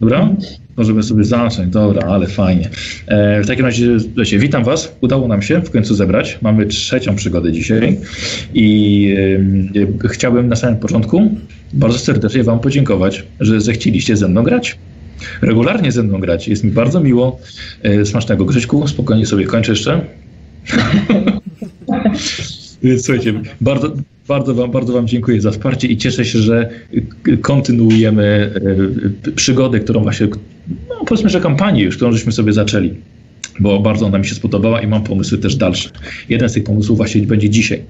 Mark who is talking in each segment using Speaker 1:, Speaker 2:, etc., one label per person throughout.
Speaker 1: Dobra? Możemy sobie zacząć, dobra, ale fajnie. E, w takim razie, wiecie, witam Was. Udało nam się w końcu zebrać. Mamy trzecią przygodę dzisiaj i e, chciałbym na samym początku bardzo serdecznie Wam podziękować, że zechcieliście ze mną grać. Regularnie ze mną grać. Jest mi bardzo miło. E, smacznego Grześku. Spokojnie sobie kończę jeszcze. Słuchajcie, bardzo, bardzo wam, bardzo wam dziękuję za wsparcie i cieszę się, że kontynuujemy e, przygodę, którą właśnie, no powiedzmy, że kampanię już, którą żeśmy sobie zaczęli bo bardzo ona mi się spodobała i mam pomysły też dalsze. Jeden z tych pomysłów właśnie będzie dzisiaj.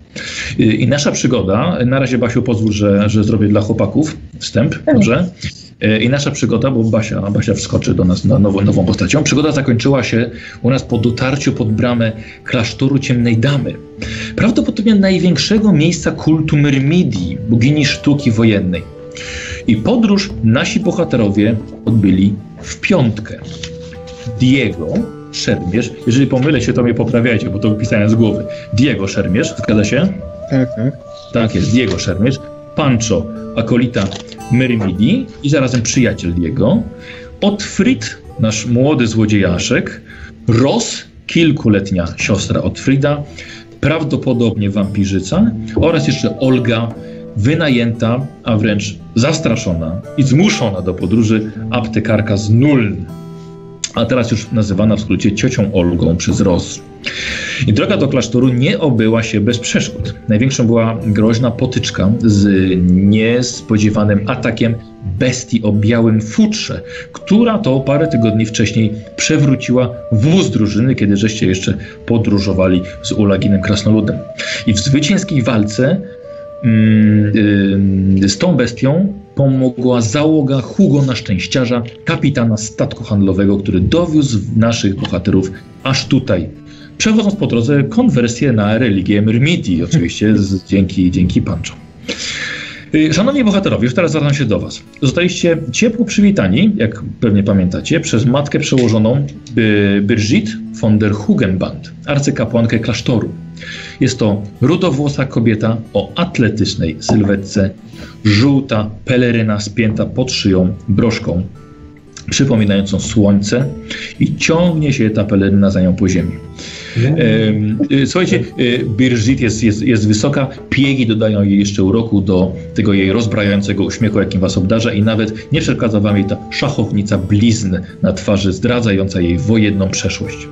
Speaker 1: E, I nasza przygoda, na razie Basiu pozwól, że, że zrobię dla chłopaków wstęp, dobrze? E, I nasza przygoda, bo Basia, Basia wskoczy do nas na nową, nową postacią. Przygoda zakończyła się u nas po dotarciu pod bramę klasztoru Ciemnej Damy. Prawdopodobnie największego miejsca kultu Myrmidii, bogini sztuki wojennej. I podróż nasi bohaterowie odbyli w piątkę. Diego, Szermierz, jeżeli pomylę się, to mnie poprawiajcie, bo to wypisałem z głowy. Diego Szermierz, zgadza się?
Speaker 2: Tak, tak.
Speaker 1: Tak jest, Diego Szermierz. Pancho, akolita Myrmidii i zarazem przyjaciel jego. Otfrid, nasz młody złodziejaszek. Ros, kilkuletnia siostra Otfrida. Prawdopodobnie wampirzyca. Oraz jeszcze Olga, wynajęta, a wręcz zastraszona i zmuszona do podróży aptekarka z Nuln a teraz już nazywana w skrócie ciocią Olgą przez Ros. I droga do klasztoru nie obyła się bez przeszkód. Największą była groźna potyczka z niespodziewanym atakiem bestii o białym futrze, która to parę tygodni wcześniej przewróciła wóz drużyny, kiedy żeście jeszcze podróżowali z Ulaginem Krasnoludem. I w zwycięskiej walce mm, yy, z tą bestią pomogła załoga Hugo na szczęściarza, kapitana statku handlowego, który dowiózł naszych bohaterów aż tutaj. Przechodząc po drodze konwersję na religię Myrmidii, oczywiście z, dzięki, dzięki Pancho. Y, szanowni bohaterowie, już teraz zwracam się do Was. Zostaliście ciepło przywitani, jak pewnie pamiętacie, przez matkę przełożoną y, Birgit von der Hugenband, arcykapłankę klasztoru. Jest to rudowłosa kobieta o atletycznej sylwetce, żółta peleryna spięta pod szyją broszką, przypominającą słońce i ciągnie się ta peleryna za nią po ziemi. E, słuchajcie, e, Birgit jest, jest, jest wysoka, piegi dodają jej jeszcze uroku do tego jej rozbrajającego uśmiechu, jakim was obdarza i nawet nie przeszkadza wam jej ta szachownica blizn na twarzy zdradzająca jej wojenną przeszłość.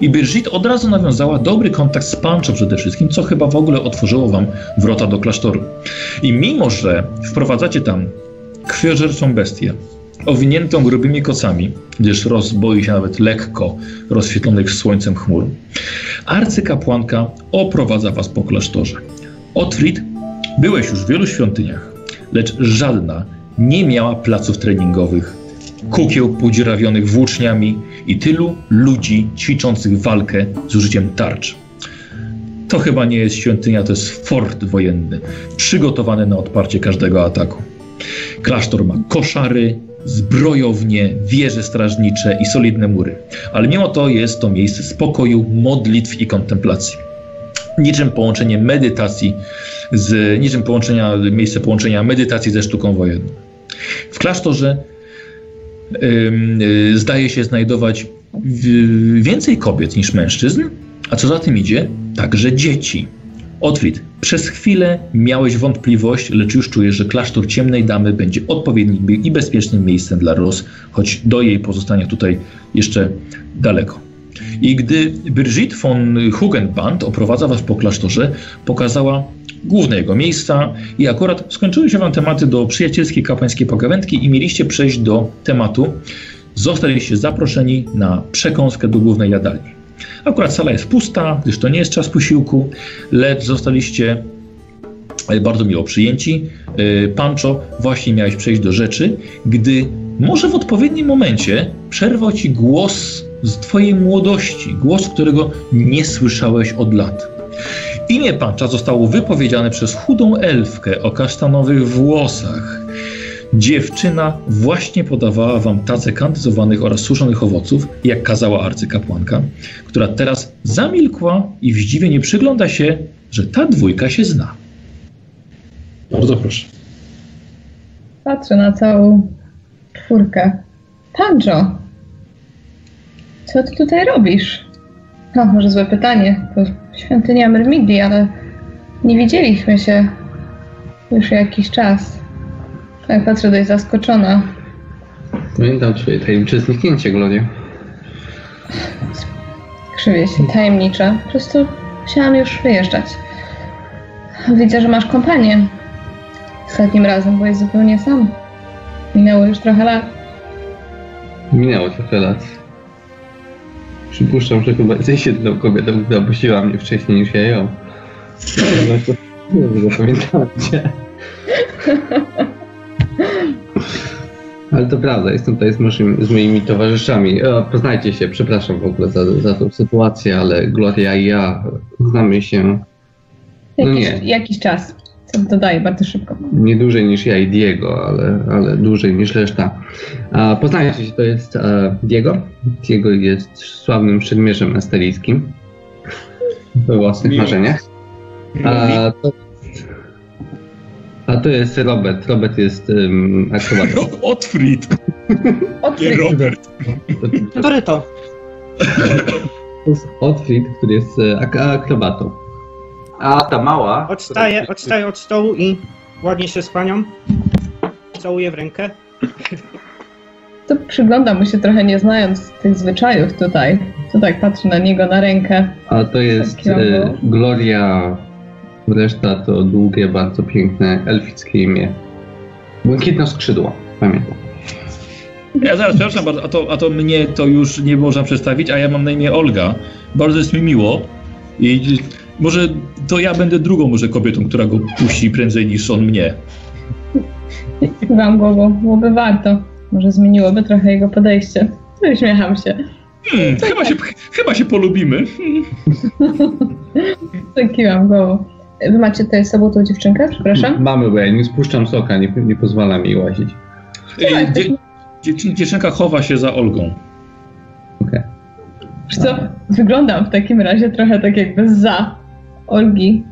Speaker 1: I Birgit od razu nawiązała dobry kontakt z Pancho przede wszystkim, co chyba w ogóle otworzyło wam wrota do klasztoru. I mimo, że wprowadzacie tam krwiożerczą bestię, owiniętą grubymi kocami, gdyż Ros boi się nawet lekko rozświetlonych słońcem chmur. Arcykapłanka oprowadza was po klasztorze. Otfrid, byłeś już w wielu świątyniach, lecz żadna nie miała placów treningowych, kukieł podziurawionych włóczniami i tylu ludzi ćwiczących walkę z użyciem tarcz. To chyba nie jest świątynia, to jest fort wojenny, przygotowany na odparcie każdego ataku. Klasztor ma koszary, zbrojownie, wieże strażnicze i solidne mury. Ale mimo to jest to miejsce spokoju, modlitw i kontemplacji. Niczym połączenie medytacji z, niczym połączenia, miejsce połączenia medytacji ze sztuką wojenną. W klasztorze yy, zdaje się znajdować więcej kobiet niż mężczyzn, a co za tym idzie, także dzieci. Otwit, przez chwilę miałeś wątpliwość, lecz już czujesz, że klasztor ciemnej damy będzie odpowiednim i bezpiecznym miejscem dla Ros, choć do jej pozostania tutaj jeszcze daleko. I gdy Brigitte von Hugenband oprowadza was po klasztorze, pokazała główne jego miejsca i akurat skończyły się wam tematy do przyjacielskiej kapłańskiej pogawędki i mieliście przejść do tematu. Zostaliście zaproszeni na przekąskę do głównej jadalni. Akurat sala jest pusta, gdyż to nie jest czas posiłku, lecz zostaliście e, bardzo miło przyjęci. E, Pancho, właśnie miałeś przejść do rzeczy, gdy może w odpowiednim momencie przerwał ci głos z twojej młodości, głos, którego nie słyszałeś od lat. Imię Pancha zostało wypowiedziane przez chudą elfkę o kasztanowych włosach. Dziewczyna właśnie podawała wam tacę kandyzowanych oraz suszonych owoców, jak kazała arcykapłanka, która teraz zamilkła i w zdziwieniu przygląda się, że ta dwójka się zna. Bardzo proszę.
Speaker 2: Patrzę na całą czwórkę. Pancho, co ty tutaj robisz? No, może złe pytanie. To świątynia Myrmidii, ale nie widzieliśmy się już jakiś czas. Tak patrzę dość zaskoczona.
Speaker 3: Pamiętam twoje tajemnicze zniknięcie, Gloria.
Speaker 2: Krzywię się tajemnicza. Po prostu musiałam już wyjeżdżać. Widzę, że masz kompanię. Ostatnim razem byłeś zupełnie sam. Minęło już trochę lat.
Speaker 3: Minęło trochę lat. Przypuszczam, że chyba jesteś jedyną kobietą, która puściła mnie wcześniej niż ja ją. Nie zapamiętałem cię. Ale to prawda, jestem tutaj z, moimi, z moimi towarzyszami. O, poznajcie się, przepraszam w ogóle za, za tą sytuację, ale Gloria i ja znamy się No
Speaker 2: Jakiś,
Speaker 3: nie.
Speaker 2: jakiś czas. Co dodaję bardzo szybko.
Speaker 3: nie dłużej niż ja i Diego, ale, ale dłużej niż reszta. A, poznajcie się, to jest e, Diego. Diego jest sławnym przedmierzem esteryjskim we własnych
Speaker 1: Miło.
Speaker 3: marzeniach. A to, a to jest Robert. Robert jest um, akrobatą.
Speaker 1: Otfried, nie
Speaker 2: Odkryj.
Speaker 1: Robert.
Speaker 4: Który to?
Speaker 3: Otfried, który jest e, ak- akrobatą. A ta mała...
Speaker 4: Odstaję, odstaję od stołu i ładnie się z panią. Całuję w rękę.
Speaker 2: To przyglądam mu się trochę nie znając tych zwyczajów tutaj. To tak patrzę na niego na rękę.
Speaker 3: A to jest e. Gloria. Reszta to długie, bardzo piękne elfickie imię. Błękitne skrzydła, pamiętam.
Speaker 1: Ja zaraz, przepraszam bardzo, a to, a to mnie to już nie można przedstawić, a ja mam na imię Olga. Bardzo jest mi miło. I może to ja będę drugą może kobietą, która go puści prędzej niż on mnie.
Speaker 2: Kiwam głową. Byłoby warto. Może zmieniłoby trochę jego podejście. Uśmiecham się.
Speaker 1: Hmm, chyba, się, chyba się polubimy.
Speaker 2: Tak kiwam głową. Wy macie tutaj z sobą tą dziewczynkę? Przepraszam.
Speaker 3: Mamy, bo ja nie spuszczam soka, nie, nie pozwala mi łazić.
Speaker 1: Ej, dzie, dziewczyn- dziewczynka chowa się za Olgą.
Speaker 3: Okej.
Speaker 2: Wiesz co? Wyglądam w takim razie trochę tak jakby za Olgi.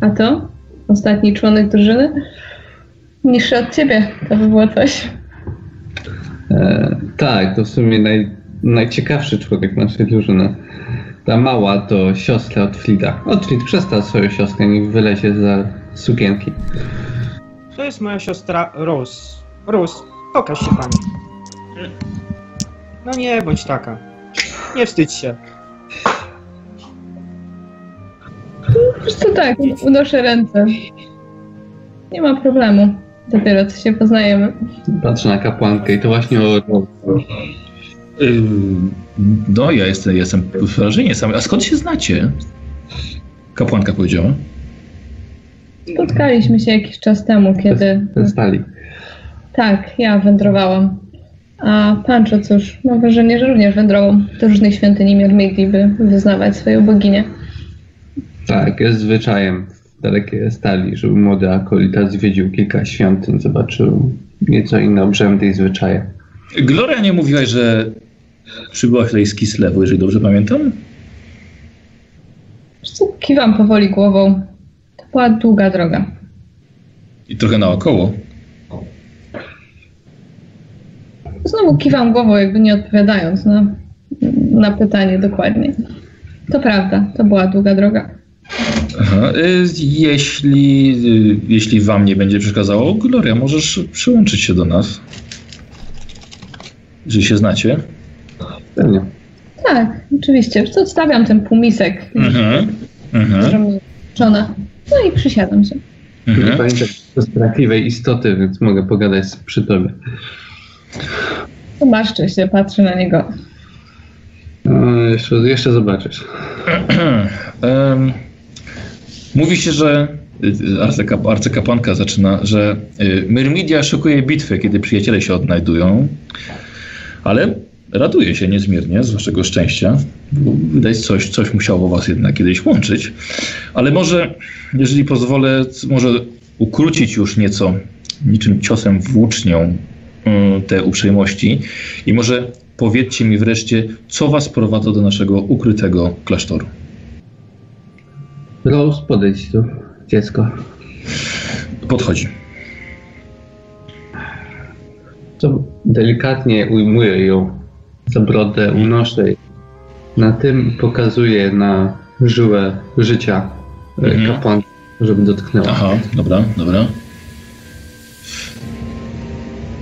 Speaker 2: A to? Ostatni członek drużyny? Niższy od ciebie. To by było coś.
Speaker 3: E, tak, to w sumie naj, najciekawszy człowiek naszej drużyny. Ta mała to siostra od Frida. Otfrid, przestań swoją siostrę, niech wylezie za sukienki.
Speaker 4: To jest moja siostra Rose. Rose, pokaż się pani. No nie bądź taka. Nie wstydź się.
Speaker 2: Wiesz co, tak, unoszę ręce. Nie ma problemu. Dopiero co się poznajemy.
Speaker 3: Patrzę na kapłankę i to właśnie o...
Speaker 1: Yy, no, ja jestem, jestem wrażenie sam. A skąd się znacie? Kapłanka powiedziała.
Speaker 2: Spotkaliśmy się jakiś czas temu, kiedy...
Speaker 3: Te stali.
Speaker 2: Tak, ja wędrowałam. A Pancho, cóż, mam wrażenie, że również wędrował do różnych świątyni Myrmidii, by wyznawać swoją boginię.
Speaker 3: Tak, jest zwyczajem w dalekiej stali, żeby młody akolita zwiedził kilka świątyń, zobaczył nieco inne obrzędy i zwyczaje.
Speaker 1: Gloria nie mówiłaś, że przybyłaś tutaj z Kislewu, jeżeli dobrze pamiętam?
Speaker 2: Co, kiwam powoli głową. To była długa droga.
Speaker 1: I trochę naokoło.
Speaker 2: Znowu kiwam głową, jakby nie odpowiadając na, na pytanie dokładnie. To prawda, to była długa droga.
Speaker 1: Aha. Y, jeśli, y, jeśli wam nie będzie przeszkadzało, Gloria, możesz przyłączyć się do nas. Jeżeli się znacie.
Speaker 3: Pewnie.
Speaker 2: Tak, oczywiście. Odstawiam ten półmisek,
Speaker 1: Mhm.
Speaker 2: Żona. No i przysiadam się.
Speaker 3: Nie
Speaker 1: Mhm.
Speaker 3: pamiętam to z prawdziwej istoty, więc mogę pogadać przy tobie.
Speaker 2: Zobaszczę się, patrzę na niego.
Speaker 3: No, jeszcze, jeszcze zobaczysz.
Speaker 1: Em, Mówi się, że arcykap, arcykapłanka zaczyna, że y, Myrmidia szykuje bitwę, kiedy przyjaciele się odnajdują, ale raduje się niezmiernie z waszego szczęścia, bo widać coś, coś musiało was jednak kiedyś łączyć, ale może, jeżeli pozwolę, może ukrócić już nieco niczym ciosem włócznią y, te uprzejmości. I może powiedzcie mi wreszcie, co was prowadza do naszego ukrytego klasztoru.
Speaker 3: Rose, podejdź tu, dziecko.
Speaker 1: Podchodzi.
Speaker 3: To delikatnie ujmuję ją za brodę, unoszę. Na tym pokazuję na żyłę życia
Speaker 1: Mhm.
Speaker 3: mhm. kapłan, żeby dotknęła.
Speaker 1: Aha, dobra, dobra.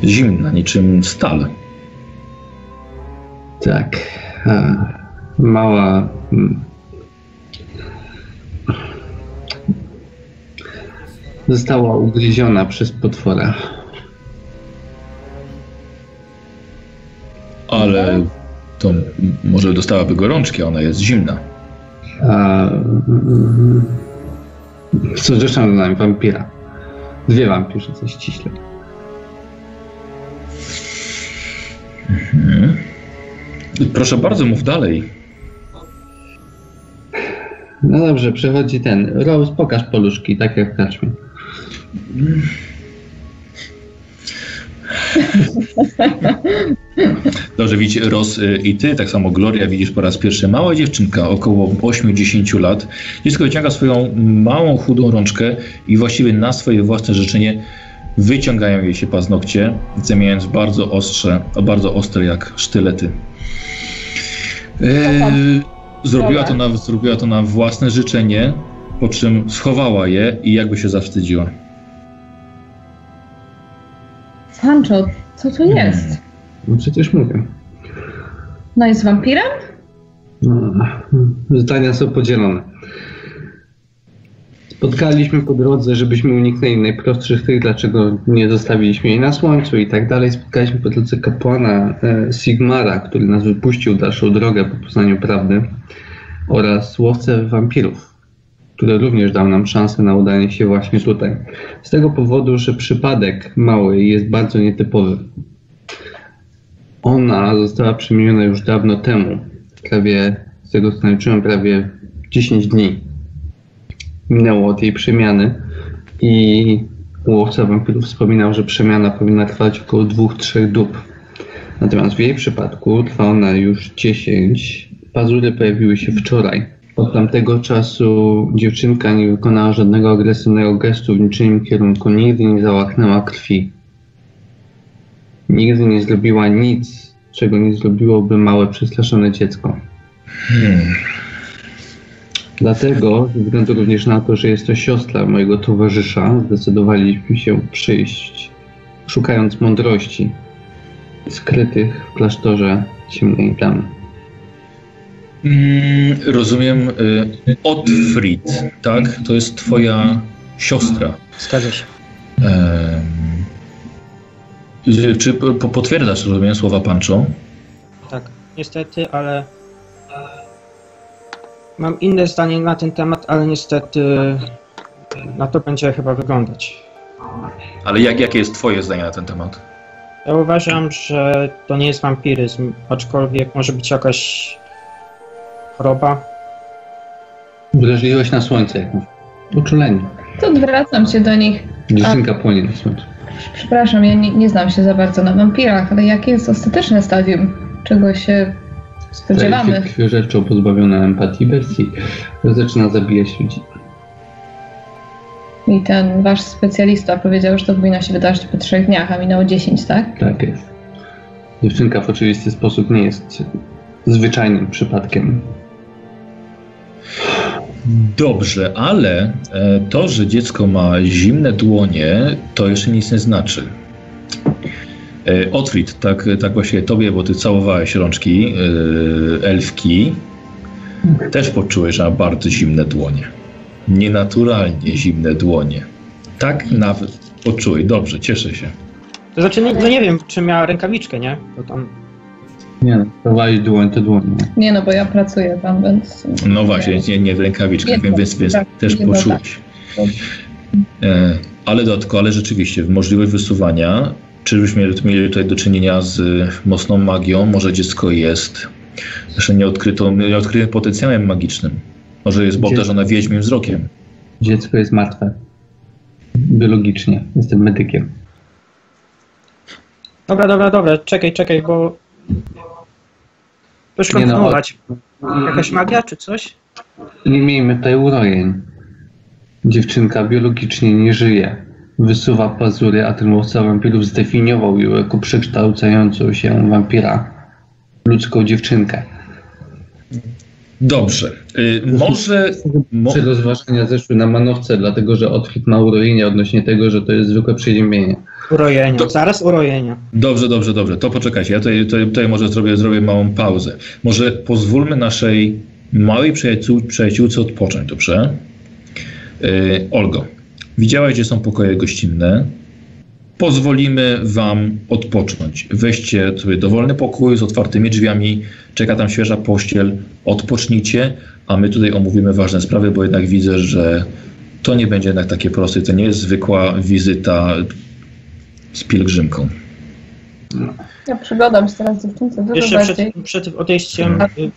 Speaker 1: Zimna, niczym stal.
Speaker 3: Tak. Mała. mm, Została ugryziona przez potwora.
Speaker 1: Ale to może dostałaby gorączki, ona jest zimna.
Speaker 3: A, mm, co zresztą do nami wampira. Dwie wampirze, coś ściśle.
Speaker 1: Mhm. Proszę bardzo, mów dalej.
Speaker 3: No dobrze, przechodzi ten. Rose, pokaż poluszki, tak jak w karczmie.
Speaker 1: Dobrze, widzicie, Ros y, i ty, tak samo Gloria, widzisz po raz pierwszy mała dziewczynka, około 8-10 lat. Dziecko wyciąga swoją małą, chudą rączkę i właściwie na swoje własne życzenie wyciągają jej się paznokcie, zamieniając bardzo ostrze, bardzo ostre jak sztylety. Yy, zrobiła, to na, zrobiła to na własne życzenie, po czym schowała je i jakby się zawstydziła.
Speaker 2: Sancho, co to jest?
Speaker 3: No przecież mówię.
Speaker 2: No jest wampirem?
Speaker 3: No, zdania są podzielone. Spotkaliśmy po drodze, żebyśmy uniknęli najprostszych tych, dlaczego nie zostawiliśmy jej na słońcu i tak dalej. Spotkaliśmy po drodze kapłana e, Sigmara, który nas wypuścił dalszą drogę po poznaniu prawdy oraz łowcę wampirów, który również dał nam szansę na udanie się właśnie tutaj. Z tego powodu, że przypadek mały jest bardzo nietypowy. Ona została przemieniona już dawno temu, prawie, z tego co naliczyłem, prawie 10 dni minęło od jej przemiany i łowca wampirów wspominał, że przemiana powinna trwać około 2-3 dób. Natomiast w jej przypadku trwa ona już 10. Pazury pojawiły się wczoraj. Od tamtego czasu dziewczynka nie wykonała żadnego agresywnego gestu w niczym kierunku, nigdy nie załaknęła krwi. Nigdy nie zrobiła nic, czego nie zrobiłoby małe przestraszone dziecko.
Speaker 1: Hmm.
Speaker 3: Dlatego, ze względu również na to, że jest to siostra mojego towarzysza, zdecydowaliśmy się przyjść, szukając mądrości skrytych w klasztorze ciemnej damy.
Speaker 1: Mm, rozumiem. Y, Otfrid, tak? To jest twoja siostra.
Speaker 4: Zgadza się.
Speaker 1: Em, czy po, po- potwierdzasz, rozumiem, słowa Pancho?
Speaker 4: Tak, niestety, ale mam inne zdanie na ten temat, ale niestety na to będzie chyba wyglądać.
Speaker 1: Ale jak, jakie jest twoje zdanie na ten temat?
Speaker 4: Ja uważam, że to nie jest wampiryzm, aczkolwiek może być jakaś choroba.
Speaker 3: Wrażliwość na słońce jakąś. Uczulenie.
Speaker 2: To odwracam się do nich.
Speaker 3: Dziewczynka płonie na słońcu.
Speaker 2: Przepraszam, ja nie, nie znam się za bardzo na wampirach, ale jakie jest ostateczne stadium? Czego się spodziewamy?
Speaker 3: Staje się rzeczą pozbawiona empatii bestii. Zaczyna zabijać ludzi.
Speaker 2: I ten wasz specjalista powiedział, że to powinno się wydarzyć po trzech dniach, a minęło 10, tak?
Speaker 3: Tak jest. Dziewczynka w oczywisty sposób nie jest zwyczajnym przypadkiem.
Speaker 1: Dobrze, ale e, to, że dziecko ma zimne dłonie, to jeszcze nic nie znaczy. E, Otfrid, tak, tak właśnie tobie, bo ty całowałeś rączki e, elfki, też poczułeś, że ma bardzo zimne dłonie. Nienaturalnie zimne dłonie. Tak nawet poczułeś. Dobrze, cieszę się.
Speaker 4: To znaczy, nie, no nie wiem, czy miała rękawiczkę, nie? Tam
Speaker 3: Nie no, prowadzić dłoń to dłoń. Nie?
Speaker 2: Nie no, bo ja pracuję tam, więc...
Speaker 1: No właśnie, nie, nie w rękawiczkach,
Speaker 2: Nie,
Speaker 1: więc, więc
Speaker 2: tak,
Speaker 1: też
Speaker 2: no
Speaker 1: poczułeś. E, ale dodatkowo, ale rzeczywiście, możliwość wysuwania, czyżbyśmy mieli- mieli tutaj do czynienia z mocną magią, może dziecko jest jeszcze nieodkrytą, nieodkrytym potencjałem magicznym. Może jest obdarzone wieźmim wzrokiem.
Speaker 3: Dziecko jest martwe. Biologicznie. Jestem medykiem.
Speaker 4: Dobra, dobra, dobra, czekaj, czekaj, bo... Proszę
Speaker 3: Nie no,
Speaker 4: kontynuować. Jakaś magia czy coś?
Speaker 3: Nie miejmy tutaj urojeń. Dziewczynka biologicznie nie żyje. Wysuwa pazury, a ten łowca wampirów zdefiniował ją jako przekształcającą się wampira. Ludzką dziewczynkę.
Speaker 1: Dobrze. Y, może... Mo,
Speaker 3: Czy rozważania zeszły na manowce, dlatego że Otwit ma urojenia odnośnie tego, że to jest zwykłe przeziębienie.
Speaker 4: Urojenia.
Speaker 1: To-
Speaker 4: Zaraz urojenia.
Speaker 1: dobrze, dobrze, dobrze. To poczekajcie. Ja tutaj, tutaj, tutaj może zrobię, zrobię małą pauzę. Może pozwólmy naszej małej przyjaciół, przyjaciółce odpocząć, dobrze? Y, Olgo, widziałaś, gdzie są pokoje gościnne. Pozwolimy wam odpocząć. Weźcie sobie dowolny pokój z otwartymi drzwiami, czeka tam świeża pościel, odpocznijcie, a my tutaj omówimy ważne sprawy, bo jednak widzę, że to nie będzie jednak takie proste. To nie jest zwykła wizyta z pielgrzymką.
Speaker 2: Ja przyglądam się teraz dziewczynce dużo
Speaker 4: Jeszcze
Speaker 2: bardziej.
Speaker 4: przed, przed odejściem... Y,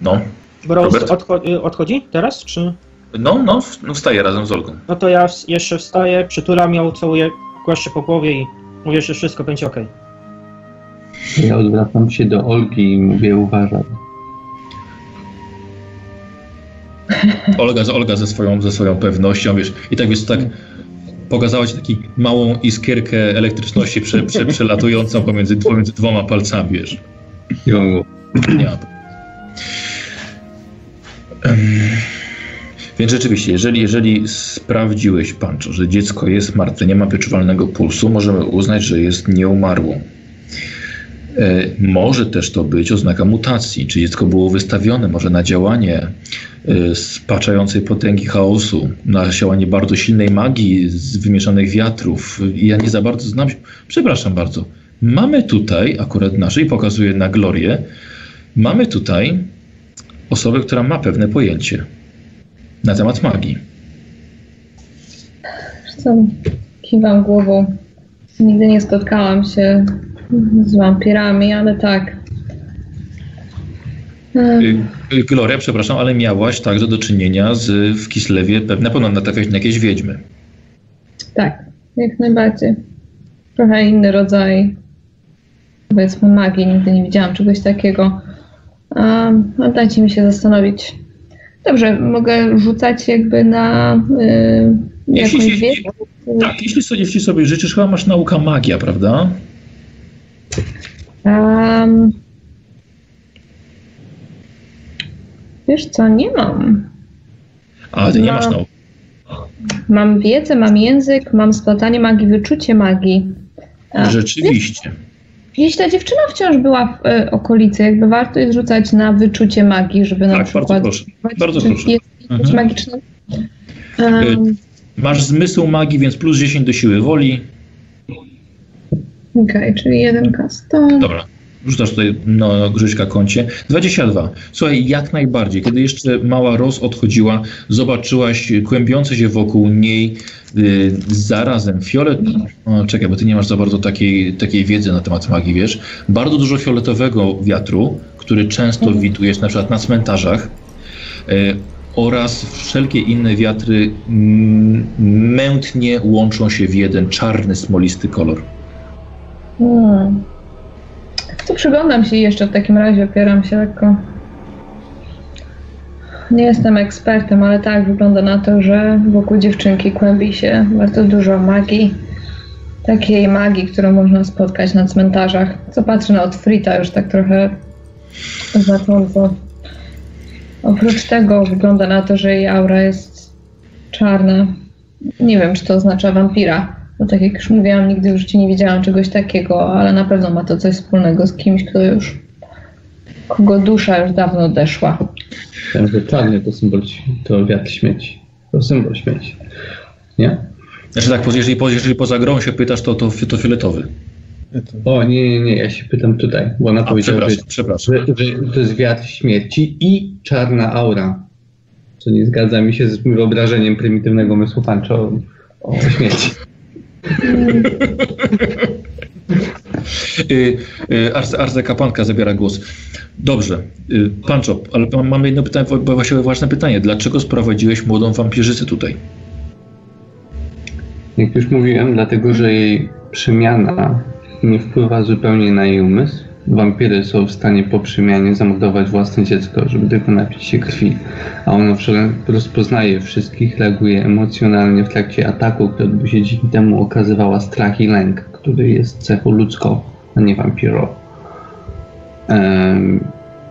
Speaker 1: No,
Speaker 4: Rose odcho- y, odchodzi teraz, czy...
Speaker 1: no, no, no wstaję razem z Olgą.
Speaker 4: No to ja jeszcze wstaję, przytulam ją, całuję, głaszczę po głowie i mówię, że wszystko będzie okej.
Speaker 3: Ja odwracam się do Olgi i mówię uważaj.
Speaker 1: Olga, Olga ze, swoją, ze swoją pewnością, wiesz, i tak wiesz, tak pokazała ci taką małą iskierkę elektryczności prze, prze, przelatującą pomiędzy, pomiędzy dwoma palcami, wiesz. Nie Więc rzeczywiście, jeżeli, jeżeli sprawdziłeś, Pancho, że dziecko jest martwe, nie ma wyczuwalnego pulsu, możemy uznać, że jest nieumarłą. E, Może też to być oznaka mutacji, czy dziecko było wystawione może na działanie e, spaczającej potęgi chaosu, na działanie bardzo silnej magii z wymieszanych wiatrów. Ja nie za bardzo znam się. Przepraszam bardzo. Mamy tutaj, akurat naszej, pokazuję na Glorię, mamy tutaj osobę, która ma pewne pojęcie na temat magii.
Speaker 2: Co? Kiwam głową. Nigdy nie spotkałam się z wampirami, ale tak.
Speaker 1: Y, y, Gloria, przepraszam, ale miałaś także do czynienia z w Kislewie, pewnie na pewno natrafiałaś na jakieś wiedźmy.
Speaker 2: Tak, jak najbardziej. Trochę inny rodzaj, powiedzmy, magii. Nigdy nie widziałam czegoś takiego. Um, no dajcie mi się zastanowić. Dobrze, mogę rzucać jakby na y,
Speaker 1: Jeśli
Speaker 2: jakąś
Speaker 1: się-
Speaker 2: wiedzę.
Speaker 1: Tak, jeśli sobie, jeśli sobie życzysz, chyba masz nauka magia, prawda?
Speaker 2: Um, wiesz co, nie mam.
Speaker 1: A, ty nie masz nauki.
Speaker 2: Mam wiedzę, mam język, mam splatanie magii, wyczucie magii. A,
Speaker 1: Rzeczywiście.
Speaker 2: Jeśli ta dziewczyna wciąż była w e, okolicy, jakby warto jest rzucać na wyczucie magii, żeby na
Speaker 1: Tak,
Speaker 2: przykład...
Speaker 1: bardzo proszę. Bardzo proszę.
Speaker 2: Jest
Speaker 1: Mhm.
Speaker 2: magiczne? Um,
Speaker 1: Masz zmysł magii, więc plus 10 do siły woli.
Speaker 2: Okej, czyli jeden kaston.
Speaker 1: Dobra. Rzucasz tutaj no, Grzyśka koncie. 22. Słuchaj, jak najbardziej. Kiedy jeszcze mała Ros odchodziła, zobaczyłaś kłębiące się wokół niej y, zarazem fiolet... O, czekaj, bo ty nie masz za bardzo takiej, takiej wiedzy na temat magii, wiesz? Bardzo dużo fioletowego wiatru, który często widujesz na przykład na cmentarzach. Y, oraz wszelkie inne wiatry mętnie łączą się w jeden czarny, smolisty kolor.
Speaker 2: Hmm. To przyglądam się jeszcze w takim razie, opieram się lekko. Nie jestem ekspertem, ale tak wygląda na to, że wokół dziewczynki kłębi się bardzo dużo magii. Takiej magii, którą można spotkać na cmentarzach. Co patrzę na Otfrita już tak trochę znacząco. Oprócz tego wygląda na to, że jej aura jest czarna. Nie wiem, czy to oznacza wampira. Bo tak jak już mówiłam, nigdy w życiu nie widziałam czegoś takiego, ale na pewno ma to coś wspólnego z kimś, kto już, kogo dusza już dawno odeszła.
Speaker 3: Ten, że czarny to symbol, to wiatr śmieci. To symbol śmieci. Nie?
Speaker 1: Znaczy tak, jeżeli, jeżeli poza grą się pytasz, to, to, to fioletowy.
Speaker 3: O, nie, nie, nie, ja się pytam tutaj, bo ona
Speaker 1: A,
Speaker 3: powiedziała, że,
Speaker 1: przepraszam, przepraszam.
Speaker 3: że, że to jest wiatr śmierci i czarna aura. Co nie zgadza mi się z wyobrażeniem prymitywnego umysłu pancza o, o śmierci.
Speaker 1: Y, y, Arce, Arce Kapłanka zabiera głos. Dobrze, y, Pancho, ale mam- jedno pytanie, bo właściwie ważne pytanie. Dlaczego sprowadziłeś młodą wampirzycę tutaj?
Speaker 3: Jak już mówiłem, dlatego że jej przemiana nie wpływa zupełnie na jej umysł. Wampiry są w stanie po przemianie zamordować własne dziecko, żeby tylko napić się krwi, a ona rozpoznaje wszystkich, reaguje emocjonalnie w trakcie ataku, który odbył się dzięki temu okazywała strach i lęk, który jest cechą ludzką, a nie wampiro.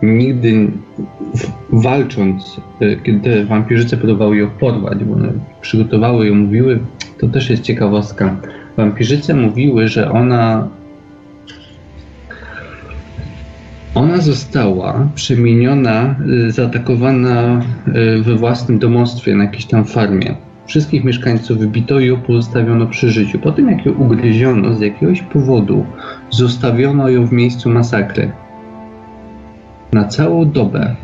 Speaker 3: Nigdy walcząc, e, kiedy wampirzyce próbowały ją porwać, bo one przygotowały ją, mówiły, to też jest ciekawostka. Wampirzyce mówiły, że ona ona została przemieniona, y, zaatakowana y, we własnym domostwie na jakiejś tam farmie. Wszystkich mieszkańców wybito i ją pozostawiono przy życiu. Po tym jak ją ugryziono z jakiegoś powodu, zostawiono ją w miejscu masakry. Na całą dobę.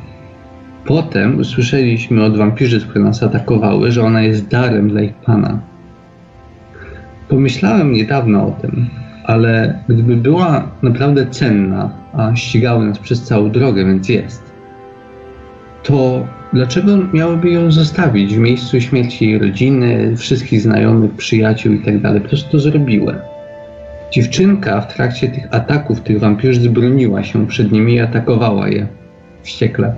Speaker 3: Potem usłyszeliśmy od wampirzyc, które nas atakowały, że ona jest darem dla ich pana. Pomyślałem niedawno o tym, ale gdyby była naprawdę cenna, a ścigały nas przez całą drogę, więc jest, to dlaczego miałyby ją zostawić w miejscu śmierci jej rodziny, wszystkich znajomych, przyjaciół itd.? Tak po prostu to zrobiły. Dziewczynka w trakcie tych ataków tych wampirów broniła się przed nimi i atakowała je wściekle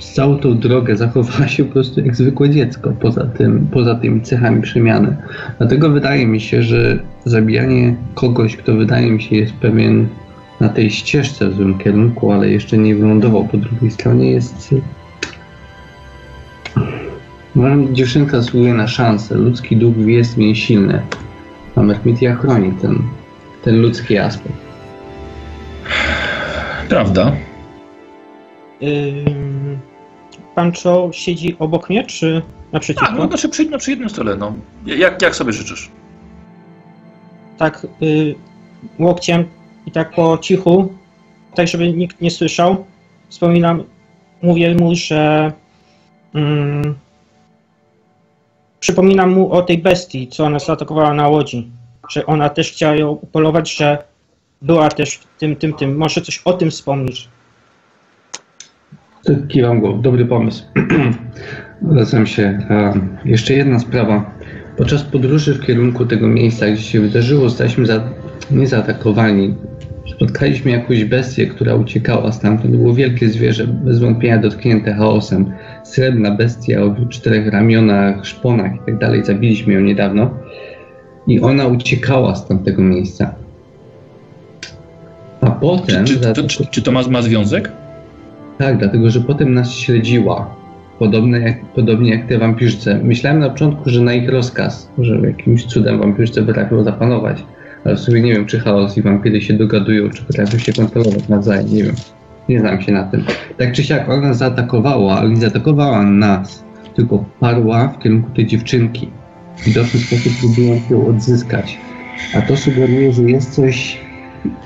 Speaker 3: przez całą tą drogę zachowała się po prostu jak zwykłe dziecko, poza, tym, poza tymi cechami przemiany. Dlatego wydaje mi się, że zabijanie kogoś, kto wydaje mi się jest pewien na tej ścieżce w złym kierunku, ale jeszcze nie wylądował po drugiej stronie, jest. Uważam, dziewczynka zasługuje na szansę. Ludzki duch jest w niej silny. A Mermitia chroni ten, ten ludzki aspekt.
Speaker 1: Prawda.
Speaker 4: Pancho siedzi obok mnie, czy naprzeciwko?
Speaker 1: Tak, no znaczy przy, no, przy jednym stole, no. Jak, jak sobie życzysz?
Speaker 4: Tak, y, łokciem i tak po cichu, tak żeby nikt nie słyszał, wspominam, mówię mu, że mm, przypominam mu o tej bestii, co ona zaatakowała na łodzi, że ona też chciała ją upolować, że była też w tym, tym, tym. Może coś o tym
Speaker 3: Kiwam go, dobry pomysł. Zwracam się. jeszcze jedna sprawa. Podczas podróży w kierunku tego miejsca, gdzie się wydarzyło, zostaliśmy za, nie zaatakowani. Spotkaliśmy jakąś bestię, która uciekała stamtąd. Było wielkie zwierzę, bez wątpienia dotknięte chaosem. Srebrna bestia o czterech ramionach, szponach i tak dalej. Zabiliśmy ją niedawno. I ona uciekała z tamtego miejsca. A potem...
Speaker 1: Czy, czy, to, czy, czy to ma, ma związek?
Speaker 3: Tak, dlatego że potem nas śledziła. Podobne jak, podobnie jak te wampirce. Myślałem na początku, że na ich rozkaz, że jakimś cudem wampirce potrafią zapanować. Ale w sumie nie wiem, czy chaos i wampiry się dogadują, czy potrafią się kontrolować nawzajem. Nie wiem. Nie znam się na tym. Tak czy siak, ona zaatakowała, ale nie zaatakowała nas, tylko parła w kierunku tej dziewczynki. W widoczny sposób próbując ją odzyskać. A to sugeruje, że jest coś,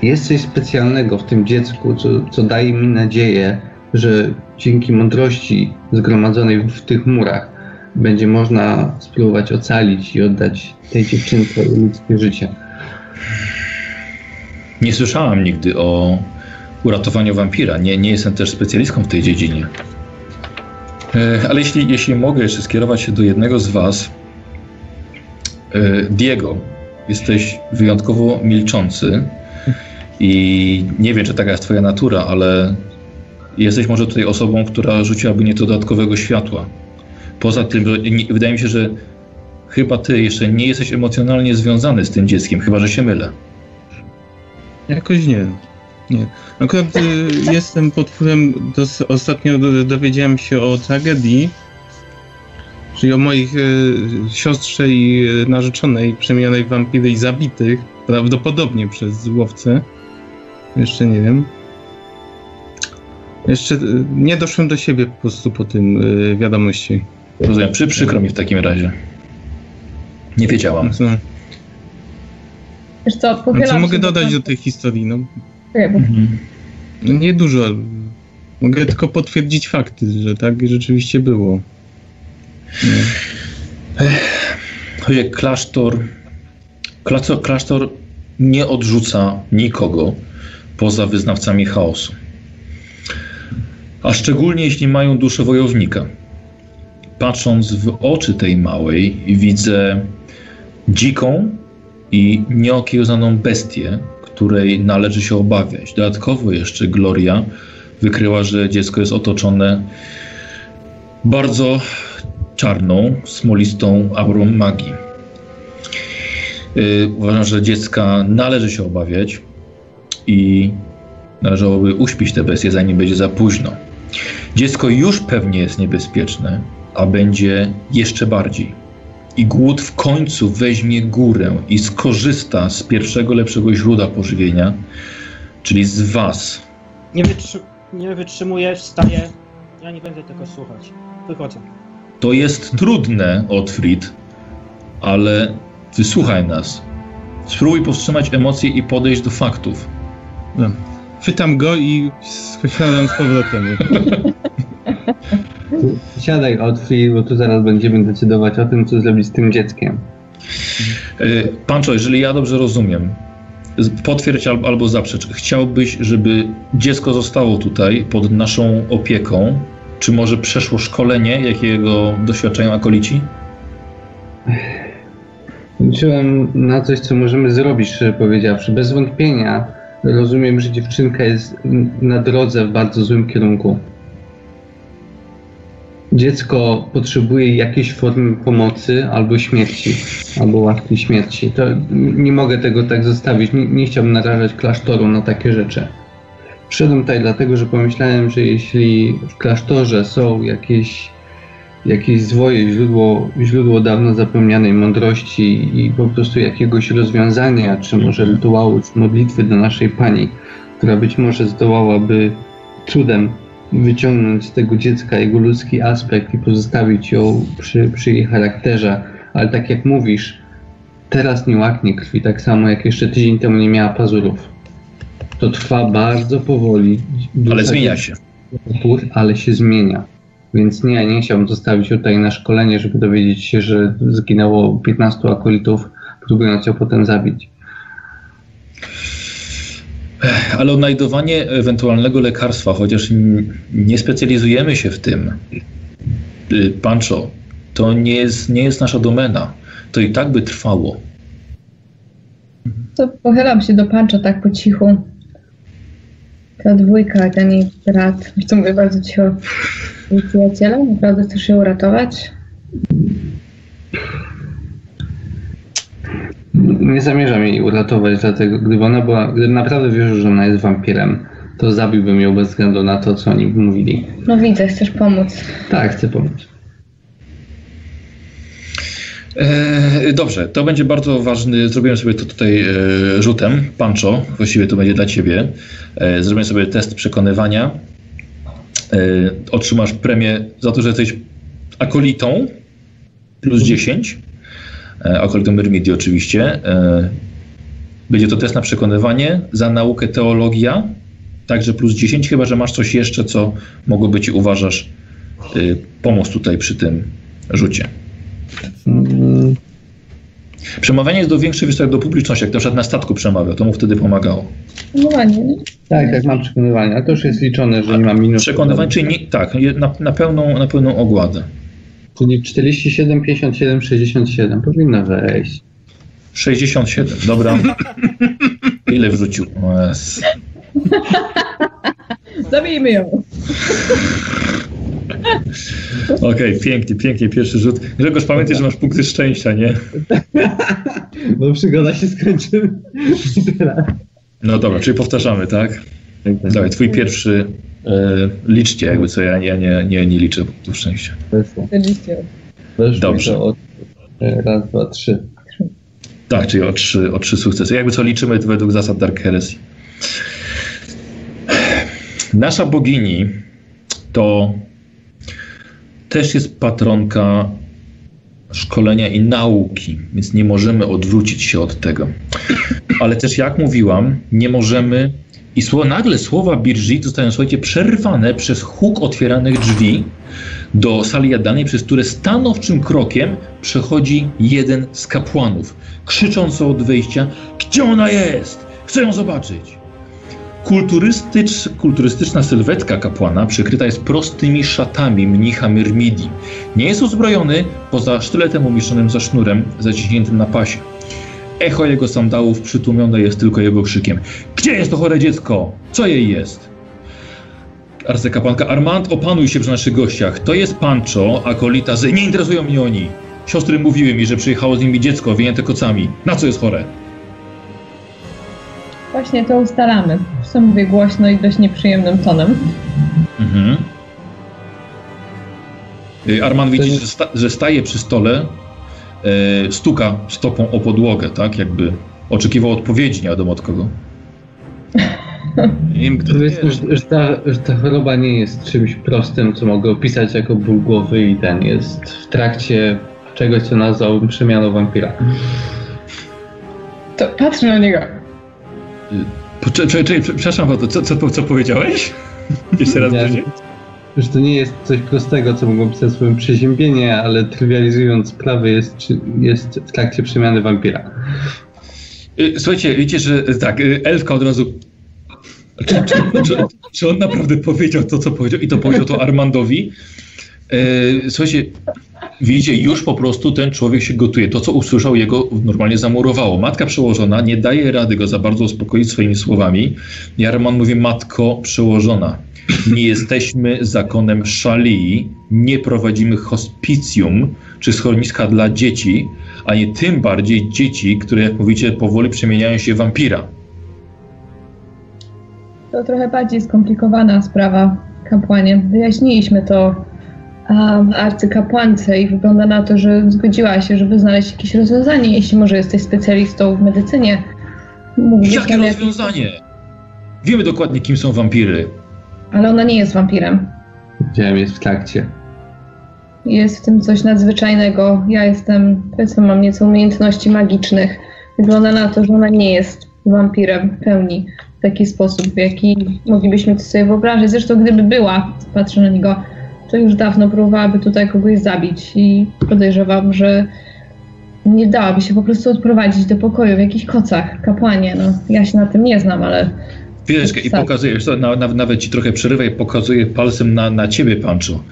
Speaker 3: jest coś specjalnego w tym dziecku, co, co daje mi nadzieję, że dzięki mądrości zgromadzonej w tych murach będzie można spróbować ocalić i oddać tej dziewczynce ludzkie życie.
Speaker 1: Nie słyszałam nigdy o uratowaniu wampira. Nie, nie jestem też specjalistką w tej dziedzinie. E, ale jeśli, jeśli mogę jeszcze skierować się do jednego z Was, e, Diego, jesteś wyjątkowo milczący i nie wiem, czy taka jest Twoja natura, ale jesteś może tutaj osobą, która rzuciłaby nieco dodatkowego światła. Poza tym, wydaje mi się, że chyba ty jeszcze nie jesteś emocjonalnie związany z tym dzieckiem, chyba że się mylę.
Speaker 5: Jakoś nie. Nie. Akurat y, jestem pod wpływem, dos, ostatnio dowiedziałem się o tragedii, czyli o moich y, siostrze i y, narzeczonej przemienionej wampiry i zabitych, prawdopodobnie przez łowcę. Jeszcze nie wiem. Jeszcze y, nie doszłem do siebie po prostu po tym y, wiadomości.
Speaker 1: Rozumiem, przy, przykro mi w takim razie. Nie wiedziałam.
Speaker 5: No.
Speaker 2: Wiesz co,
Speaker 5: no, co mogę dodać do tej historii? No,
Speaker 2: mhm.
Speaker 5: no nie dużo. Mogę tylko potwierdzić fakty, że tak rzeczywiście było.
Speaker 1: No. klasztor, klasztor, klasztor nie odrzuca nikogo poza wyznawcami chaosu a szczególnie jeśli mają duszę wojownika. Patrząc w oczy tej małej, widzę dziką i nieokiełzaną bestię, której należy się obawiać. Dodatkowo jeszcze Gloria wykryła, że dziecko jest otoczone bardzo czarną, smolistą aurą magii. Yy, uważam, że dziecka należy się obawiać i należałoby uśpić te bestie, zanim będzie za późno. Dziecko już pewnie jest niebezpieczne, a będzie jeszcze bardziej. I głód w końcu weźmie górę i skorzysta z pierwszego lepszego źródła pożywienia, czyli z was.
Speaker 4: Nie, wytrzy nie wytrzymuję, wstaję. Ja nie będę tego słuchać. Wychodzę.
Speaker 1: To jest trudne, Otfrid, ale wysłuchaj nas. Spróbuj powstrzymać emocje i podejść do faktów.
Speaker 5: No. Chwytam go i siadam z powrotem.
Speaker 3: Siadaj, Otfrid, bo tu zaraz będziemy decydować o tym, co zrobić z tym dzieckiem.
Speaker 1: Yy, Pancho, jeżeli ja dobrze rozumiem, potwierdź albo, albo zaprzecz, chciałbyś, żeby dziecko zostało tutaj pod naszą opieką, czy może przeszło szkolenie, jakiego doświadczają akolici?
Speaker 3: Liczyłem na coś, co możemy zrobić, szczerze powiedziawszy. Bez wątpienia rozumiem, że dziewczynka jest na drodze w bardzo złym kierunku. Dziecko potrzebuje jakiejś formy pomocy albo śmierci, albo łatwej śmierci. To nie mogę tego tak zostawić. Nie, nie chciałbym narażać klasztoru na takie rzeczy. Przyszedłem tutaj dlatego, że pomyślałem, że jeśli w klasztorze są jakieś jakieś zwoje, źródło, źródło dawno zapomnianej mądrości i po prostu jakiegoś rozwiązania, czy może rytuału, czy modlitwy do naszej Pani, która być może zdołałaby cudem wyciągnąć z tego dziecka jego ludzki aspekt i pozostawić ją przy, przy jej charakterze. Ale tak jak mówisz, teraz nie łaknie krwi, tak samo jak jeszcze tydzień temu nie miała pazurów. To trwa bardzo powoli.
Speaker 1: Ale zmienia się.
Speaker 3: opór, ale się zmienia. Więc nie, nie chciałbym zostawić tutaj na szkolenie, żeby dowiedzieć się, że zginęło 15 akolitów, próbując ją potem zabić.
Speaker 1: Ale odnajdowanie ewentualnego lekarstwa, chociaż nie specjalizujemy się w tym, y, Pancho, to nie jest, nie jest nasza domena. To i tak by trwało.
Speaker 2: To pochylam się do pancza tak po cichu. Ta dwójka, ten jej brat, co mówię bardzo cicho. Jej naprawdę chcesz ją uratować?
Speaker 3: Nie zamierzam jej uratować, dlatego gdyby ona była, gdybym naprawdę wierzył, że ona jest wampirem, to zabiłbym ją bez względu na to, co oni mówili.
Speaker 2: No widzę, chcesz pomóc.
Speaker 3: Tak, chcę pomóc.
Speaker 1: E, dobrze, to będzie bardzo ważny. Zrobiłem sobie to tutaj e, rzutem. Pancho, właściwie to będzie dla ciebie. E, zrobię sobie test przekonywania. Otrzymasz premię za to, że jesteś akolitą plus 10. E, akolitą Myrmidii oczywiście. Będzie to test na przekonywanie. Za naukę teologia także plus 10, chyba że masz coś jeszcze, co mogłoby ci uważasz pomóc tutaj przy tym rzucie. Przemawianie jest do większej wiesz, jak do publiczności, jak na przykład na statku przemawiał, to mu wtedy pomagało.
Speaker 2: No ładnie, nie?
Speaker 3: tak, tak, mam przekonywanie, ale to już jest liczone, że nie mam minut.
Speaker 1: Przekonywanie, czyli nie, tak, na, na, pełną, na pełną ogładę.
Speaker 3: Czyli 47, 57, 67. Powinno wejść.
Speaker 1: 67, dobra. Ile wrzucił? Jezu.
Speaker 2: Zabijmy ją.
Speaker 1: Okej, pięknie, pięknie, pierwszy rzut. Grzegorz, pamiętaj, że masz punkty szczęścia, nie?
Speaker 3: Bo przygoda się skończy.
Speaker 1: No dobra, czyli powtarzamy, tak? Dawaj, twój pierwszy, e, liczcie jakby co, ja, ja nie, nie, nie liczę punktów szczęścia.
Speaker 3: Weszło.
Speaker 2: 40.
Speaker 3: Weszło
Speaker 1: Dobrze.
Speaker 3: to od- Raz, dwa, trzy.
Speaker 1: Tak, czyli o trzy, o trzy sukcesy. Jakby co liczymy to według zasad Dark Heresy. Nasza bogini to też jest patronka szkolenia i nauki, więc nie możemy odwrócić się od tego. Ale też, jak mówiłam, nie możemy. I słowa, nagle słowa Birgit zostają, słuchajcie, przerwane przez huk otwieranych drzwi do sali jadalnej, przez które stanowczym krokiem przechodzi jeden z kapłanów, krzycząc od wyjścia: Gdzie ona jest? Chcę ją zobaczyć! Kulturystycz, kulturystyczna sylwetka kapłana przykryta jest prostymi szatami mnicha Myrmidii. Nie jest uzbrojony poza sztyletem umieszczonym za sznurem zaciśniętym na pasie. Echo jego sandałów przytłumione jest tylko jego krzykiem. Gdzie jest to chore dziecko? Co jej jest? Arcykapłanka Armand, opanuj się przy naszych gościach. To jest Pancho, akolita z... Nie interesują mnie oni. Siostry mówiły mi, że przyjechało z nimi dziecko wyjęte kocami. Na co jest chore?
Speaker 2: Właśnie to ustalamy. Co mówię głośno i dość nieprzyjemnym tonem.
Speaker 1: Mhm. Y, Arman widzi, że, sta, że staje przy stole, e, stuka stopą o podłogę, tak? Jakby oczekiwał odpowiedzi, nie wiadomo od kogo. Wiem, kto to
Speaker 3: Powiedzmy,
Speaker 1: jest.
Speaker 3: że, że, ta, że ta choroba nie jest czymś prostym, co mogę opisać jako ból głowy i ten jest w trakcie czegoś, co nazwał przemianą wampira.
Speaker 2: To patrzę na niego.
Speaker 1: Czekaj, przepraszam bardzo, co, co, co powiedziałeś? Jeszcze raz
Speaker 3: Nie. Że to nie jest coś prostego, co mogą pisać swoje przeziębienie, ale trywializując sprawy jest, jest w trakcie przemiany wampira.
Speaker 1: Y, Słuchajcie, wiecie, że tak, y, Elfka od razu... Czy, czy, czy, czy on naprawdę powiedział to, co powiedział i to powiedział to Armandowi? E, Słuchajcie, widzicie, już po prostu ten człowiek się gotuje. To, co usłyszał, jego normalnie zamurowało. Matka przełożona nie daje rady go za bardzo uspokoić swoimi słowami. I Armand mówi, matko przełożona, nie jesteśmy zakonem szalii, nie prowadzimy hospicjum czy schroniska dla dzieci, a nie tym bardziej dzieci, które, jak mówicie, powoli przemieniają się w wampira.
Speaker 2: To trochę bardziej skomplikowana sprawa, kapłanie. Wyjaśniliśmy to um, arcykapłance i wygląda na to, że zgodziła się, żeby znaleźć jakieś rozwiązanie, jeśli może jesteś specjalistą w medycynie. Mógłbyś
Speaker 1: Jakie rozwiązanie? Wiemy dokładnie, kim są wampiry.
Speaker 2: Ale ona nie jest wampirem.
Speaker 3: Widziałem, jest w trakcie.
Speaker 2: Jest w tym coś nadzwyczajnego. Ja jestem, powiedzmy, mam nieco umiejętności magicznych. Wygląda na to, że ona nie jest wampirem w pełni w taki sposób, w jaki moglibyśmy to sobie wyobrazić. Zresztą gdyby była, patrzę na niego, to już dawno próbowałaby tutaj kogoś zabić i podejrzewam, że nie dałaby się po prostu odprowadzić do pokoju w jakichś kocach. Kapłanie, no ja się na tym nie znam, ale
Speaker 1: Chwileczkę i
Speaker 2: Tak.
Speaker 1: pokazujesz, to na, na, nawet ci trochę przerywaj, pokazuję palcem na, na ciebie, Pancho.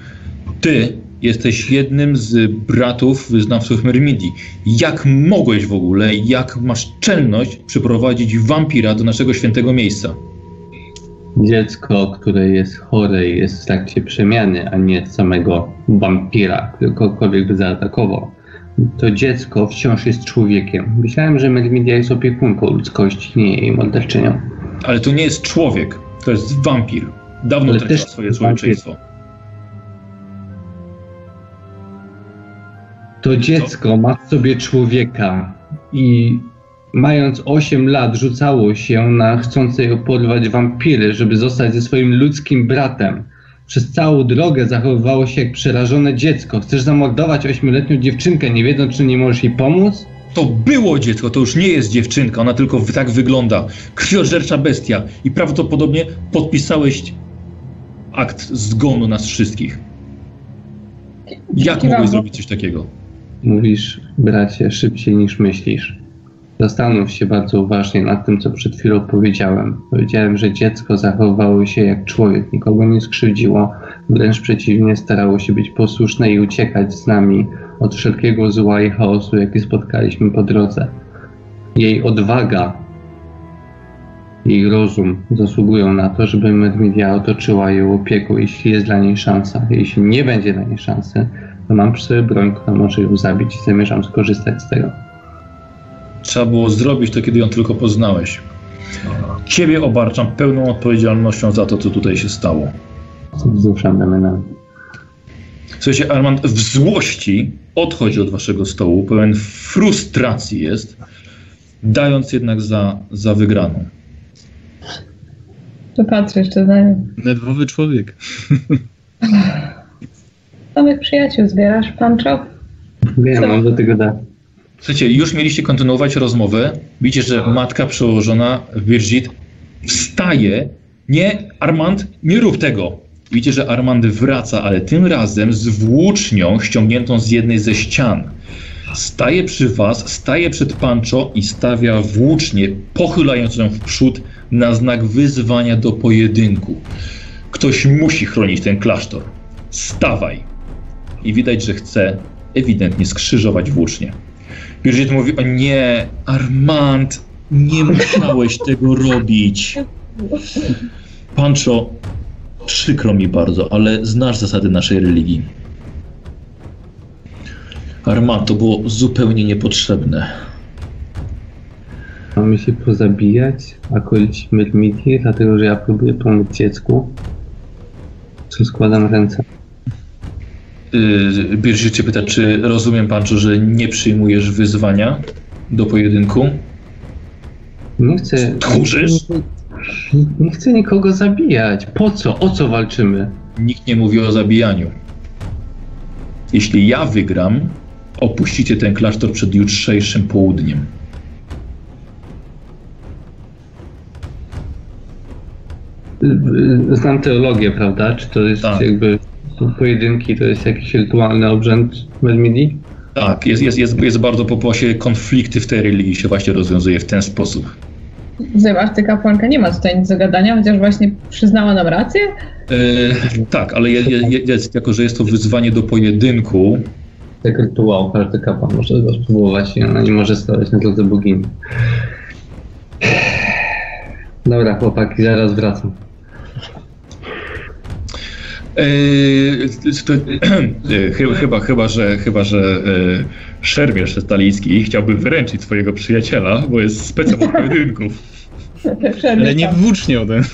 Speaker 1: Ty jesteś jednym z bratów wyznawców Myrmidii. Jak mogłeś w ogóle, jak masz czelność przyprowadzić wampira do naszego świętego miejsca?
Speaker 3: Dziecko, które jest chore i jest w trakcie przemiany, a nie samego wampira, który kogokolwiek by zaatakował. To dziecko wciąż jest człowiekiem. Myślałem, że Mermidia jest opiekunką ludzkości, nie jej morderczynią.
Speaker 1: Ale to nie jest człowiek, to jest wampir. Dawno
Speaker 3: Ale też
Speaker 1: swoje człowieczeństwo.
Speaker 3: To dziecko ma w sobie człowieka i mając 8 lat rzucało się na chcące ją porwać wampiry, żeby zostać ze swoim ludzkim bratem. Przez całą drogę zachowywało się jak przerażone dziecko. Chcesz zamordować ośmioletnią dziewczynkę, nie wiedząc, czy nie możesz jej pomóc?
Speaker 1: To było dziecko, to już nie jest dziewczynka, ona tylko w- tak wygląda. Krwiożercza bestia i prawdopodobnie podpisałeś akt zgonu nas wszystkich. Jak mogłeś zrobić coś takiego?
Speaker 3: Mówisz, bracie, szybciej niż myślisz. Zastanów się bardzo uważnie nad tym, co przed chwilą powiedziałem. Powiedziałem, że dziecko zachowywało się jak człowiek, nikogo nie skrzywdziło, wręcz przeciwnie, starało się być posłuszne i uciekać z nami od wszelkiego zła i chaosu, jaki spotkaliśmy po drodze. Jej odwaga, jej rozum zasługują na to, żeby Medmedia otoczyła ją opieką, jeśli jest dla niej szansa. Jeśli nie będzie dla niej szansy, to mam przy sobie broń, która może ją zabić i zamierzam skorzystać z tego.
Speaker 1: Trzeba było zrobić to, kiedy ją tylko poznałeś. Ciebie obarczam pełną odpowiedzialnością za to, co tutaj się stało.
Speaker 3: Wzruszam ramionami.
Speaker 1: Słuchajcie, Armand w złości odchodzi od waszego stołu, pełen frustracji jest, dając jednak za, za wygraną.
Speaker 2: to patrzę jeszcze na nią.
Speaker 5: Nerwowy człowiek.
Speaker 2: Samych przyjaciół zbierasz, Pancho?
Speaker 3: Wiem,
Speaker 2: Co?
Speaker 3: mam do tego da.
Speaker 1: Słuchajcie, już mieliście kontynuować rozmowę. Widzicie, że matka przełożona Birgit wstaje. Nie, Armand, nie rób tego. Widzicie, że Armand wraca, ale tym razem z włócznią ściągniętą z jednej ze ścian. Staje przy was, staje przed Pancho i stawia włócznię, pochylając ją w przód na znak wyzwania do pojedynku. Ktoś musi chronić ten klasztor. Stawaj. I widać, że chce ewidentnie skrzyżować włócznię. Birgit mówi, o nie, Armand, nie musiałeś tego robić. Pancho, przykro mi bardzo, ale znasz zasady naszej religii. Armand, to było zupełnie niepotrzebne.
Speaker 3: Mamy się pozabijać, a kończyć Myrmidii, dlatego że ja próbuję pomóc dziecku. Czy składam ręce?
Speaker 1: Yy, Birgit cię pyta, czy rozumiem, Pancho, że nie przyjmujesz wyzwania do pojedynku?
Speaker 3: Nie chcę...
Speaker 1: Tchórzysz?
Speaker 3: Nie, nie chcę nikogo zabijać. Po co? O co walczymy?
Speaker 1: Nikt nie mówi o zabijaniu. Jeśli ja wygram, opuścicie ten klasztor przed jutrzejszym południem.
Speaker 3: Y, y, Znam teologię, prawda? Czy to jest
Speaker 1: Tak.
Speaker 3: jakby pojedynki, to jest jakiś rytualny obrzęd Myrmidii?
Speaker 1: Tak, jest, jest, jest, jest bardzo po właśnie konflikty w tej religii się właśnie rozwiązuje w ten sposób.
Speaker 2: Zobacz, ty kapłanka nie ma tutaj nic do gadania, chociaż właśnie przyznała nam rację.
Speaker 1: E, tak, ale je, je, je- jest, jako że jest to wyzwanie do pojedynku,
Speaker 3: Tak rytuał, każdy kapłan może go spróbować i ona nie może stawać na drodze bogini. Dobra, chłopaki, zaraz wracam.
Speaker 1: To, e, chyba, chyba, że, chyba, że e, szermierz stalicki chciałby wyręczyć swojego przyjaciela, bo jest specem od pojedynków.
Speaker 5: Ale nie włócznie ode.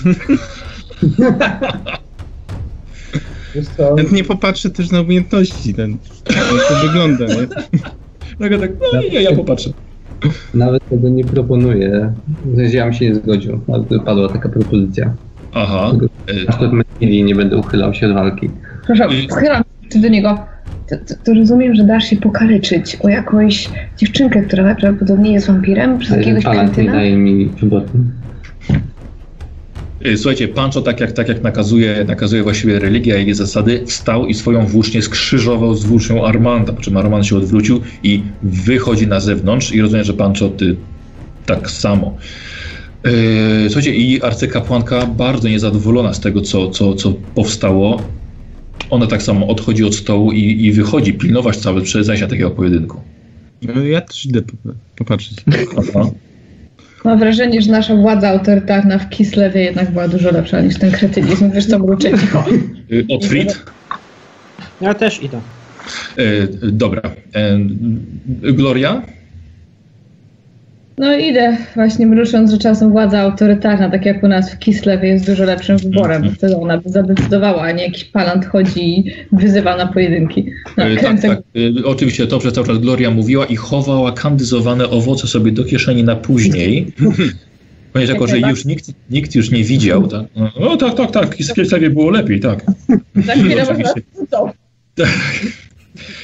Speaker 3: Wiesz co?
Speaker 5: Chętnie popatrzy też na umiejętności ten. Jak to wygląda, nie?
Speaker 1: No tak, no nie, ja popatrzę.
Speaker 3: Nawet tego nie proponuję. W sensie ja bym się nie zgodził, ale padła taka propozycja.
Speaker 1: Aha.
Speaker 3: Na przykład Myrmidii nie będę uchylał się od walki.
Speaker 2: Proszę,
Speaker 1: I-
Speaker 2: schylam się do niego. To, to, to rozumiem, że dasz się pokaleczyć o jakąś dziewczynkę, która najprawdopodobniej jest wampirem, przez jakiegoś kretyna?
Speaker 3: daje mi wyboru.
Speaker 1: E, Słuchajcie, Pancho, tak jak, tak jak nakazuje, nakazuje właściwie religia i jej zasady, wstał i swoją włócznię skrzyżował z włócznią Armanda, po czym Armand się odwrócił i wychodzi na zewnątrz i rozumiem, że Pancho, ty tak samo. E, Słuchajcie, i arcykapłanka bardzo niezadowolona z tego, co, co, co powstało. Ona tak samo odchodzi od stołu i, i wychodzi pilnować całe zajścia takiego pojedynku.
Speaker 5: No, Ja też idę po- popatrzeć.
Speaker 1: Aha.
Speaker 2: Mam wrażenie, że nasza władza autorytarna w Kislewie jednak była dużo lepsza niż ten kretynizm. Wiesz co, mruczę cicho.
Speaker 1: Otfrid?
Speaker 4: Ja też idę.
Speaker 1: E, Dobra. E, Gloria?
Speaker 2: No idę właśnie mrucząc, że czasem władza autorytarna, tak jak u nas w Kislewie, jest dużo lepszym wyborem, bo wtedy ona by zadecydowała, a nie jakiś palant chodzi i wyzywa na pojedynki. No,
Speaker 1: E, Tak, tak. E, Oczywiście to przez cały czas Gloria mówiła i chowała kandyzowane owoce sobie do kieszeni na później. Ponieważ jako, że już nikt, nikt już nie widział, tak? No tak, tak, tak, w Kielcewie było lepiej, tak.
Speaker 2: Za chwilę
Speaker 1: Oczywiście.
Speaker 2: to.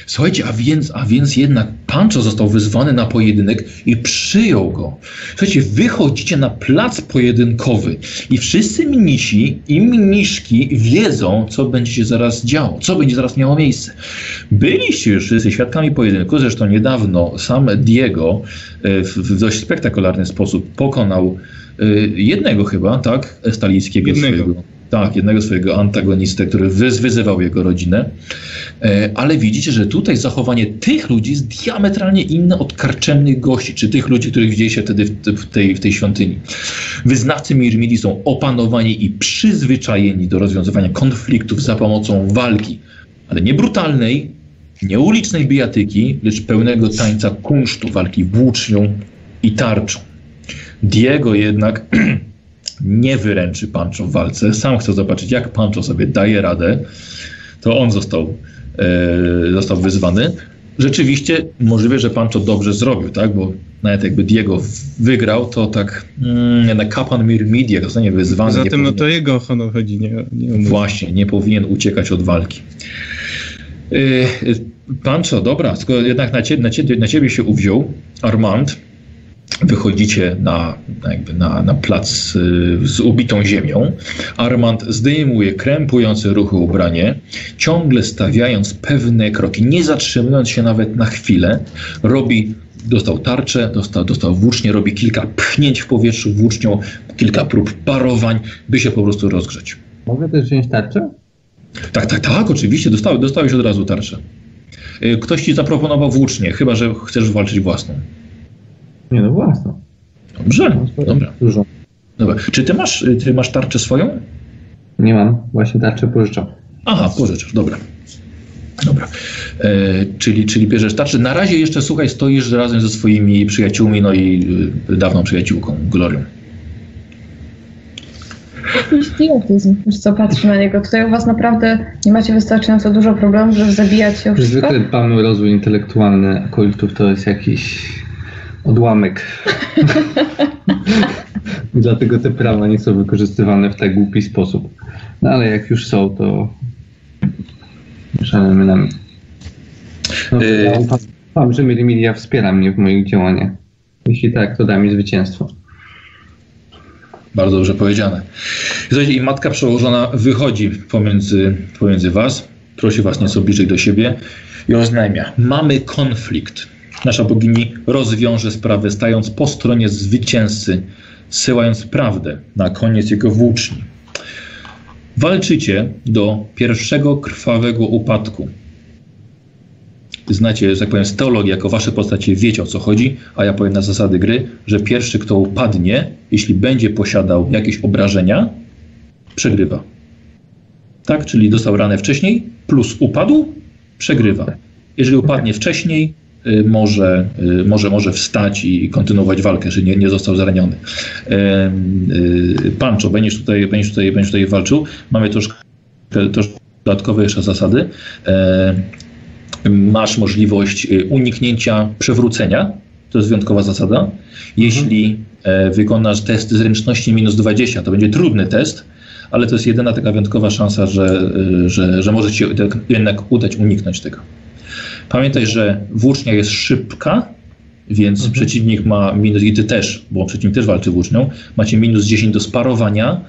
Speaker 1: Słuchajcie, a więc, a więc jednak Pancho został wyzwany na pojedynek i przyjął go. Słuchajcie, wychodzicie na plac pojedynkowy i wszyscy mnisi i mniszki wiedzą, co będzie się zaraz działo, co będzie zaraz miało miejsce. Byliście już wszyscy świadkami pojedynku, zresztą niedawno sam Diego e, w, w dość spektakularny sposób pokonał e, jednego chyba, tak, stalickiego
Speaker 5: Jednego.
Speaker 1: swojego. Tak, jednego swojego antagonistę, który wyz, wyzywał jego rodzinę. E, ale widzicie, że tutaj zachowanie tych ludzi jest diametralnie inne od karczemnych gości, czy tych ludzi, których widzieliście wtedy w, tej, w tej świątyni. Wyznawcy Mirmidi są opanowani i przyzwyczajeni do rozwiązywania konfliktów za pomocą walki, ale nie brutalnej, nie ulicznej bijatyki, lecz pełnego tańca kunsztu walki włócznią i tarczą. Diego jednak nie wyręczy Pancho w walce. Sam chce zobaczyć, jak Pancho sobie daje radę. To on został, e, został wyzwany. Rzeczywiście możliwe, że Pancho dobrze zrobił, tak? Bo nawet jakby Diego wygrał, to tak mm, jednak kapłan Mirmidia zostanie wyzwany.
Speaker 5: Zatem no
Speaker 1: powinien-
Speaker 5: to jego honor chodzi, nie, nie.
Speaker 1: Właśnie, nie powinien uciekać od walki. Yy, yy, Pancho, dobra, skoro jednak na ciebie, na, na ciebie się uwziął Armand, wychodzicie na, jakby na, na plac yy, z ubitą ziemią. Armand zdejmuje krępujące ruchy ubranie, ciągle stawiając pewne kroki, nie zatrzymując się nawet na chwilę, robi Dostał tarczę, dostał, dostał włócznię, robi kilka pchnięć w powietrzu włócznią, kilka prób parowań, by się po prostu rozgrzeć.
Speaker 3: Mogę też wziąć tarczę?
Speaker 1: Tak, tak, tak, oczywiście, dostałeś, dostałeś od razu tarczę. Y, Ktoś ci zaproponował włócznię, chyba że chcesz walczyć własną.
Speaker 3: Nie no, własną.
Speaker 1: Dobrze, dobra.
Speaker 3: Dużo.
Speaker 1: dobra. Czy ty masz, y, ty masz tarczę swoją?
Speaker 3: Nie mam, właśnie tarczę pożyczam.
Speaker 1: Aha, pożyczasz, dobra. Dobra. E, czyli, czyli bierzesz tarczę. Na razie jeszcze, słuchaj, stoisz razem ze swoimi przyjaciółmi, no i y, dawną przyjaciółką, Glorią.
Speaker 2: Jakiś idiotyzm, już co patrzy na niego. Tutaj u was naprawdę nie macie wystarczająco dużo problemów, żeby zabijać się o wszystko?
Speaker 3: Zwykle o rozwój intelektualny akolitów, to jest jakiś odłamek. Dlatego te prawa nie są wykorzystywane w tak głupi sposób. No ale jak już są, to szalemy nami. No,
Speaker 1: Yy.
Speaker 3: ufam, że Mirimedia wspiera mnie w moich działaniach. Jeśli tak, to da mi zwycięstwo.
Speaker 1: Bardzo dobrze powiedziane. Słuchajcie, i matka przełożona wychodzi pomiędzy, pomiędzy was, prosi was nieco bliżej do siebie i oznajmia. Mamy konflikt. Nasza bogini rozwiąże sprawę, stając po stronie zwycięzcy, zsyłając prawdę na koniec jego włóczni. Walczycie do pierwszego krwawego upadku. Znacie, że tak powiem, z teologii, jako wasze postacie wiecie o co chodzi, a ja powiem na zasady gry, że pierwszy, kto upadnie, jeśli będzie posiadał jakieś obrażenia, przegrywa. Tak? Czyli dostał ranę wcześniej, plus upadł, przegrywa. Jeżeli upadnie wcześniej, może, y, może, może wstać i kontynuować walkę, że nie, nie został zraniony. Y, Pancho, będziesz tutaj, będziesz tutaj, będziesz tutaj walczył. Mamy troszkę, troszkę dodatkowe jeszcze zasady. Masz możliwość y, uniknięcia przewrócenia. To jest wyjątkowa zasada. Jeśli e, wykonasz test zręczności minus 20, to będzie trudny test, ale to jest jedyna taka wyjątkowa szansa, że, y, że, że może ci się tak jednak udać uniknąć tego. Pamiętaj, że włócznia jest szybka, więc przeciwnik ma minus, i ty też, bo przeciwnik też walczy włócznią, macie minus 10 do sparowania,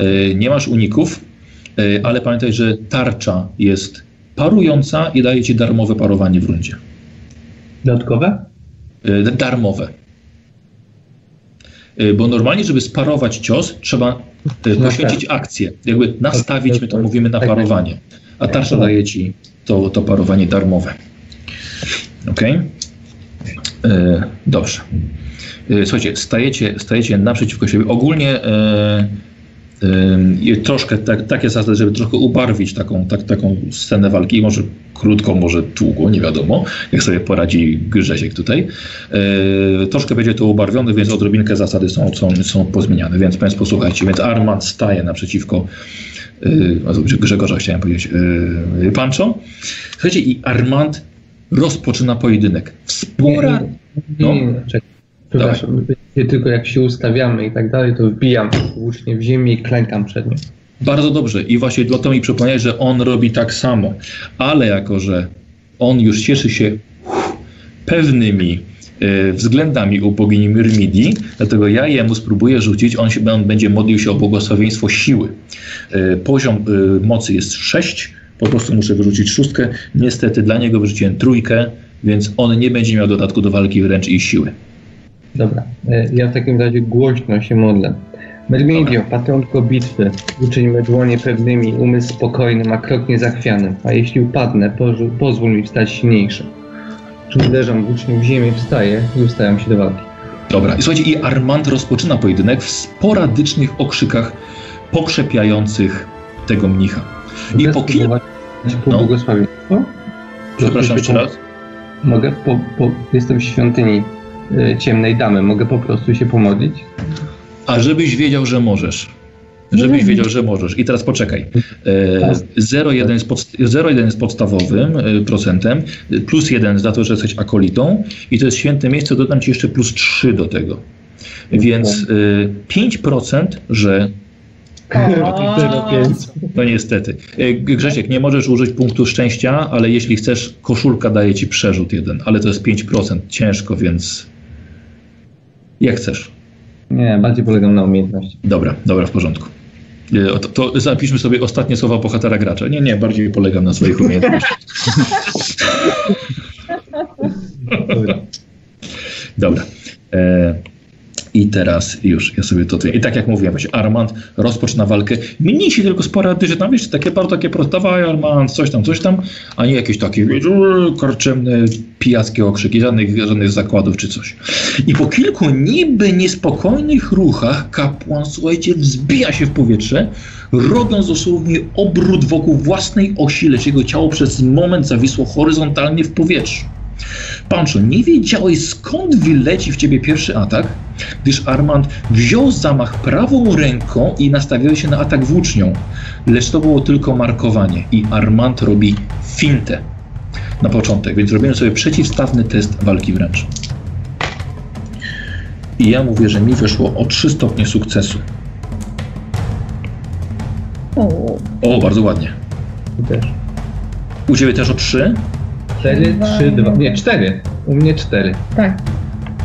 Speaker 1: y, nie masz uników, y, ale pamiętaj, że tarcza jest parująca i daje ci darmowe parowanie w rundzie.
Speaker 3: Dodatkowe?
Speaker 1: Y, darmowe. Bo normalnie, żeby sparować cios, trzeba y, poświęcić akcję. Jakby nastawić, my to mówimy na parowanie. A tarcza daje ci to, to parowanie darmowe. Ok? Dobrze. Y, Słuchajcie, stajecie, stajecie naprzeciwko siebie. Ogólnie e, troszkę tak, takie zasady, żeby trochę ubarwić taką, tak, taką scenę walki, może krótko, może długo, nie wiadomo, jak sobie poradzi Grzesiek tutaj. E, troszkę będzie to ubarwione, więc odrobinkę zasady są, są, są pozmieniane, więc Państwo posłuchajcie, więc Armand staje naprzeciwko e, Grzegorza chciałem powiedzieć, e, Pancho. Słuchajcie, i Armand rozpoczyna pojedynek. Współra... No.
Speaker 3: Nie, nie, nie, czekaj. Przepraszam, nie tylko jak się ustawiamy i tak dalej, to wbijam włócznie w ziemię i klękam przed nim.
Speaker 1: Bardzo dobrze i właśnie dlatego mi przypomniałeś, że on robi tak samo, ale jako, że on już cieszy się pewnymi e, względami u bogini Myrmidii, dlatego ja jemu spróbuję rzucić, on, się, on będzie modlił się o błogosławieństwo siły. E, poziom e, mocy jest 6, po prostu muszę wyrzucić szóstkę. Niestety dla niego wyrzuciłem trójkę, więc on nie będzie miał dodatku do walki wręcz i siły.
Speaker 3: Dobra, e, ja w takim razie głośno się modlę. Mermidio, patronko bitwy, uczyńmy dłonie pewnymi, umysł spokojnym, a krok niezachwianym. A jeśli upadnę, pozwól mi wstać silniejszy. Czym uderzam włócznią w ziemię, wstaję i ustawiam się do walki.
Speaker 1: Dobra, i słuchajcie, i Armand rozpoczyna pojedynek w sporadycznych okrzykach pokrzepiających tego mnicha. I po kilku...
Speaker 3: po
Speaker 1: No.
Speaker 3: błogosławieństwo?
Speaker 1: Przepraszam jeszcze raz.
Speaker 3: Mogę, po, po, jestem w świątyni e, ciemnej damy, mogę po prostu się pomodlić?
Speaker 1: A żebyś wiedział, że możesz. Żebyś wiedział, że możesz. I teraz poczekaj. E, 0,1 jest, podst- 0,1 jest podstawowym e, procentem, plus 1 za to, że jesteś akolitą i to jest święte miejsce, dodam ci jeszcze plus 3 do tego. Więc e, 5%, że
Speaker 2: O,
Speaker 1: no niestety. E, Grzesiek, nie możesz użyć punktu szczęścia, ale jeśli chcesz, koszulka daje ci przerzut jeden, ale to jest 5%. Ciężko, więc jak chcesz.
Speaker 3: Nie, bardziej polegam na umiejętności.
Speaker 1: Dobra, dobra, w porządku. E, To, to zapiszmy sobie ostatnie słowa bohatera gracza. Nie, nie, bardziej polegam na swoich umiejętnościach.
Speaker 3: Dobra.
Speaker 1: Dobra. E, I teraz już, ja sobie to... I tak jak mówiłem, Armand rozpoczyna walkę. Mniejsi tylko sporadycznie, tam wiesz, takie bardzo takie proste, dawaj Armand, coś tam, coś tam, a nie jakieś takie wiesz, korczemne, pijackie okrzyki, żadnych, żadnych zakładów czy coś. I po kilku niby niespokojnych ruchach kapłan, słuchajcie, wzbija się w powietrze, robiąc dosłownie obrót wokół własnej osi, lecz jego ciało przez moment zawisło horyzontalnie w powietrzu. Pancho, nie wiedziałeś skąd wyleci w ciebie pierwszy atak, gdyż Armand wziął zamach prawą ręką i nastawiał się na atak włócznią. Lecz to było tylko markowanie i Armand robi fintę na początek, więc zrobiłem sobie przeciwstawny test walki wręcz. I ja mówię, że mi wyszło o 3 stopnie sukcesu.
Speaker 2: O,
Speaker 1: O, bardzo ładnie.
Speaker 3: Też.
Speaker 1: U ciebie też o 3?
Speaker 3: 4, 3, 2. Nie, 4. U mnie 4.
Speaker 2: tak.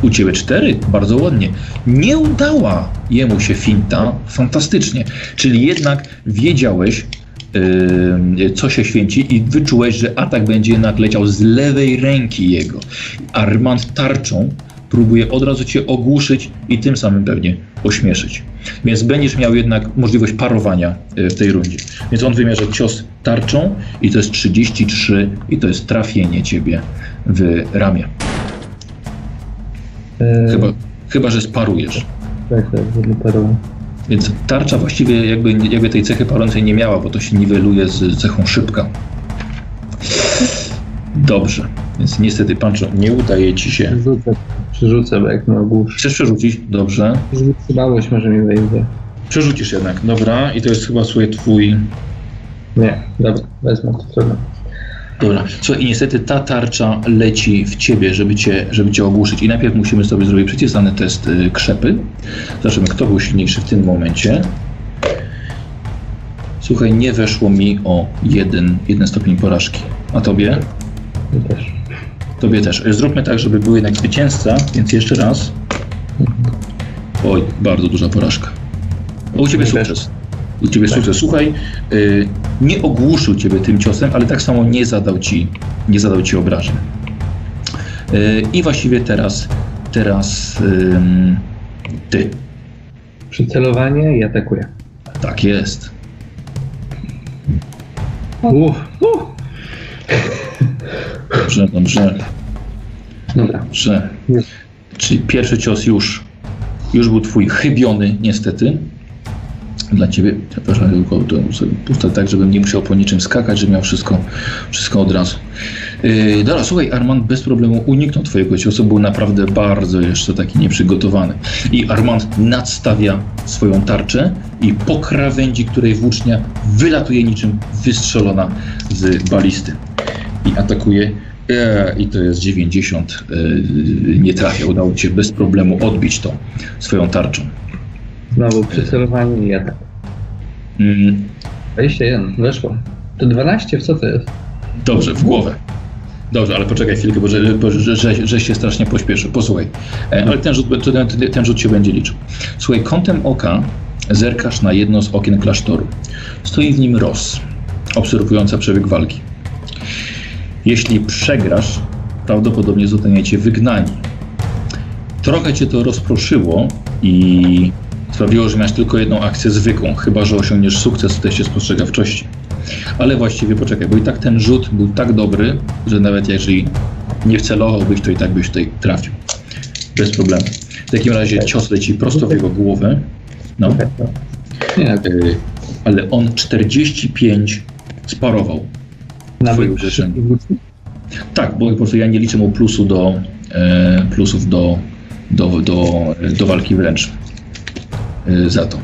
Speaker 1: U ciebie cztery, bardzo ładnie. Nie udała jemu się finta, fantastycznie. Czyli jednak wiedziałeś, yy, co się święci i wyczułeś, że atak będzie jednak leciał z lewej ręki jego. Armand tarczą próbuje od razu cię ogłuszyć i tym samym pewnie ośmieszyć. Więc będziesz miał jednak możliwość parowania yy, w tej rundzie. Więc on wymierza cios tarczą i to jest 33 i to jest trafienie ciebie w ramię.
Speaker 3: E,
Speaker 1: Chyba, chyba że sparujesz.
Speaker 3: Tak, tak, parowy.
Speaker 1: Więc tarcza właściwie jakby, jakby tej cechy palącej nie miała, bo to się niweluje z cechą szybka. Dobrze. Więc niestety, Pancho, nie udaje ci się.
Speaker 3: Przerzucę, przerzucę, jak ma ogłusz.
Speaker 1: Chcesz przerzucić? Dobrze.
Speaker 3: Wytrzymałość może mi wejdzie.
Speaker 1: Przerzucisz jednak. Dobra. I to jest chyba słuchaj twój...
Speaker 3: Nie, dobra, wezmę to trudno.
Speaker 1: Dobra. Słuchaj, i niestety ta tarcza leci w ciebie, żeby cię, żeby cię ogłuszyć. I najpierw musimy sobie zrobić przeciwstawny test y, krzepy. Zobaczymy, kto był silniejszy w tym momencie. Słuchaj, nie weszło mi o jeden, jeden stopień porażki. A tobie?
Speaker 3: Też.
Speaker 1: Tobie też. Zróbmy tak, żeby był jednak zwycięzca, więc jeszcze raz. Oj, bardzo duża porażka. U ciebie sukces. U ciebie
Speaker 3: Tak.
Speaker 1: sukces. Słuchaj, y, nie ogłuszył ciebie tym ciosem, ale tak samo nie zadał ci, nie zadał ci obrażeń. Y, I właściwie teraz, teraz ym, ty.
Speaker 3: Przycelowanie i atakuję.
Speaker 1: Tak jest.
Speaker 3: Uff, uff.
Speaker 1: Dobrze, dobrze,
Speaker 3: Dobra.
Speaker 1: dobrze. Czyli pierwszy cios już, już był twój chybiony, niestety. Dla ciebie, przepraszam, tylko to puszczę tak, żebym nie musiał po niczym skakać, żebym miał wszystko, wszystko od razu. Yy, dobra, słuchaj, Armand bez problemu uniknął twojego ciosu, był naprawdę bardzo jeszcze taki nieprzygotowany. I Armand nadstawia swoją tarczę i po krawędzi, której włócznia wylatuje niczym wystrzelona z balisty. I atakuje E, I to jest 90. E, nie trafia. Udało ci się bez problemu odbić to swoją tarczą.
Speaker 3: Znowu przycelowanie i atak.
Speaker 1: Mm,
Speaker 3: 21, weszło. To 12, w co to jest?
Speaker 1: dobrze, w głowę. Dobrze, ale poczekaj chwilkę, bo, że, bo że, że, że się strasznie pośpieszył. Posłuchaj, e, ale ten rzut, ten, ten rzut się będzie liczył. Słuchaj, kątem oka zerkasz na jedno z okien klasztoru. Stoi w nim Ros, obserwująca przebieg walki. Jeśli przegrasz, prawdopodobnie zostaniecie wygnani. Trochę cię to rozproszyło i sprawiło, że miałeś tylko jedną akcję zwykłą, chyba że osiągniesz sukces w teście spostrzegawczości. Ale właściwie poczekaj, bo i tak ten rzut był tak dobry, że nawet jeżeli nie wcelowałbyś, to i tak byś tutaj trafił. Bez problemu. W takim razie cios leci prosto w jego głowę. No,
Speaker 3: Nie,
Speaker 1: y, ale on 45 sparował. Twoje uderzenie. Tak, bo po prostu ja nie liczę mu plusu do, e, plusów do, do, do, do walki wręcz za to.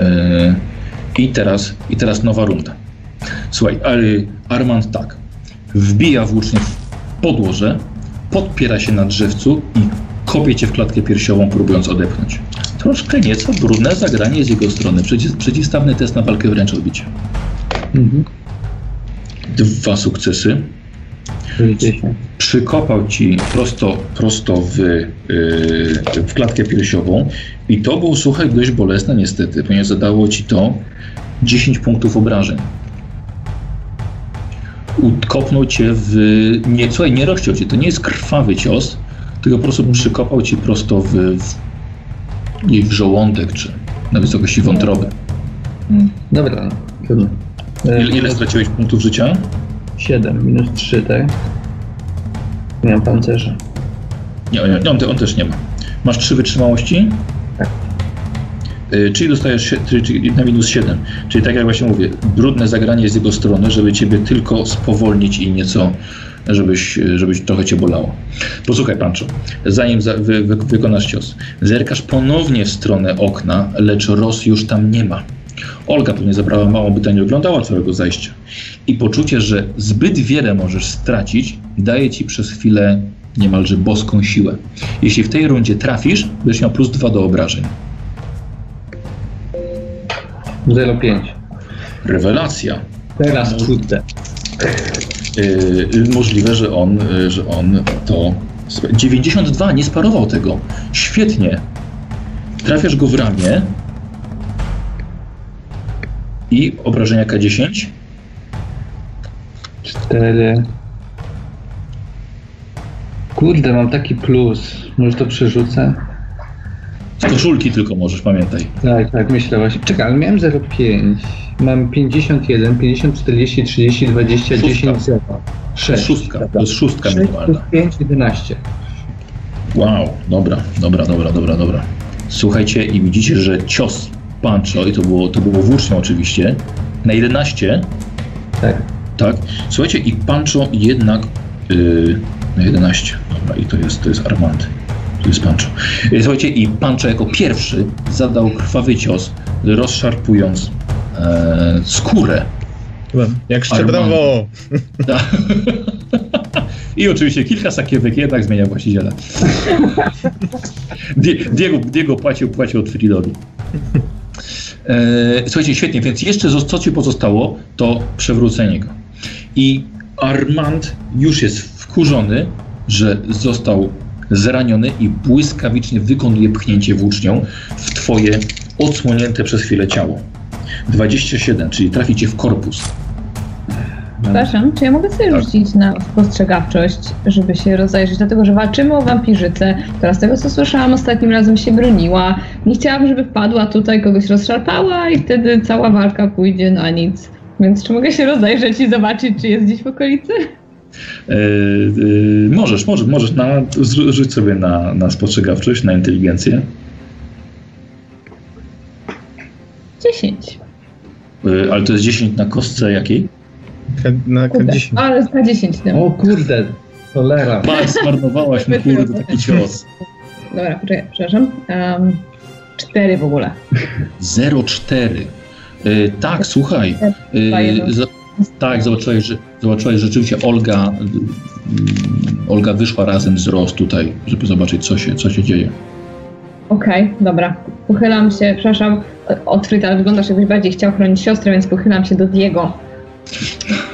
Speaker 1: E, I teraz, I teraz nowa runda. Słuchaj, ale Armand tak, wbija włócznie w podłoże, podpiera się na drzewcu i kopie cię w klatkę piersiową, próbując odepchnąć. Troszkę nieco brudne zagranie z jego strony. Przeciw, przeciwstawny test na walkę wręcz odbicie.
Speaker 3: Mhm.
Speaker 1: Dwa sukcesy.
Speaker 3: 60.
Speaker 1: przykopał ci prosto, prosto w, yy, w klatkę piersiową i to było, słuchaj, dość bolesne niestety, ponieważ zadało ci to 10 punktów obrażeń. Utkopnął cię w... Nie, słuchaj, nie rozciął cię, to nie jest krwawy cios, tylko po prostu przykopał ci prosto w, w, w żołądek, czy na wysokości wątroby.
Speaker 3: Dobra, no, trudno.
Speaker 1: Ile, ile straciłeś punktów życia?
Speaker 3: 7 minus 3, tak? Nie mam pancerza.
Speaker 1: Nie, nie on, on też nie ma. Masz trzy wytrzymałości?
Speaker 3: Tak.
Speaker 1: Y, Czyli dostajesz czyli- na minus 7. Czyli tak jak właśnie mówię, brudne zagranie z jego strony, żeby ciebie tylko spowolnić i nieco, żebyś, żebyś trochę cię bolało. Posłuchaj, Pancho, zanim za, wy, wy, wykonasz cios, zerkasz ponownie w stronę okna, lecz Ros już tam nie ma. Olga pewnie zabrała małą, by ta nie oglądała twojego zajścia. I poczucie, że zbyt wiele możesz stracić, daje ci przez chwilę niemalże boską siłę. Jeśli w tej rundzie trafisz, będziesz miał plus 2 do obrażeń.
Speaker 3: 0,5.
Speaker 1: Rewelacja.
Speaker 3: Teraz kurde.
Speaker 1: Yy, możliwe, że on, yy, że on to. 92, nie sparował tego. Świetnie. Trafiasz go w ramię. I obrażenia K10.
Speaker 3: 4. Kurde, mam taki plus. Może to przerzucę?
Speaker 1: Z koszulki tylko możesz, pamiętaj.
Speaker 3: Tak, tak, myślę właśnie. Czekaj, ale miałem 0,5. Mam 51, 50, 40, 30, 20,
Speaker 1: Szóstka.
Speaker 3: 10, 0.
Speaker 1: To
Speaker 3: 6.
Speaker 1: jest szóstka, to jest szóstka
Speaker 3: 6 plus
Speaker 1: minimalna.
Speaker 3: 5, 11.
Speaker 1: Wow, dobra, dobra, dobra, dobra, dobra. Słuchajcie i widzicie, że cios Pancho, i to było, to było włócznią oczywiście, na 11,
Speaker 3: Tak.
Speaker 1: Tak? Słuchajcie, i Pancho jednak yy, na 11, dobra, i to jest, to jest Armand, to jest Pancho. Yy, Słuchajcie, i Pancho jako pierwszy zadał krwawy cios, rozszarpując e, skórę.
Speaker 5: Jak
Speaker 1: Armand.
Speaker 5: szczebrawo!
Speaker 1: Tak. I oczywiście kilka sakiewek jednak zmienia właściciela. Die- Diego, Diego płacił, płacił od Fridowi. E, słuchajcie, świetnie, więc jeszcze co ci pozostało, to przewrócenie go. I Armand już jest wkurzony, że został zraniony i błyskawicznie wykonuje pchnięcie włócznią w twoje odsłonięte przez chwilę ciało. 27, czyli trafi cię w korpus.
Speaker 2: Przepraszam, czy ja mogę sobie
Speaker 1: Tak.
Speaker 2: rzucić na spostrzegawczość, żeby się rozejrzeć, dlatego że walczymy o wampirzycę, która z tego co słyszałam ostatnim razem się broniła. Nie chciałabym, żeby wpadła tutaj, kogoś rozszarpała i wtedy cała walka pójdzie na nic. Więc czy mogę się rozejrzeć i zobaczyć, czy jest gdzieś w okolicy?
Speaker 1: E, e, możesz, możesz, możesz na, rzuć sobie na, na spostrzegawczość, na inteligencję.
Speaker 2: 10.
Speaker 1: E, ale to jest 10 na kostce jakiej?
Speaker 5: K- Na
Speaker 2: Kurde,
Speaker 5: K10.
Speaker 2: ale na 10 nie.
Speaker 3: O kurde, cholera.
Speaker 1: Bardzo zmarnowałaś mi kurde taki cios.
Speaker 2: Dobra, poczekaj, przepraszam. Um, 4 w ogóle.
Speaker 1: 0,4. E, tak, słuchaj. E, za, tak, zobaczyłeś, że, zobaczyłeś, że rzeczywiście Olga, mm, Olga wyszła razem z Ros tutaj, żeby zobaczyć, co się, co się dzieje.
Speaker 2: Okej, dobra. Pochylam się, przepraszam, Otfrid, ale wyglądasz jakbyś bardziej chciał chronić siostrę, więc pochylam się do Diego.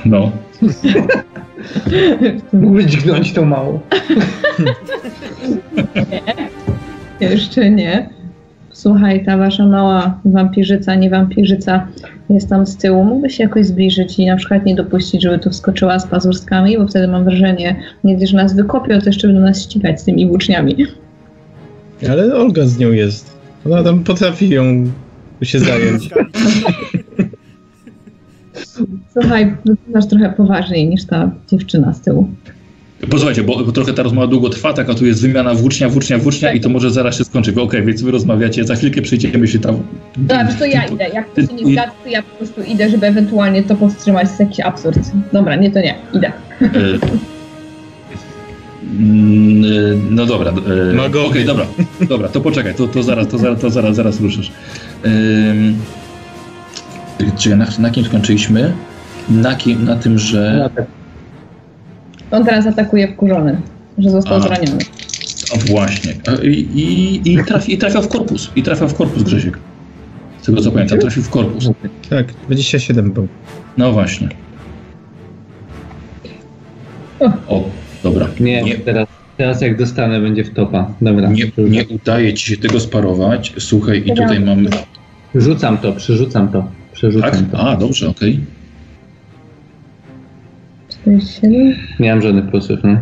Speaker 1: No.
Speaker 3: Mógłbyś dźgnąć tą małą.
Speaker 2: Jeszcze nie. Słuchaj, ta wasza mała wampirzyca, nie wampirzyca jest tam z tyłu. Mógłbyś się jakoś zbliżyć i na przykład nie dopuścić, żeby tu wskoczyła z pazurskami, bo wtedy mam wrażenie, nie że nas wykopią, to jeszcze będą nas ścigać z tymi włóczniami.
Speaker 5: Ale Olga z nią jest. Ona tam potrafi ją się zająć.
Speaker 2: Słuchaj, wyglądasz trochę poważniej niż ta dziewczyna z tyłu.
Speaker 1: Posłuchajcie, bo, bo trochę ta rozmowa długo trwa, tak, a tu jest wymiana włócznia, włócznia, włócznia i to może zaraz się skończy. Okej, więc wy rozmawiacie, za chwilkę przyjdziemy się tam.
Speaker 2: Dobra, to ja idę. Jak to się nie zgadza, to ja po prostu idę, żeby ewentualnie to powstrzymać. To jest jakiś absurd. Dobra, nie, to nie. Idę.
Speaker 1: E, mm, e, No dobra.
Speaker 5: Magowie.
Speaker 1: Okej, dobra. Dobra, to poczekaj, to, to zaraz, to zaraz, to zaraz, zaraz ruszysz. Czekaj, na, na kim skończyliśmy? Na, kim, na tym, że.
Speaker 2: On teraz atakuje wkurzony, że został
Speaker 1: A.
Speaker 2: zraniony.
Speaker 1: O, właśnie. I, i, i, trafi, I trafiał w korpus. I trafiał w korpus Grzesiek. Z tego co pamiętam, trafił w korpus.
Speaker 5: Tak, 27 był.
Speaker 1: No właśnie. O, dobra.
Speaker 3: Nie,
Speaker 1: Nie,
Speaker 3: teraz, teraz jak dostanę będzie w topa. Dobra.
Speaker 1: nie, nie udaje ci się tego sparować. Słuchaj, i tutaj mamy.
Speaker 3: Rzucam to, przerzucam to. Przerzucam
Speaker 1: Tak?
Speaker 3: to.
Speaker 1: A, dobrze, okej.
Speaker 2: 47.
Speaker 3: Nie mam żadnych plusów, nie?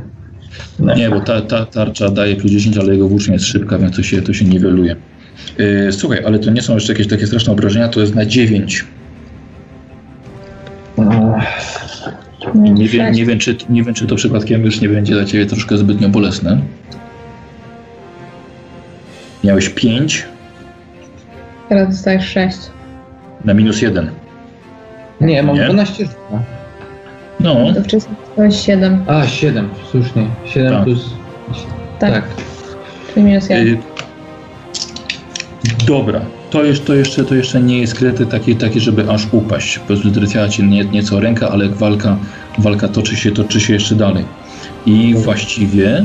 Speaker 1: Nie, bo ta, ta tarcza daje plus 10, ale jego włócznia jest szybka, więc to się, to się niweluje. Yy, słuchaj, ale to nie są jeszcze jakieś takie straszne obrażenia, to jest na 9. Nie wiem, nie, wiem, czy, nie wiem, czy to przypadkiem już nie będzie dla ciebie troszkę zbytnio bolesne. Miałeś 5
Speaker 2: Teraz dostajesz 6.
Speaker 1: na minus 1.
Speaker 3: Nie, mam
Speaker 1: Nie?
Speaker 3: 12 życia.
Speaker 1: No,
Speaker 2: To wcześniej dostałeś 7.
Speaker 3: A, 7, słusznie. 7
Speaker 1: Tak.
Speaker 3: plus...
Speaker 2: Tak,
Speaker 3: Tak.
Speaker 2: czyli minus 1.
Speaker 1: Y, Dobra, to, jest, to, jeszcze, to jeszcze nie jest krety taki, taki, żeby aż upaść. Po prostu trafiała cię nie, nieco ręka, ale walka, walka toczy, się, toczy się jeszcze dalej. I właściwie.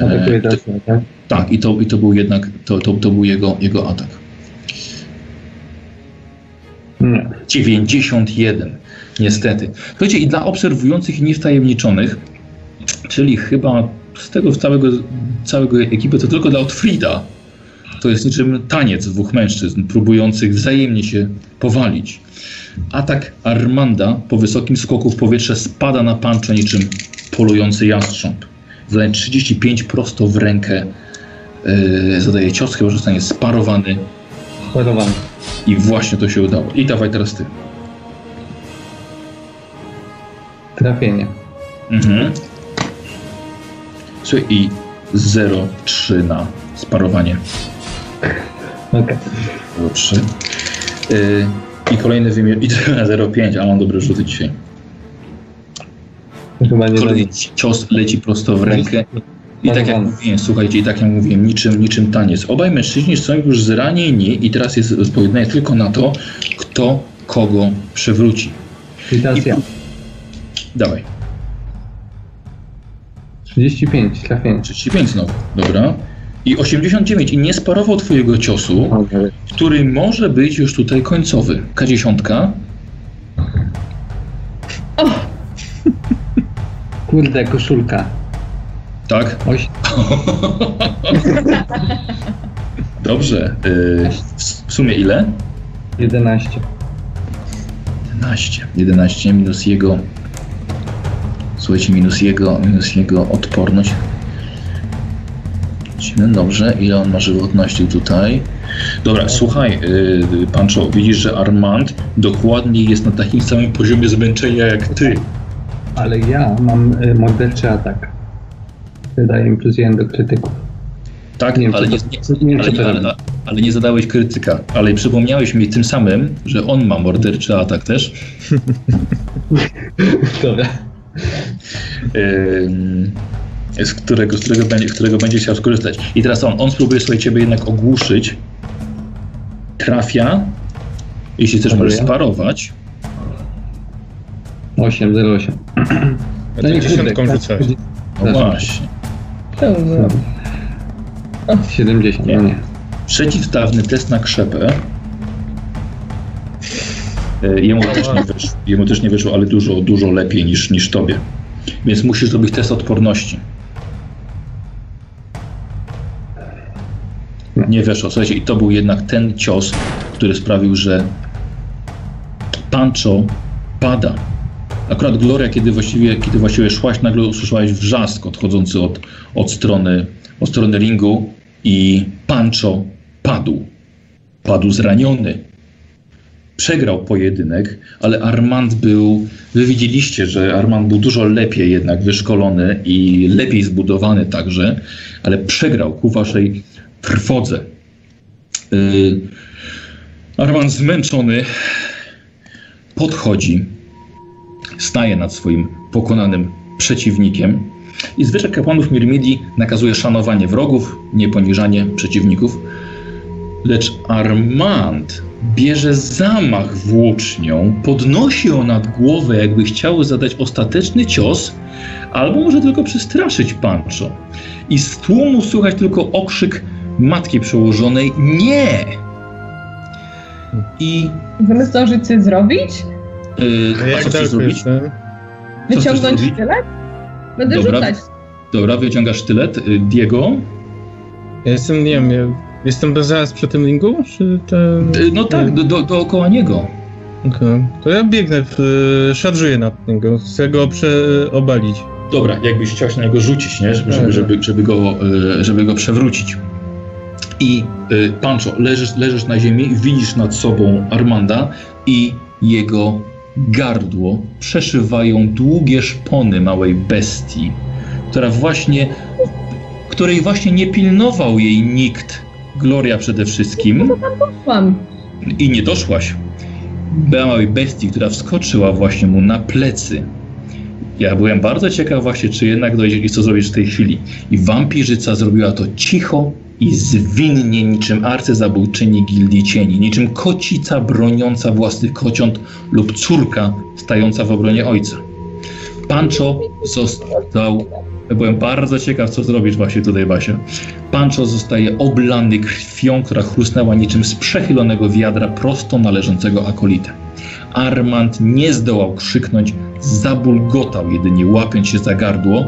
Speaker 3: Atakuje
Speaker 1: E, to,
Speaker 3: tak?
Speaker 1: tak, i to, i to był jednak to, to, to był jego, jego atak.
Speaker 3: Nie.
Speaker 1: 91. Niestety. Słuchajcie, i dla obserwujących i niewtajemniczonych, czyli chyba z tego całego, całego ekipy, to tylko dla Otfrida, to jest niczym taniec dwóch mężczyzn, próbujących wzajemnie się powalić. Atak Armanda po wysokim skoku w powietrze spada na pancze niczym polujący jastrząb. Zadaje 35 prosto w rękę. Yy, zadaje cios, chyba że zostanie sparowany
Speaker 3: Chorowany.
Speaker 1: i właśnie to się udało. I dawaj teraz ty.
Speaker 3: Trafienie.
Speaker 1: Mhm. Słuchaj, i 0,3 na sparowanie.
Speaker 3: Okej.
Speaker 1: 0,3. Yy, I kolejny wymiar. I to na 0,5, a mam dobre rzuty dzisiaj.
Speaker 3: Chyba nie
Speaker 1: Kolejny cios leci prosto w rękę. I tak jak mówiłem, słuchajcie, i tak jak mówiłem, niczym, niczym taniec. Obaj mężczyźni są już zranieni i teraz jest pojednanie tylko na to, kto kogo przewróci.
Speaker 3: I teraz
Speaker 1: I-
Speaker 3: ja.
Speaker 1: Dawaj,
Speaker 3: 35, trafienie.
Speaker 1: 35 znowu, dobra. I 89 i nie sparował twojego ciosu, który może być już tutaj końcowy. K10,
Speaker 3: Kurde, koszulka.
Speaker 1: tak?
Speaker 3: Oś...
Speaker 1: Dobrze. Yy, w w sumie ile?
Speaker 3: 11.
Speaker 1: 11. 11 minus jego. Słuchajcie, minus jego, minus jego odporność. Dobrze, ile on ma żywotności tutaj? Dobra, słuchaj, yy, Pancho, widzisz, że Armand dokładnie jest na takim samym poziomie zmęczenia jak ty.
Speaker 3: Ale ja mam y, morderczy atak. Wydaje mi plus 1 do krytyków.
Speaker 1: Tak,
Speaker 3: Nie wiem,
Speaker 1: ale,
Speaker 3: czy
Speaker 1: nie,
Speaker 3: to- nie wiem,
Speaker 1: ale, nie,
Speaker 3: robi.
Speaker 1: ale, ale nie zadałeś krytyka. Ale przypomniałeś mi tym samym, że on ma morderczy atak też.
Speaker 3: Dobra.
Speaker 1: Z którego, z którego, będzie, którego będzie chciał skorzystać. I teraz on, on spróbuje sobie ciebie jednak ogłuszyć. Trafia. Jeśli chcesz, możesz sparować.
Speaker 3: 8, 0, 8.
Speaker 5: Ja tak dziesiątką rzucałeś.
Speaker 1: No właśnie.
Speaker 2: Było.
Speaker 3: 70, no nie.
Speaker 1: Przeciwstawny test na krzepę. Yy, Jemu też, nie wyszło, jemu też nie wyszło, ale dużo, dużo lepiej niż, niż tobie. Więc musisz zrobić test odporności. Nie weszło. Słuchajcie, i to był jednak ten cios, który sprawił, że Pancho pada. Akurat Gloria, kiedy właściwie, kiedy właściwie szłaś, nagle usłyszałaś wrzask odchodzący od, od, strony, od strony ringu i Pancho padł. Padł zraniony. Przegrał pojedynek, ale Armand był. Wy widzieliście, że Armand był dużo lepiej jednak wyszkolony i lepiej zbudowany także, ale przegrał ku waszej trwodze. Yy, Armand zmęczony podchodzi, staje nad swoim pokonanym przeciwnikiem i zwyczaj kapłanów Mirmidii nakazuje szanowanie wrogów, nie poniżanie przeciwników. Lecz Armand bierze zamach włócznią, podnosi ją nad głowę, jakby chciał zadać ostateczny cios, albo może tylko przestraszyć Pancho. I z tłumu słychać tylko okrzyk matki przełożonej nie! I
Speaker 2: Możemy zdążyć coś zrobić?
Speaker 1: yy,
Speaker 5: jak
Speaker 1: co chcesz zrobić?
Speaker 2: Wyciągnąć
Speaker 1: zrobić?
Speaker 2: sztylet? Będę
Speaker 1: Dobra.
Speaker 2: rzucać.
Speaker 1: Dobra, wyciągasz sztylet. Y, Diego?
Speaker 5: Ja jestem, nie wiem, ja jestem zaraz przy tym ringu, czy.
Speaker 1: Y, No tak, do, do, dookoła niego.
Speaker 5: Okej. To ja biegnę, w, szarżuję nad niego, chcę go przeobalić.
Speaker 1: Dobra, jakbyś chciał się na niego rzucić, nie? Żeby, żeby, żeby, żeby, go, e, żeby go przewrócić. I Pancho, leżysz, leżysz na ziemi, widzisz nad sobą Armanda i jego gardło przeszywają długie szpony małej bestii, która właśnie, której właśnie nie pilnował jej nikt. Gloria przede wszystkim.
Speaker 2: Mam.
Speaker 1: I nie doszłaś. Była małej bestii, która wskoczyła właśnie mu na plecy. Ja byłem bardzo ciekaw właśnie, czy jednak dojdzie i co zrobisz w tej chwili. I wampirzyca zrobiła to cicho i zwinnie niczym arcyzabójczyni gildii cieni, niczym kocica broniąca własnych kociąt lub córka stająca w obronie ojca. Pancho został... Byłem bardzo ciekaw, co zrobisz właśnie tutaj, Basia. Pancho zostaje oblany krwią, która chrusnęła niczym z przechylonego wiadra prosto należącego akolitę. Armand nie zdołał krzyknąć, zabulgotał jedynie łapiąc się za gardło,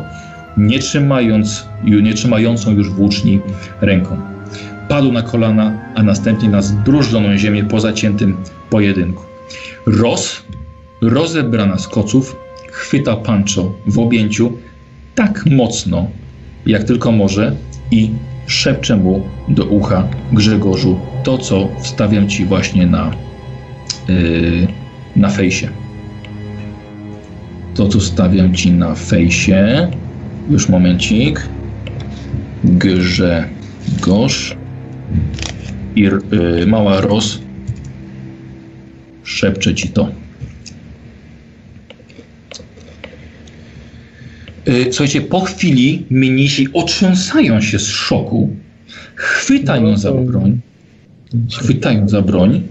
Speaker 1: nie, trzymając, nie trzymającą już włóczni ręką. Padł na kolana, a następnie na zbrużdżoną ziemię po zaciętym pojedynku. Ros, rozebrana z koców, chwyta Pancho w objęciu tak mocno, jak tylko może i szepcze mu do ucha Grzegorzu to, co wstawiam ci właśnie na, yy, na fejsie. To, co stawiam ci na fejsie. Już momencik. Grzegorz. I yy, mała Ros szepcze ci to. Słuchajcie, po chwili mnisi otrząsają się z szoku, chwytają za broń, chwytają za broń.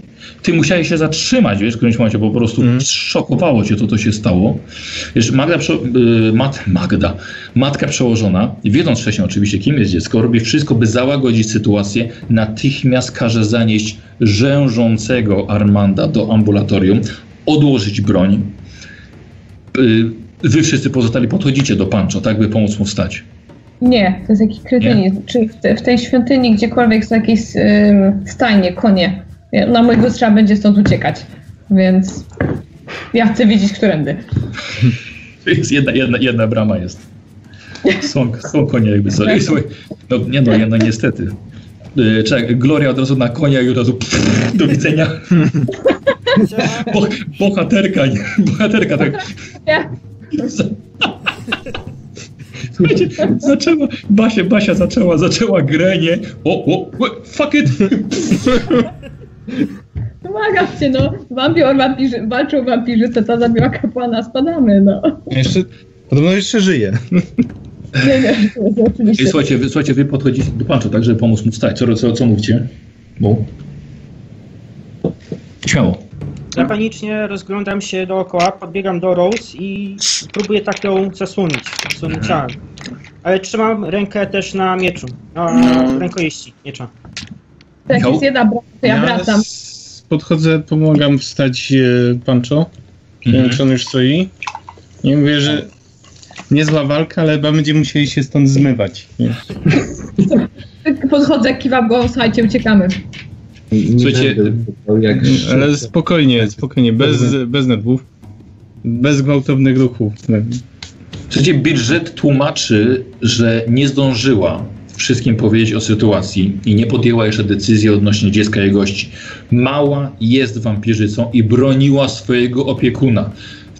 Speaker 1: Ty musiałeś się zatrzymać, wiesz, w którymś momencie po prostu
Speaker 5: Mhm.
Speaker 1: szokowało cię to, co się stało. Wiesz, Magda, y, mat, Magda, matka przełożona, wiedząc wcześniej oczywiście, kim jest dziecko, robi wszystko, by załagodzić sytuację, natychmiast każe zanieść rzężącego Armanda do ambulatorium, odłożyć broń. Y, Wy wszyscy pozostali podchodzicie do Pancho, tak, by pomóc mu wstać.
Speaker 2: Nie, to jest jakiś kretynizm. Czy w, te, w tej świątyni gdziekolwiek są jakieś ym, stajnie, konie. Na mój głos trzeba będzie stąd uciekać. Więc ja chcę wiedzieć, którędy.
Speaker 1: Jest jedna, jedna, jedna brama jest. Są, są konie jakby sobie. Słuchaj, no nie no, no niestety. Yy, Czekaj, Gloria od razu na konia i od razu pff, do widzenia. Bo, bohaterka, nie, bohaterka tak. Słuchajcie, zaczęła, Basia, Basia zaczęła, zaczęła grę, nie? O, o, o, fuck it!
Speaker 2: Pomagam cię, no. Wampir, wampirzy, walczył wampirzyca, ta zabiła kapłana, spadamy, no.
Speaker 5: Jeszcze, podobno jeszcze żyje.
Speaker 2: Nie, nie, nie, oczywiście.
Speaker 1: słuchajcie, wy, słuchajcie, wy podchodzicie do Pancho, tak, żeby pomóc mu wstać. Co, co, co mówicie? Bo... Śmiało.
Speaker 4: Ja panicznie rozglądam się dookoła, podbiegam do Rose i próbuję tak ją zasłonić, swoim ciałem. Ale trzymam rękę też na mieczu, na rękojeści miecza.
Speaker 2: Jak jest jedna to ja wracam.
Speaker 5: podchodzę, pomagam wstać e, Pancho. Nie wiem,
Speaker 1: Mhm.
Speaker 5: czy on już stoi. I mówię, że niezła walka, ale chyba będziemy musieli się stąd zmywać.
Speaker 2: Podchodzę, kiwam go, słuchajcie, uciekamy.
Speaker 3: Nie
Speaker 1: Słuchajcie,
Speaker 3: jak
Speaker 5: Ale spokojnie, spokojnie, bez, bez nerwów. Bez gwałtownych ruchów.
Speaker 1: Słuchajcie, budżet tłumaczy, że nie zdążyła wszystkim powiedzieć o sytuacji i nie podjęła jeszcze decyzji odnośnie dziecka i gości. Mała jest wampirzycą i broniła swojego opiekuna.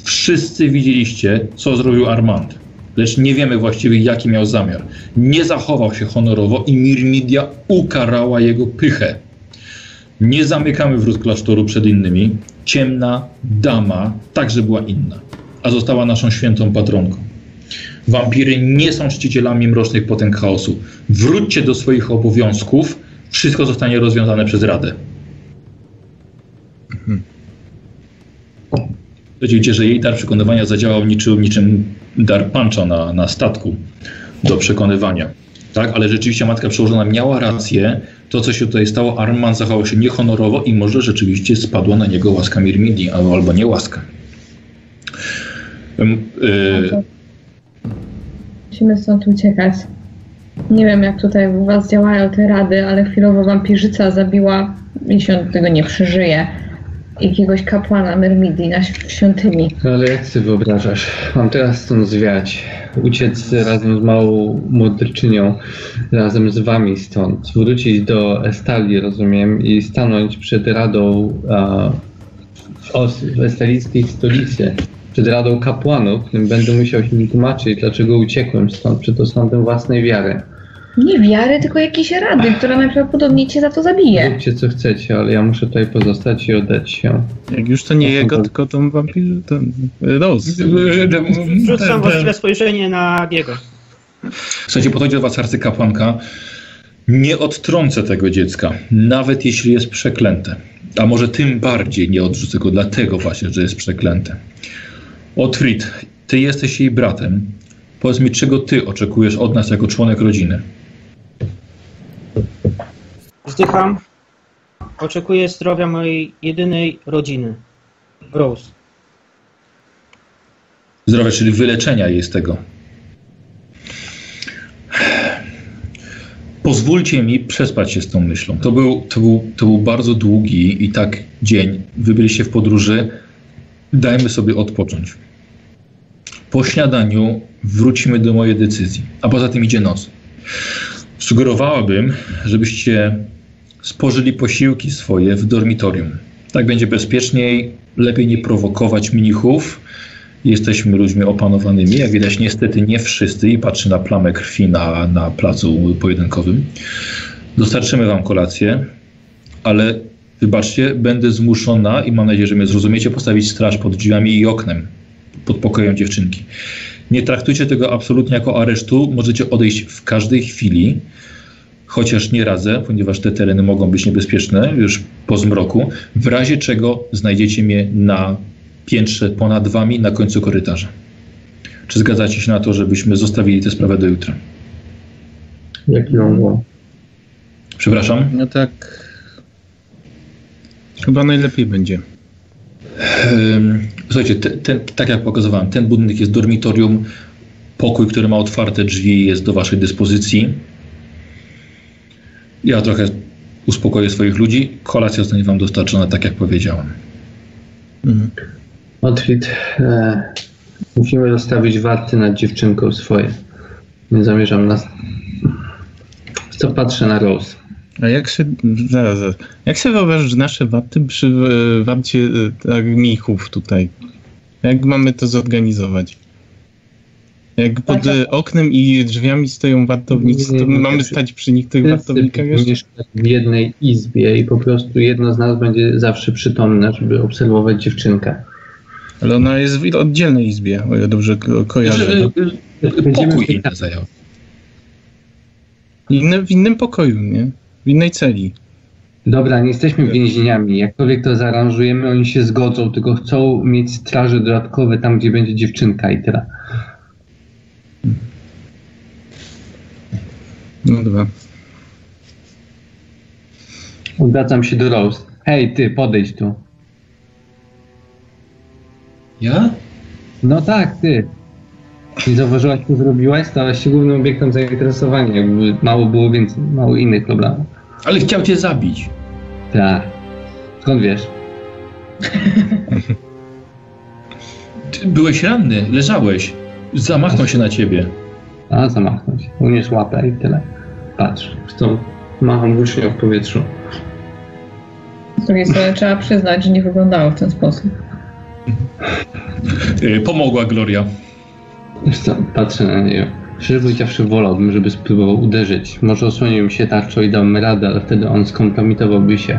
Speaker 1: Wszyscy widzieliście, co zrobił Armand. Lecz nie wiemy właściwie, jaki miał zamiar. Nie zachował się honorowo i Mirmidia ukarała jego pychę. Nie zamykamy wrót klasztoru przed innymi. Ciemna dama także była inna, a została naszą świętą patronką. Wampiry nie są czcicielami mrocznych potęg chaosu. Wróćcie do swoich obowiązków. Wszystko zostanie rozwiązane przez Radę. Wiecie, że jej dar przekonywania zadziałał niczym, niczym dar na, na statku do przekonywania. Tak, ale rzeczywiście matka przełożona miała rację. To, co się tutaj stało, Arman zachował się niehonorowo i może rzeczywiście spadła na niego łaska Mirmidi, albo, nie łaska. Y,
Speaker 2: Musimy stąd uciekać. Nie wiem, jak tutaj u was działają te rady, ale chwilowo wampirzyca zabiła, jeśli on tego nie przeżyje, jakiegoś kapłana Myrmidii na św- świątyni.
Speaker 3: Ale jak sobie wyobrażasz? Mam teraz stąd zwiać, uciec razem z małą młodczynią, razem z wami stąd, wrócić do Estalii, rozumiem, i stanąć przed radą w, estalijskiej stolicy, przed radą kapłanów, którym będę musiał się wytłumaczyć, dlaczego uciekłem stąd przed osądem własnej wiary.
Speaker 2: Nie wiary, tylko jakiejś rady, która najprawdopodobniej cię za to zabije.
Speaker 3: Róbcie co chcecie, ale ja muszę tutaj pozostać i oddać się.
Speaker 5: Jak już to nie jego, tylko tą wampir... ten Rose.
Speaker 4: Rzucam właściwe spojrzenie na Diego.
Speaker 1: Słuchajcie, podchodzi do was arcykapłanka. Nie odtrącę tego dziecka, nawet jeśli jest przeklęte. A może tym bardziej nie odrzucę go, dlatego właśnie, że jest przeklęte. Otfrid, ty jesteś jej bratem. Powiedz mi, czego ty oczekujesz od nas jako członek rodziny?
Speaker 4: Wzdycham. Oczekuję zdrowia mojej jedynej rodziny. Rose.
Speaker 1: Zdrowia, czyli wyleczenia jej z tego. Pozwólcie mi przespać się z tą myślą. To był, to był, to był bardzo długi i tak dzień. Wy byliście w podróży. Dajmy sobie odpocząć. Po śniadaniu wrócimy do mojej decyzji. A poza tym idzie noc. Sugerowałabym, żebyście spożyli posiłki swoje w dormitorium. Tak będzie bezpieczniej, lepiej nie prowokować mnichów. Jesteśmy ludźmi opanowanymi, jak widać niestety nie wszyscy i patrzę na plamę krwi na, na placu pojedynkowym. Dostarczymy wam kolację, ale wybaczcie, będę zmuszona i mam nadzieję, że mnie zrozumiecie, postawić straż pod drzwiami i oknem, pod pokojem dziewczynki. Nie traktujcie tego absolutnie jako aresztu, możecie odejść w każdej chwili, chociaż nie radzę, ponieważ te tereny mogą być niebezpieczne już po zmroku. W razie czego znajdziecie mnie na piętrze ponad wami na końcu korytarza. Czy zgadzacie się na to, żebyśmy zostawili tę sprawę do jutra?
Speaker 3: Jak ją
Speaker 1: Przepraszam.
Speaker 5: No tak... Chyba najlepiej będzie.
Speaker 1: Słuchajcie, te, ten, tak jak pokazywałem, ten budynek jest dormitorium. Pokój, który ma otwarte drzwi, jest do waszej dyspozycji. Ja trochę uspokoję swoich ludzi. Kolacja zostanie wam dostarczona, tak jak powiedziałem.
Speaker 5: Mhm.
Speaker 3: Otwit, e, musimy zostawić warty nad dziewczynką swoje. Nie zamierzam nas. Co patrzę na Rose?
Speaker 5: A jak się... Zaraz, zaraz. Jak się wyobrażasz nasze warty przy e, warcie e, tak, mnichów tutaj? Jak mamy to zorganizować? Jak pod e, oknem i drzwiami stoją wartownicy, to my mamy stać przy nich tych wartownikach jeszcze?
Speaker 3: mieszkać w jednej izbie i po prostu jedno z nas będzie zawsze przytomne, żeby obserwować dziewczynkę.
Speaker 5: Ale ona jest w oddzielnej izbie, o ile dobrze ko- kojarzę.
Speaker 1: Że,
Speaker 5: No.
Speaker 1: y,
Speaker 3: Będziemy
Speaker 1: Pokój inny zajął.
Speaker 5: Inne, w innym pokoju, nie? W innej celi.
Speaker 3: Dobra, nie jesteśmy więźniami. Jakkolwiek to zaaranżujemy, oni się zgodzą, tylko chcą mieć straże dodatkowe tam, gdzie będzie dziewczynka i tyle.
Speaker 5: No dobra.
Speaker 3: Odwracam się do Rose. Hej, ty, podejdź tu.
Speaker 1: Ja?
Speaker 3: No tak, ty. Nie zauważyłaś, co zrobiłaś? Stałaś się głównym obiektem zainteresowania. Jakby mało było więcej, mało innych problemów.
Speaker 1: Ale chciał cię zabić.
Speaker 3: Tak. Skąd wiesz?
Speaker 1: Ty byłeś ranny, leżałeś. Zamachnął się na ciebie.
Speaker 3: A, zamachnąć. Uniósł łapę i tyle. Patrz, zresztą macham włócznią w powietrzu.
Speaker 2: Z drugiej strony trzeba przyznać, że nie wyglądało w ten sposób.
Speaker 1: Y, Pomogła Gloria.
Speaker 3: Wiesz co, patrzę na niego. Szczerze powiedziawszy, wolałbym, żeby spróbował uderzyć. Może osłonił mi się tarczą i dał mi radę, ale wtedy on skompromitowałby się.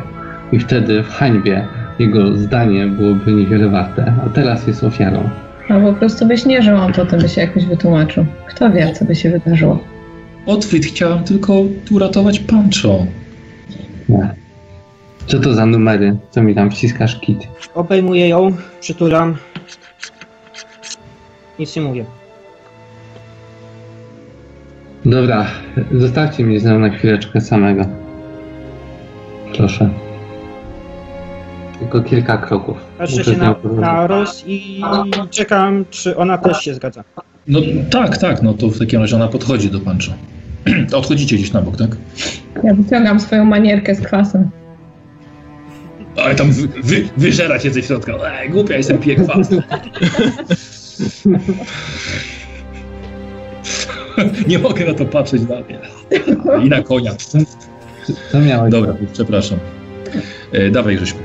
Speaker 3: I wtedy w hańbie jego zdanie byłoby niewiele warte. A teraz jest ofiarą.
Speaker 2: A po prostu byś nie żył, on potem by się jakoś wytłumaczył. Kto wie, co by się wydarzyło.
Speaker 1: Otwit, chciałam tylko uratować Pancho.
Speaker 3: Nie. Co to za numery? Co mi tam wciskasz kit?
Speaker 4: Obejmuję ją, przytulam. Nic nie mówię.
Speaker 3: Dobra, zostawcie mnie z nią na chwileczkę samego. Proszę. Tylko kilka kroków.
Speaker 4: Patrzę
Speaker 3: Muszę
Speaker 4: się na, na Rose i czekam, czy ona też się zgadza.
Speaker 1: No tak, tak, no to w takim razie ona podchodzi do Pancho. Odchodzicie gdzieś na bok, tak?
Speaker 2: Ja wyciągam swoją manierkę z kwasem.
Speaker 1: Ale tam wy, wy, wyżera się ze środka. Ej, głupia jestem, piję kwas. Nie mogę na to patrzeć dalej. I na konia.
Speaker 3: Co miałeś,
Speaker 1: Dobra, przepraszam. E, dawaj, Grześku.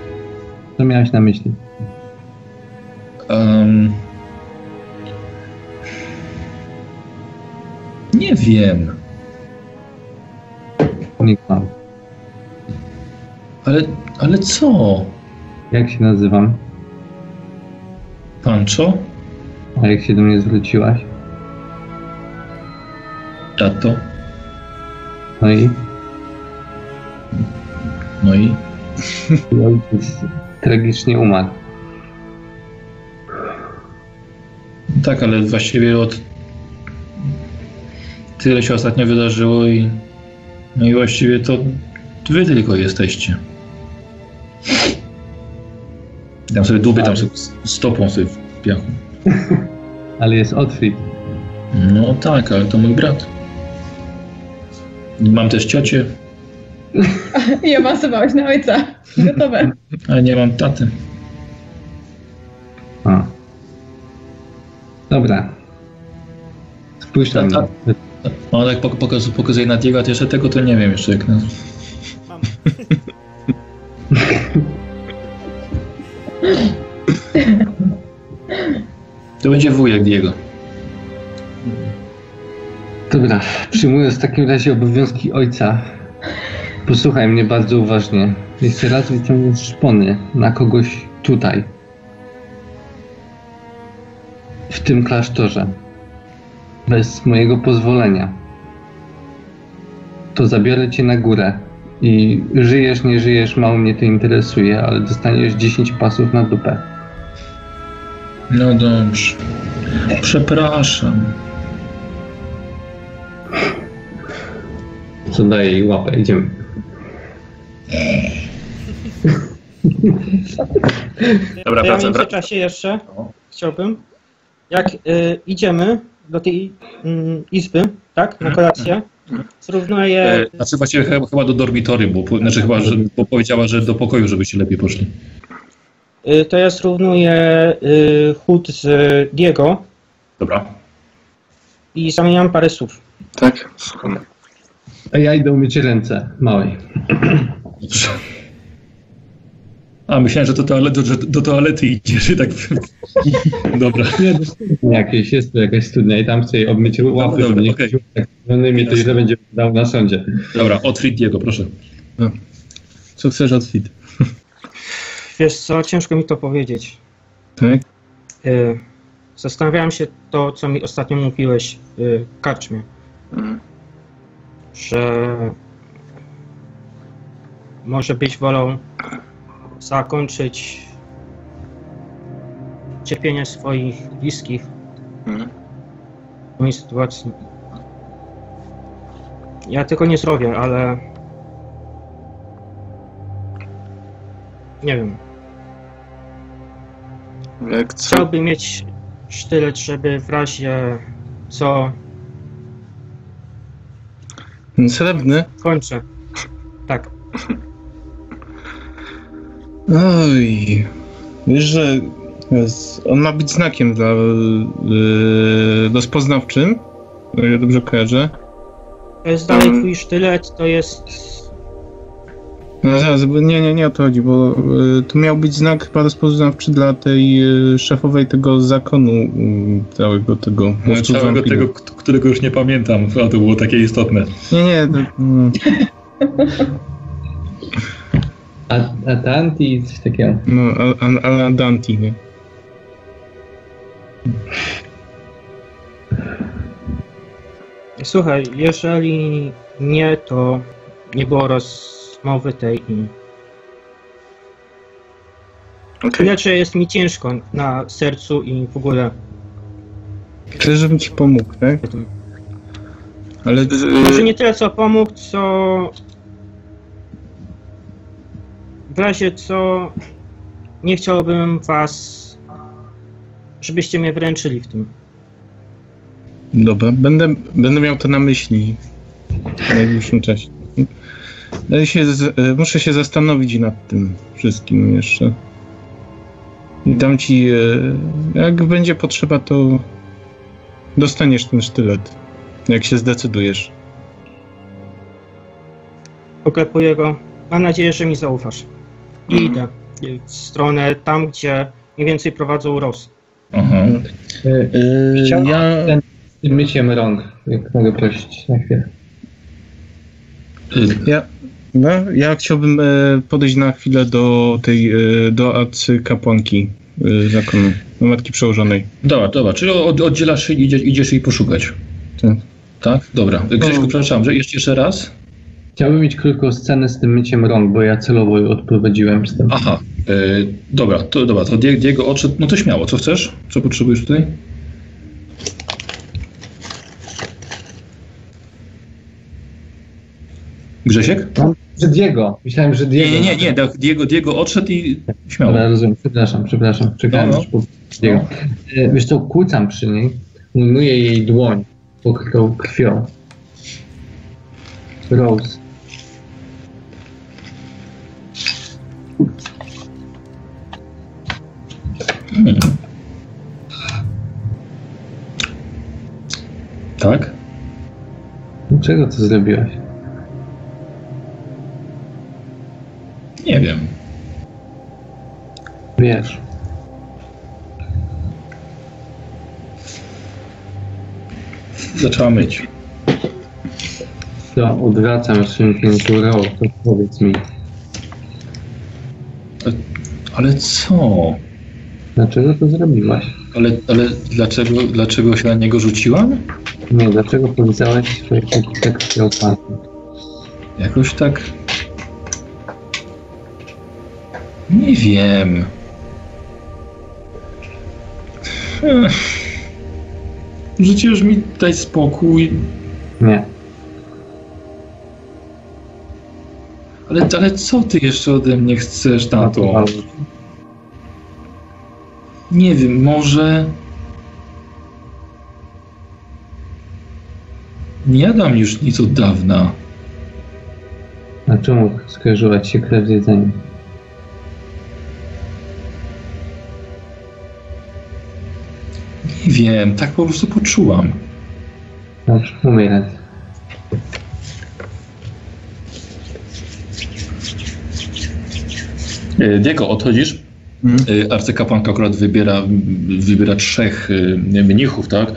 Speaker 3: co miałeś na myśli?
Speaker 1: Um, nie wiem,
Speaker 3: Nie mam.
Speaker 1: ale, ale co?
Speaker 3: Jak się nazywam?
Speaker 1: Pancho?
Speaker 3: A jak się do mnie zwróciłaś?
Speaker 1: Tato?
Speaker 3: No i
Speaker 1: No i?
Speaker 3: ojciec tragicznie umarł.
Speaker 1: Tak, ale właściwie od... Tyle się ostatnio wydarzyło i... No i właściwie to wy tylko jesteście. Tam sobie dłubię tam sobie stopą sobie w piachu.
Speaker 3: Ale jest Otfrid.
Speaker 1: No tak, ale to mój brat. Mam też ciocię,
Speaker 2: I awansowałeś na ojca. Gotowe.
Speaker 1: ale nie mam taty.
Speaker 3: A. Dobra. Spójrz na mnie.
Speaker 1: No tak pok- pokaz, pokazuje na Diego, a jeszcze tego to nie wiem jeszcze jak.
Speaker 4: Mam.
Speaker 1: To będzie wujek Diego.
Speaker 3: Dobra, przyjmując w takim razie obowiązki ojca, posłuchaj mnie bardzo uważnie. Jeszcze raz wyciągniesz szpony na kogoś tutaj. W tym klasztorze. Bez mojego pozwolenia. To zabiorę cię na górę. I żyjesz, nie żyjesz, mało mnie to interesuje, ale dostaniesz 10 pasów na dupę.
Speaker 1: No dobrze. Przepraszam.
Speaker 3: Co daje jej łapę, idziemy.
Speaker 1: Dobra,
Speaker 4: ja w
Speaker 1: wracam, wracam.
Speaker 4: międzyczasie jeszcze chciałbym, jak y, idziemy do tej mm, izby, tak, na kolację, zrównuję,
Speaker 1: E, Znaczy właściwie chyba, chyba do dormitory, bo, znaczy chyba, że bo powiedziała, że do pokoju, żebyście lepiej poszli.
Speaker 4: y, to ja zrównuję y, chód z Diego
Speaker 1: Dobra.
Speaker 4: i zamieniam parę słów.
Speaker 6: Tak? Słucham.
Speaker 3: A ja idę umyć ręce, małej.
Speaker 1: Dobrze. A, myślałem, że do toalety, że do toalety idziesz i tak... Dobra.
Speaker 3: Nie, dosłownie jakieś, jest tu jakaś studnia i tam chcę jej obmyć łapy,
Speaker 1: Dobra,
Speaker 3: żeby nie chodziło tak to źle będzie dał na sądzie.
Speaker 1: Dobra, otwórz Diego, proszę.
Speaker 5: Co chcesz od fit?
Speaker 4: Wiesz co, ciężko mi to powiedzieć.
Speaker 5: Tak?
Speaker 4: Y, zastanawiałem się to, co mi ostatnio mówiłeś y, w karczmie,
Speaker 6: Mhm.
Speaker 4: Że może być wolą zakończyć cierpienie swoich bliskich
Speaker 6: Mhm.
Speaker 4: w mojej sytuacji. Ja tego nie zrobię, ale nie wiem.
Speaker 6: Jak co?
Speaker 4: Chciałbym mieć sztylet, żeby w razie co
Speaker 5: Srebrny?
Speaker 4: kończę. Tak.
Speaker 5: Oj. Wiesz, że on ma być znakiem dla yy, rozpoznawczym. Ile dobrze kojarzę.
Speaker 4: To jest dalej
Speaker 6: Mhm.
Speaker 4: twój sztylet, to jest...
Speaker 5: No zaraz, bo nie, nie, nie o to chodzi, bo y, to miał być znak chyba rozpoznawczy dla tej y, szefowej tego zakonu y, całego tego mostu
Speaker 1: Całego tego, którego już nie pamiętam, a to było takie istotne.
Speaker 5: Nie, nie, to, mm,
Speaker 3: A, a Tanti coś takiego.
Speaker 5: no, Al- Al- Aladanti, nie?
Speaker 4: Słuchaj, jeżeli nie, to nie było rozmowy tej i...
Speaker 6: Okej.
Speaker 4: Inaczej jest mi ciężko na sercu i w ogóle...
Speaker 5: Chcesz, żebym ci pomógł, tak? Ale
Speaker 4: Może nie tyle co pomógł, co... W razie co... Nie chciałbym was... Żebyście mnie wręczyli w tym.
Speaker 5: dobra, będę, będę miał to na myśli w najbliższym czasie. Ja się z, e, muszę się zastanowić nad tym wszystkim jeszcze. I dam ci, e, jak będzie potrzeba, to dostaniesz ten sztylet, jak się zdecydujesz.
Speaker 4: Poklepuję go. Mam nadzieję, że mi zaufasz. I idę w stronę tam, gdzie mniej więcej prowadzą Ros.
Speaker 1: Aha.
Speaker 5: E,
Speaker 3: Chciałbym
Speaker 5: ja,
Speaker 3: ten z tym myciem rąk, jak mogę prosić na chwilę.
Speaker 1: Y,
Speaker 5: ja, no, ja chciałbym e, podejść na chwilę do tej, e, do arcy kapłanki e, zakonu, do matki przełożonej.
Speaker 1: Dobra, dobra, czyli od, oddzielasz się i idziesz, idziesz jej poszukać.
Speaker 5: Tak.
Speaker 1: Tak? Dobra. Grześku,
Speaker 5: No.
Speaker 1: przepraszam, że jeszcze, jeszcze raz?
Speaker 3: Chciałbym mieć krótką scenę z tym myciem rąk, bo ja celowo ją odprowadziłem z tym.
Speaker 1: Aha, dobra, to dobra, to Die- Diego odszedł, no to śmiało, co chcesz? Co potrzebujesz tutaj? Grzesiek?
Speaker 3: Że Diego. Myślałem, że Diego.
Speaker 1: Nie, nie, nie, nie, Diego, Diego odszedł i śmiało.
Speaker 3: Dobra, rozumiem. Przepraszam, przepraszam. Czekałem
Speaker 1: No, no.
Speaker 3: po Diego. E, Wiesz co, kłócam przy niej, ujmuję jej dłoń pokrytą krwią. Rose.
Speaker 1: Hmm. Tak?
Speaker 3: Dlaczego to zrobiłaś?
Speaker 1: Nie wiem.
Speaker 3: Wiesz.
Speaker 1: Zaczęła myć.
Speaker 3: To odwracam szymknięciu Rose, to powiedz mi.
Speaker 1: Ale co?
Speaker 3: Dlaczego to zrobiłaś?
Speaker 1: Ale, ale dlaczego, dlaczego się na niego rzuciłam?
Speaker 3: Nie, dlaczego powiedziałaś swoje tekst o
Speaker 1: Jakoś tak. Nie wiem. Ech. Życie już mi daj spokój.
Speaker 3: Nie.
Speaker 1: Ale, ale co ty jeszcze ode mnie chcesz, tato? Nie wiem, może. Nie jadam już nic od dawna.
Speaker 3: A czemu skojarzyła ci się krew z jedzeniem?
Speaker 1: Wiem, tak po prostu poczułam.
Speaker 3: Dobrze, umyj ręce.
Speaker 1: E, Diego, odchodzisz?
Speaker 5: Mhm.
Speaker 1: Y, Arcykapłanka akurat wybiera, wybiera trzech y, mnichów, tak?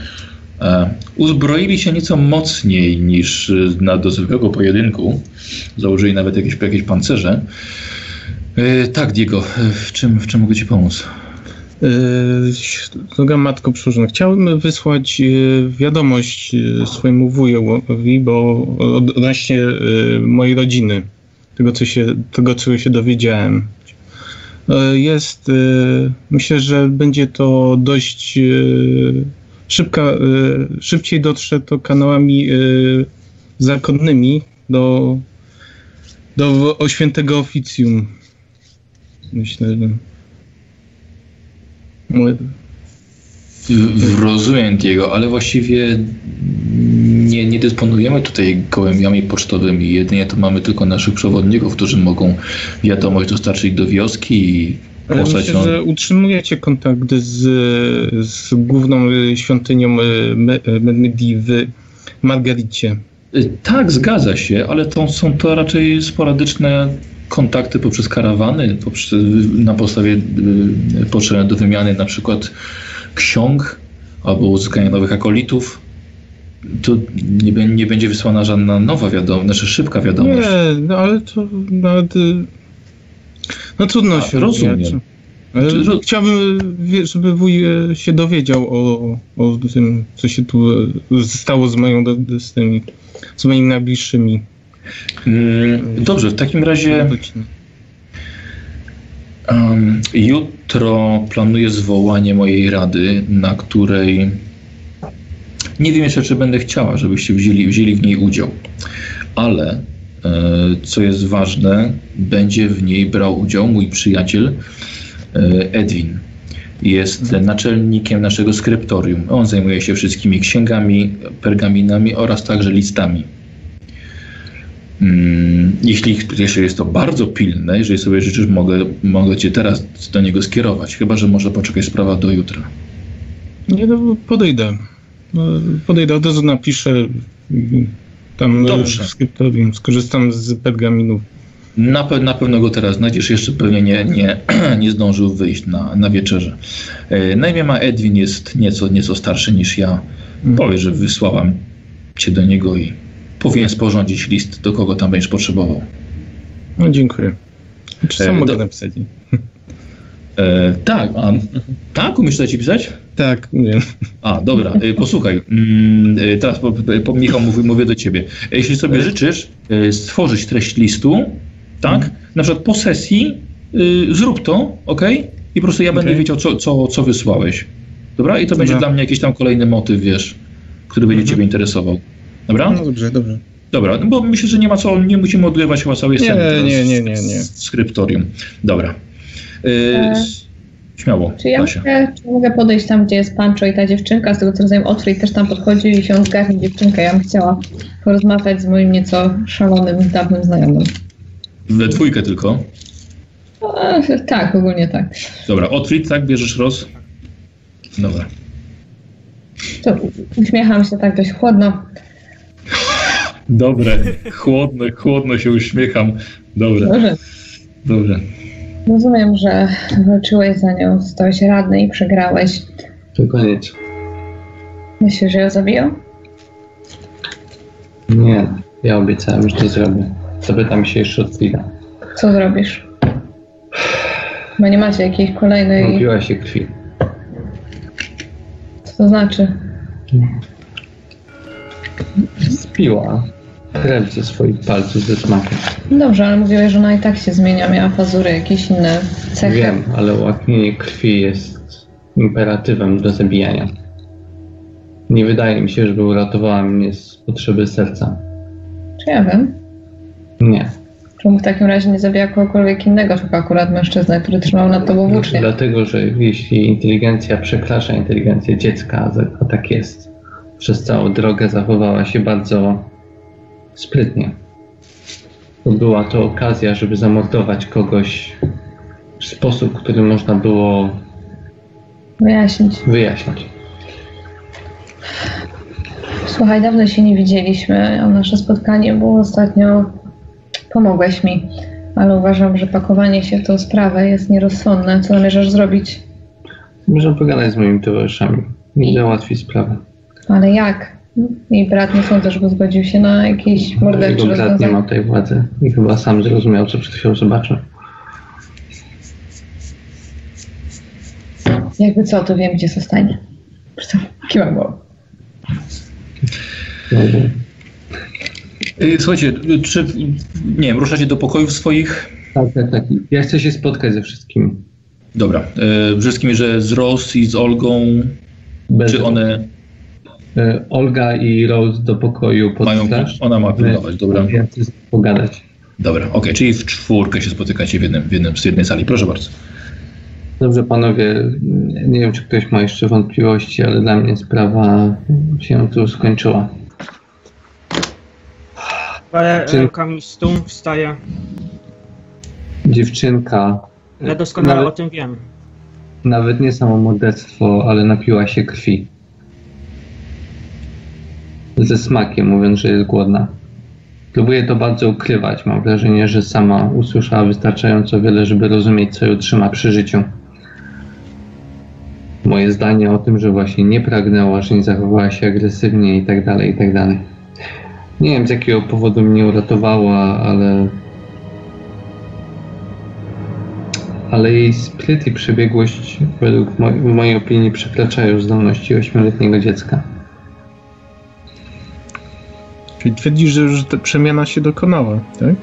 Speaker 1: E, Uzbroili się nieco mocniej niż na do zwykłego pojedynku. Założyli nawet jakieś, jakieś pancerze. E, Tak, Diego, e, w czym, w czym mogę Ci pomóc?
Speaker 5: Yy, Droga Matko Przełożona, chciałbym wysłać yy, wiadomość yy, swojemu wujowi, bo od- odnośnie mojej rodziny, tego co się, tego, czego się dowiedziałem. Jest, myślę, że będzie to dość szybka, szybciej dotrze to kanałami zakonnymi do, do świętego oficjum. Myślę, że...
Speaker 1: Rozumiem Diego, ale właściwie nie, nie dysponujemy tutaj gołębiami pocztowymi. Jedynie to mamy tylko naszych przewodników, którzy mogą wiadomość dostarczyć do wioski i
Speaker 5: Ale myślę,
Speaker 1: ją.
Speaker 5: że utrzymujecie kontakt z, z główną świątynią y, Medmedi w Margaricie.
Speaker 1: Y, Tak, zgadza się, ale to są to raczej sporadyczne kontakty poprzez karawany, poprzez, na podstawie y, potrzebne do wymiany na przykład ksiąg albo uzyskania nowych akolitów. To nie, nie będzie wysłana żadna nowa wiadomość, znaczy szybka wiadomość.
Speaker 5: Nie, no ale to nawet... y, No trudno
Speaker 1: A,
Speaker 5: się
Speaker 1: rozumiem.
Speaker 5: Ale
Speaker 1: Czy-
Speaker 5: chciałbym, żeby wuj y, się dowiedział o, o tym, co się tu y, stało z moją, z tymi, z moimi najbliższymi.
Speaker 1: Mm, Dobrze, w takim razie um, jutro planuję zwołanie mojej rady, na której nie wiem jeszcze, czy będę chciała, żebyście wzięli, wzięli w niej udział, ale e, co jest ważne, będzie w niej brał udział mój przyjaciel e, Edwin. Jest naczelnikiem naszego skryptorium. On zajmuje się wszystkimi księgami, pergaminami oraz także listami. Mm, jeśli, jeśli jest to bardzo pilne, jeżeli sobie życzysz, mogę, mogę cię teraz do niego skierować. Chyba, że może poczekać sprawa do jutra.
Speaker 5: Nie, no podejdę. No, podejdę, od razu napiszę mm, tam
Speaker 1: Dobrze.
Speaker 5: w skryptorium, skorzystam z pergaminu.
Speaker 1: Na, pe- na pewno go teraz znajdziesz, jeszcze pewnie nie, nie, nie zdążył wyjść na, na wieczerze. E, na imię ma Edwin, jest nieco, nieco starszy niż ja. Powie, że wysłałam cię do niego i powinien sporządzić list, do kogo tam będziesz potrzebował.
Speaker 5: No dziękuję. Czy co
Speaker 1: E,
Speaker 5: mogę
Speaker 1: do-
Speaker 5: napisać?
Speaker 1: E, tak, a, tak, umiesz to ci pisać?
Speaker 5: Tak, nie.
Speaker 1: A, dobra, e, posłuchaj. Mm, e, Teraz, po, po, Michał, mówię, mówię do ciebie. E, Jeśli sobie życzysz e, stworzyć treść listu, tak? Na przykład po sesji y, zrób to, ok? I po prostu ja będę
Speaker 5: Okej.
Speaker 1: wiedział, co, co, co wysłałeś. Dobra? I to będzie dla mnie jakiś tam kolejny motyw, wiesz, który będzie
Speaker 5: Mhm.
Speaker 1: ciebie interesował. Dobra?
Speaker 5: No dobrze, dobrze.
Speaker 1: Dobra, no bo myślę, że nie ma co, nie musimy odgrywać chyba całej
Speaker 5: Nie,
Speaker 1: sceny.
Speaker 5: nie, nie, nie, nie.
Speaker 1: Z skryptorium. Dobra. Y,
Speaker 2: E,
Speaker 1: Śmiało,
Speaker 2: Czy ja mogę, czy mogę podejść tam, gdzie jest Pancho i ta dziewczynka, z tego co rozumiem, Otfrid też tam podchodzi i się zgarnie dziewczynkę. Ja bym chciała porozmawiać z moim nieco szalonym, dawnym znajomym.
Speaker 1: We dwójkę tylko.
Speaker 2: E, tak, ogólnie tak.
Speaker 1: Dobra, Otfrid, tak? Bierzesz roz? Dobra.
Speaker 2: To uśmiecham się tak dość chłodno.
Speaker 1: Dobre, chłodno, chłodno się uśmiecham. Dobrze,
Speaker 2: Dobrze.
Speaker 1: dobrze.
Speaker 2: Rozumiem, że walczyłeś za nią, stałeś radny i przegrałeś.
Speaker 3: To koniec.
Speaker 2: Myślisz, że ją zabiją?
Speaker 3: Nie, ja obiecałem, że to zrobię. Zapytam się jeszcze od Frida.
Speaker 2: Co zrobisz? Bo nie macie jakiejś kolejnej...
Speaker 3: Napiła się krwi.
Speaker 2: Co to znaczy?
Speaker 3: Spiła krew ze swoich palców ze smakiem.
Speaker 2: Dobrze, ale mówiłeś, że ona i tak się zmienia, miała pazury, jakieś inne cechy.
Speaker 3: Wiem, ale łaknienie krwi jest imperatywem do zabijania. Nie wydaje mi się, żeby uratowała mnie z potrzeby serca.
Speaker 2: Czy ja wiem?
Speaker 3: Nie.
Speaker 2: Czemu w takim razie nie zabija kogokolwiek innego, tylko akurat mężczyznę, który trzymał nad tobą włócznie?
Speaker 3: Dlatego, że jeśli inteligencja przekracza inteligencję dziecka, a tak jest, przez całą drogę zachowała się bardzo sprytnie. To była to okazja, żeby zamordować kogoś w sposób, który można było
Speaker 2: Wyjaśnić.
Speaker 3: wyjaśnić.
Speaker 2: Słuchaj, dawno się nie widzieliśmy, a nasze spotkanie było ostatnio... Pomogłeś mi, ale uważam, że pakowanie się w tą sprawę jest nierozsądne. Co zamierzasz zrobić?
Speaker 3: Można pogadać z moimi towarzyszami i załatwić sprawę.
Speaker 2: Ale jak? I brat nie sądzę, żeby zgodził się na jakieś mordercze
Speaker 3: Jego brat nie ma tej władzy i chyba sam zrozumiał, co przed chwilą zobaczył.
Speaker 2: Jakby co, to wiem, gdzie zostanie. Kiwam głową.
Speaker 1: Y, Słuchajcie, czy, nie wiem, ruszacie do pokojów swoich?
Speaker 3: Tak, tak, tak. Ja chcę się spotkać ze wszystkimi.
Speaker 1: Dobra. Y, Wszystkimi, że z Ros i z Olgą,
Speaker 3: Bez
Speaker 1: czy one
Speaker 3: E, Olga i Rose do pokoju pod
Speaker 1: mają,
Speaker 3: straż.
Speaker 1: ona ma pilnować, dobra.
Speaker 3: Ja chcę z nim pogadać.
Speaker 1: Dobra, okej, czyli w czwórkę się spotykacie w, jednym, w, jednym, w jednej sali. Proszę bardzo.
Speaker 3: Dobrze, panowie, nie wiem, czy ktoś ma jeszcze wątpliwości, ale dla mnie sprawa się tu skończyła.
Speaker 4: Ale rękami stół wstaje.
Speaker 3: Dziewczynka
Speaker 4: Ja doskonale
Speaker 3: Nawet-
Speaker 4: o tym wiem.
Speaker 3: nawet nie samo morderstwo, ale napiła się krwi. Ze smakiem, mówiąc, że jest głodna. Próbuje to bardzo ukrywać. Mam wrażenie, że sama usłyszała wystarczająco wiele, żeby rozumieć, co ją trzyma przy życiu. Moje zdanie o tym, że właśnie nie pragnęła, że nie zachowała się agresywnie i tak dalej, i tak dalej. Nie wiem, z jakiego powodu mnie uratowała, ale ale jej spryt i przebiegłość według mojej opinii przekraczają zdolności ośmioletniego dziecka.
Speaker 5: Czyli twierdzisz, że już ta przemiana się dokonała, tak?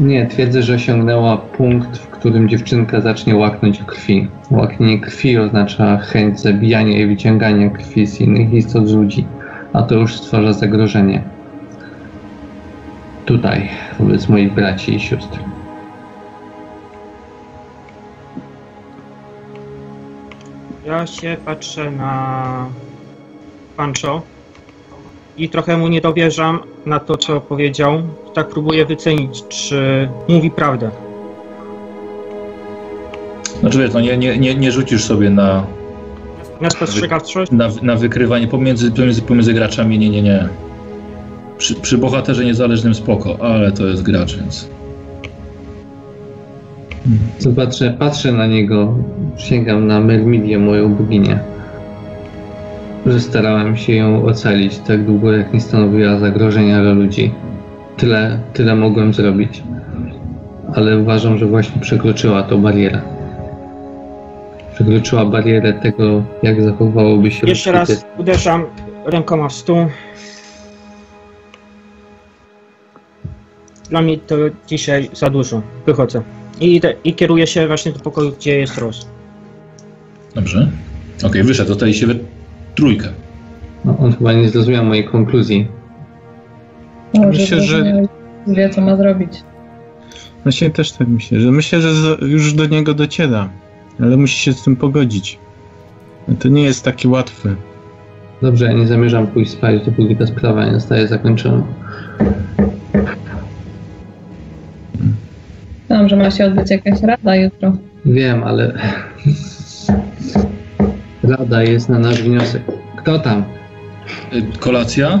Speaker 3: Nie, twierdzę, że osiągnęła punkt, w którym dziewczynka zacznie łaknąć krwi. Łaknienie krwi oznacza chęć zabijania i wyciągania krwi z innych istot z ludzi, a to już stwarza zagrożenie. Tutaj, wobec moich braci i sióstr.
Speaker 4: Ja się patrzę na Pancho i trochę mu nie dowierzam na to, co powiedział. Tak próbuję wycenić, czy mówi prawdę.
Speaker 1: Znaczy wiesz, no nie, nie, nie, nie rzucisz sobie na,
Speaker 4: Na spostrzegawczość?
Speaker 1: na, na wykrywanie pomiędzy, pomiędzy, pomiędzy graczami, nie, nie, nie. Przy, przy bohaterze niezależnym spoko, ale to jest gracz, więc...
Speaker 3: Zobaczę, patrzę na niego, sięgam na Mermidię, moją boginię. Że starałem się ją ocalić tak długo, jak nie stanowiła zagrożenia dla ludzi. Tyle, tyle mogłem zrobić. Ale uważam, że właśnie przekroczyła tą barierę. Przekroczyła barierę tego, jak zachowałoby się
Speaker 4: Jeszcze raz uderzam rękoma w stół. Dla mnie to dzisiaj za dużo. Wychodzę. I, idę, I kieruję się właśnie do pokoju, gdzie jest Roz.
Speaker 1: Dobrze. Okej, wyszedł, zostaliście we trójkę.
Speaker 3: No, on chyba nie zrozumiał mojej konkluzji.
Speaker 2: Może
Speaker 5: Myślę, że-
Speaker 2: wie, co ma zrobić.
Speaker 5: Właśnie też tak myślę, że myślę, że już do niego dociera, ale musi się z tym pogodzić. No To nie jest takie łatwe.
Speaker 3: Dobrze, ja nie zamierzam pójść spać, dopóki ta sprawa nie zostaje zakończona.
Speaker 2: Znam, że ma się odbyć jakaś rada jutro.
Speaker 3: Wiem, ale rada jest na nasz wniosek. Kto tam?
Speaker 1: Kolacja?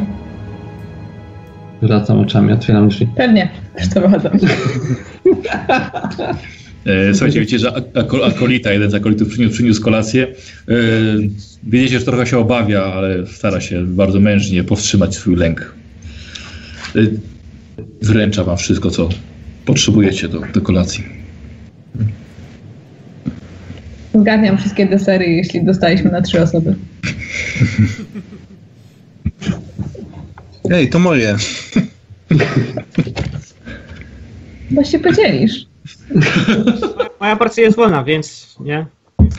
Speaker 3: Wracam oczami, otwieram drzwi.
Speaker 2: Pewnie, też to badam.
Speaker 1: E, Słuchajcie, wiecie, że ak- ako- akolita, jeden z akolitów przyniósł, przyniósł kolację. E, Wiecie, że trochę się obawia, ale stara się bardzo mężnie powstrzymać swój lęk. E, Wręcza wam wszystko, co potrzebujecie do, do kolacji.
Speaker 2: Zgarniam wszystkie desery, jeśli dostaliśmy na trzy osoby.
Speaker 5: Ej, to moje.
Speaker 2: Bo się podzielisz.
Speaker 4: Moja porcja jest wolna, więc nie.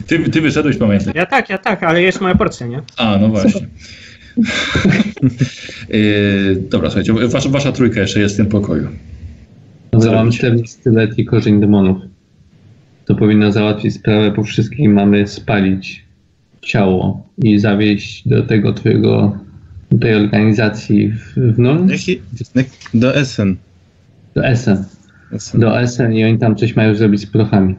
Speaker 1: Ty, ty wyszedłeś, pamiętaj.
Speaker 4: Ja tak, ja tak, ale jest moja porcja, nie?
Speaker 1: A, no właśnie. E, Dobra, słuchajcie, wasza, wasza trójka jeszcze jest w tym pokoju.
Speaker 3: Dobra, mam cztery stylet i korzeń demonów. To powinno załatwić sprawę, bo wszystkich mamy spalić ciało i zawieźć do tego twojego, do tej organizacji w, w Nuln?
Speaker 5: Do SN.
Speaker 3: Do Essen.
Speaker 5: SN.
Speaker 3: Do Essen i oni tam coś mają zrobić z prochami.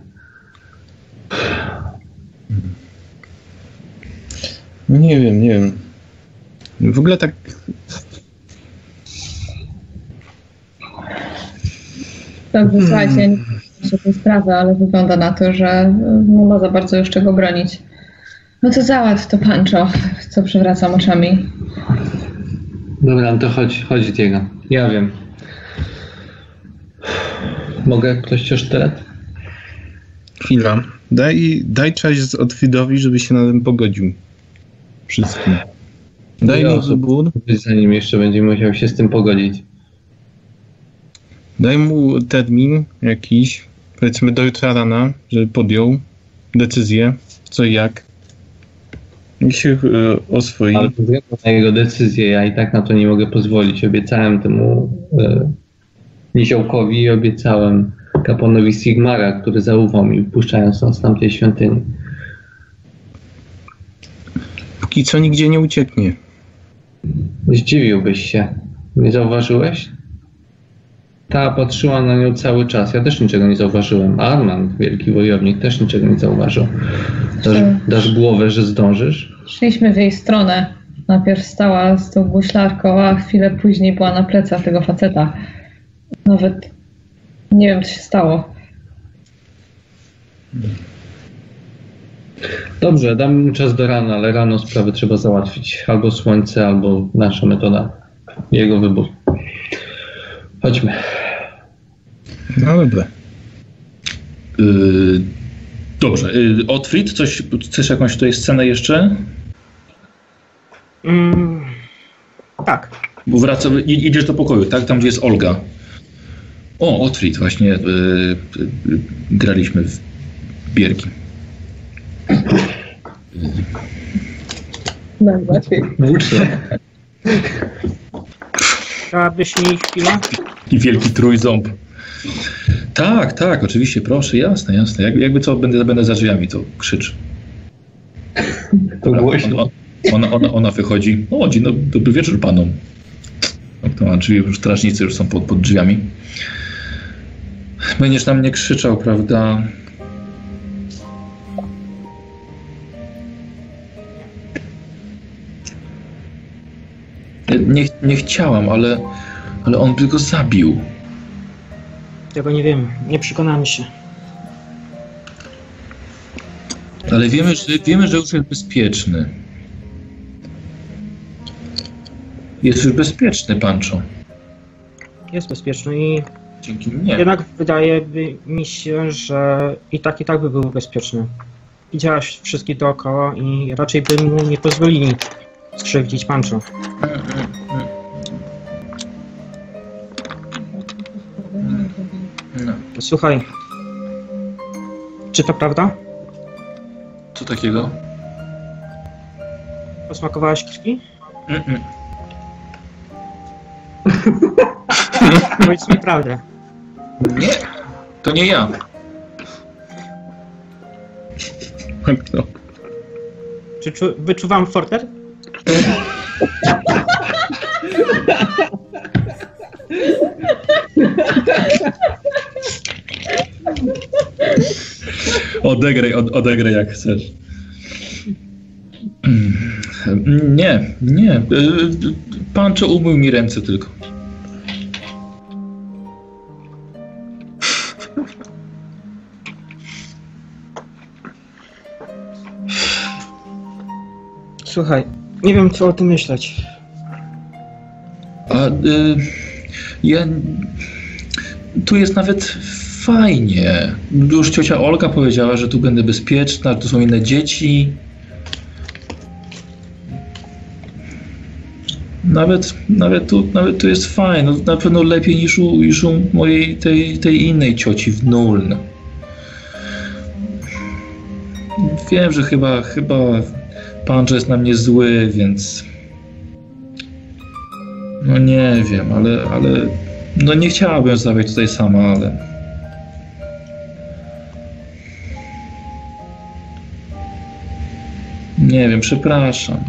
Speaker 5: No Nie wiem, nie wiem. W ogóle tak
Speaker 2: Dobrze, słuchajcie, wiem się tej sprawy, ale wygląda na to, że y, nie ma za bardzo już czego bronić. No to załatw to Pancho, co przewracam oczami.
Speaker 3: Dobra, no to chodź, chodź Diego. Ja wiem. Mogę ktoś o sztylet?
Speaker 5: chwila. Daj, daj cześć z Otwidowi, żeby się na tym pogodził. Wszystkim. Daj mu wybór.
Speaker 3: Zanim jeszcze będzie musiał się z tym pogodzić.
Speaker 5: Daj mu termin jakiś, powiedzmy do jutra rana, żeby podjął decyzję, co i jak. Niech się e, oswoi.
Speaker 3: Ale na jego decyzję, ja i tak na to nie mogę pozwolić. Obiecałem temu e, niziołkowi i obiecałem kapłanowi Sigmara, który zaufał mi, wpuszczając nas z tamtej świątyni.
Speaker 5: Póki co nigdzie nie ucieknie.
Speaker 3: Zdziwiłbyś się. Nie zauważyłeś? Ta patrzyła na nią cały czas. Ja też niczego nie zauważyłem. Armand, wielki wojownik, też niczego nie zauważył. Dasz, dasz głowę, że zdążysz?
Speaker 2: Szliśmy w jej stronę. Najpierw stała z tą guślarką, a chwilę później była na plecach tego faceta. Nawet nie wiem, co się stało.
Speaker 3: Dobrze, dam czas do rana, ale rano sprawy trzeba załatwić. Albo słońce, albo nasza metoda. Jego wybór. Chodźmy.
Speaker 5: No dobra.
Speaker 1: Yy, dobrze. Yy, Otfrid, coś, chcesz jakąś tutaj scenę jeszcze?
Speaker 4: Mm, tak.
Speaker 1: Bo wraca, idziesz do pokoju, tak? Tam, gdzie jest Olga. O, Otfrid, właśnie yy, graliśmy w bierki.
Speaker 2: Będzie łatwiej.
Speaker 3: Włócznie.
Speaker 4: Dałabyś mi chwilę?
Speaker 1: I wielki trójząb. Tak, tak, oczywiście, proszę, jasne, jasne. Jak, jakby co, będę, będę za drzwiami, to krzycz.
Speaker 3: To głośno.
Speaker 1: On, Ona, ona, ona wychodzi. O, dzień dobry, dobry wieczór panom. No, czyli już strażnicy już są pod, pod drzwiami. Będziesz na mnie krzyczał, prawda? Nie, nie chciałam, ale, ale on by go zabił.
Speaker 4: Tego nie wiem, nie przekonamy się.
Speaker 1: Ale wiemy, że, wiemy, że już jest bezpieczny. Jest już bezpieczny, Pancho.
Speaker 4: Jest bezpieczny i
Speaker 1: Dzięki mnie.
Speaker 4: jednak wydaje mi się, że i tak i tak by był bezpieczny. Widziałaś wszystkich dookoła i raczej by mu nie pozwolili skrzywdzić Pancho.
Speaker 1: No,
Speaker 4: Słuchaj, czy to prawda?
Speaker 1: co takiego?
Speaker 4: Posmakowałaś krwi?
Speaker 1: Mm-mm.
Speaker 4: Powiedz mi prawdę.
Speaker 1: Nie, to nie ja.
Speaker 5: No.
Speaker 4: Czy czu, wyczuwam forter?
Speaker 1: Odegraj, od, odegraj jak chcesz. Nie, nie. Pancho umył mi ręce tylko.
Speaker 4: Słuchaj, nie wiem co o tym myśleć.
Speaker 1: A y, ja. Tu jest nawet fajnie. Już ciocia Olga powiedziała, że tu będę bezpieczna, tu są inne dzieci. Nawet, nawet, tu, nawet tu jest fajnie. No, na pewno lepiej niż u, niż u mojej tej, tej innej cioci w Nuln. Wiem, że chyba, chyba Pancho jest na mnie zły, więc no nie wiem, ale, ale no nie chciałabym zostawiać tutaj sama, ale nie wiem, przepraszam.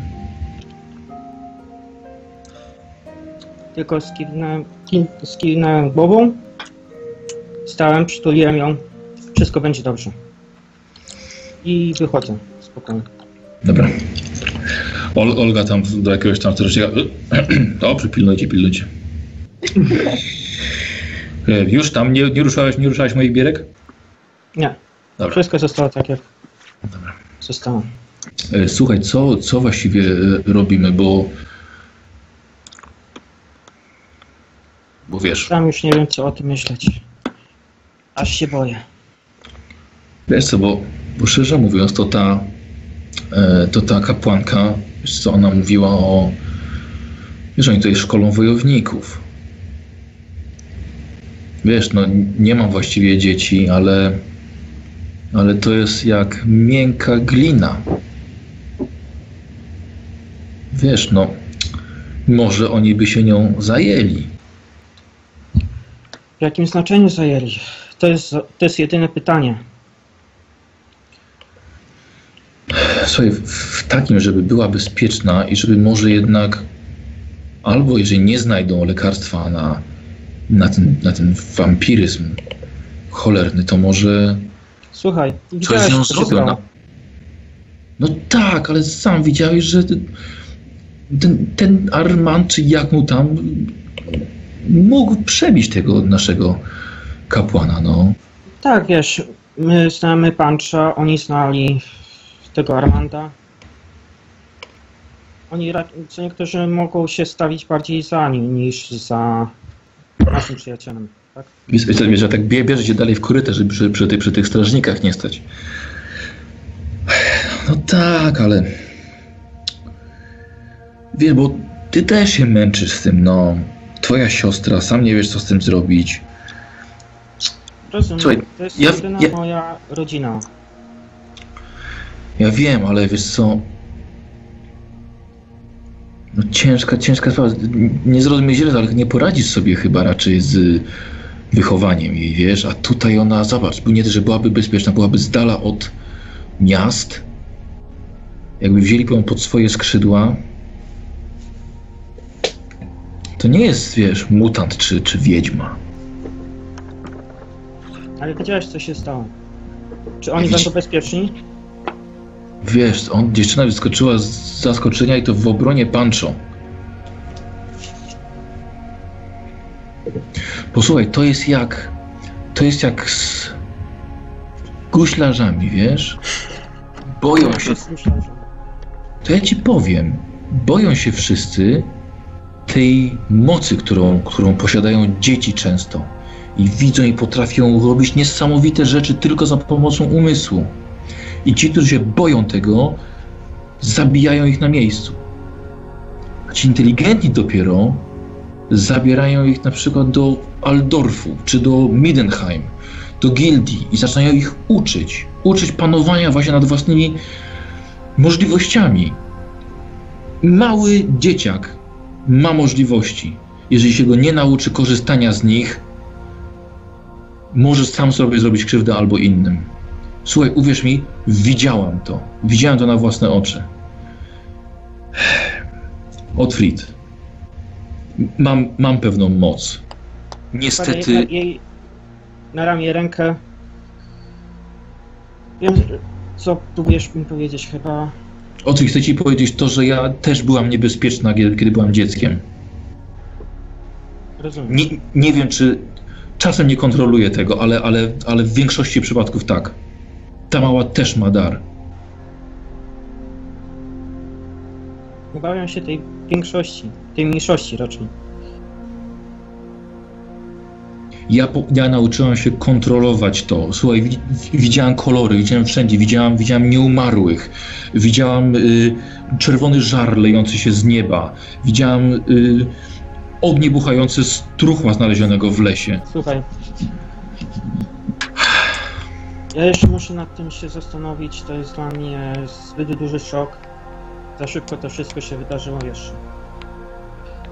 Speaker 4: Tylko skinąłem, kin- skinąłem głową, stałem, przytuliłem ją, wszystko będzie dobrze. I wychodzę, spokojnie.
Speaker 1: Dobra. Ol, Olga tam do jakiegoś tam strażnika. Dobrze, pilnujcie, pilnujcie. E, Już tam nie, nie ruszałeś, nie ruszałeś moich bierek?
Speaker 4: Nie,
Speaker 1: Dobra.
Speaker 4: wszystko zostało tak jak
Speaker 1: Dobra.
Speaker 4: zostało.
Speaker 1: E, Słuchaj, co, co właściwie e, robimy, bo. Bo wiesz,
Speaker 4: Sam już nie wiem co o tym myśleć. Aż się boję.
Speaker 1: wiesz co, bo, bo szczerze mówiąc, to ta, to ta kapłanka, wiesz co, ona mówiła o. Wiesz, oni tutaj szkolą wojowników. Wiesz, no nie mam właściwie dzieci, ale. Ale to jest jak miękka glina. Wiesz, no. Może oni by się nią zajęli.
Speaker 4: W jakim znaczeniu zajęli? To jest, to jest jedyne pytanie.
Speaker 1: Słuchaj, w, takim, żeby była bezpieczna i żeby może jednak, albo jeżeli nie znajdą lekarstwa na, na, ten, na ten wampiryzm cholerny, to może
Speaker 4: Słuchaj,
Speaker 1: coś z nią zrobią.
Speaker 4: stało.
Speaker 1: No, no tak, ale sam widziałeś, że ten, ten Armand, czy jak mu tam, mógł przebić tego naszego kapłana, no.
Speaker 4: Tak, wiesz, my znamy Pancha, oni znali tego Armanda. Oni, co niektórzy mogą się stawić bardziej za nim niż za naszym przyjacielem, tak?
Speaker 1: Wiesz, że tak bie- bierze cię dalej w korytarz, żeby przy, przy, tych, przy tych strażnikach nie stać. No tak, ale... Wiesz, bo ty też się męczysz z tym, no. Twoja siostra, sam nie wiesz, co z tym zrobić.
Speaker 4: Rozumiem,
Speaker 1: Słuchaj,
Speaker 4: to jest
Speaker 1: ja-
Speaker 4: jedyna
Speaker 1: ja-
Speaker 4: moja rodzina.
Speaker 1: Ja wiem, ale wiesz co... No ciężka, ciężka sprawa. Nie zrozumie źle, ale nie poradzisz sobie chyba raczej z wychowaniem jej, wiesz? A tutaj ona, zobacz, nie, że byłaby bezpieczna, byłaby z dala od miast. jakby wzięli ją pod swoje skrzydła, to nie jest, wiesz, mutant czy, czy wiedźma.
Speaker 4: Ale wiedziałeś, co się stało. Czy oni
Speaker 1: Widzisz-
Speaker 4: będą bezpieczni?
Speaker 1: Wiesz, on, dziewczyna wyskoczyła z zaskoczenia i to w obronie Pancho. Posłuchaj, to jest jak. To jest jak z guślarzami, wiesz? Boją się. To ja ci powiem. Boją się wszyscy tej mocy, którą, którą posiadają dzieci często. I widzą i potrafią robić niesamowite rzeczy tylko za pomocą umysłu. I ci, którzy się boją tego, zabijają ich na miejscu. A ci inteligentni dopiero zabierają ich na przykład do Aldorfu czy do Midenheim, do gildii i zaczynają ich uczyć. Uczyć panowania właśnie nad własnymi możliwościami. Mały dzieciak ma możliwości. Jeżeli się go nie nauczy korzystania z nich, może sam sobie zrobić krzywdę albo innym. Słuchaj, uwierz mi, widziałam to. Widziałem to na własne oczy. Otfried. Mam, mam pewną moc. Niestety.
Speaker 4: jej, jej na ramię rękę. Wiem, co próbujesz mi powiedzieć chyba.
Speaker 1: Otfried, chcę ci powiedzieć to, że ja też byłam niebezpieczna, kiedy, kiedy byłam dzieckiem.
Speaker 4: Rozumiem.
Speaker 1: Nie, nie wiem, czy czasem nie kontroluję tego, ale, ale, ale w większości przypadków tak. Ta mała też ma dar.
Speaker 4: Obawiam się tej większości, tej mniejszości raczej.
Speaker 1: Ja, ja nauczyłam się kontrolować to. Słuchaj, wi, widziałam kolory, widziałam wszędzie, widziałam, widziałam nieumarłych, widziałam y, czerwony żar lejący się z nieba, widziałam y, ognie buchające z truchła znalezionego w lesie.
Speaker 4: Słuchaj. Ja jeszcze muszę nad tym się zastanowić. To jest dla mnie zbyt duży szok. Za szybko to wszystko się wydarzyło jeszcze.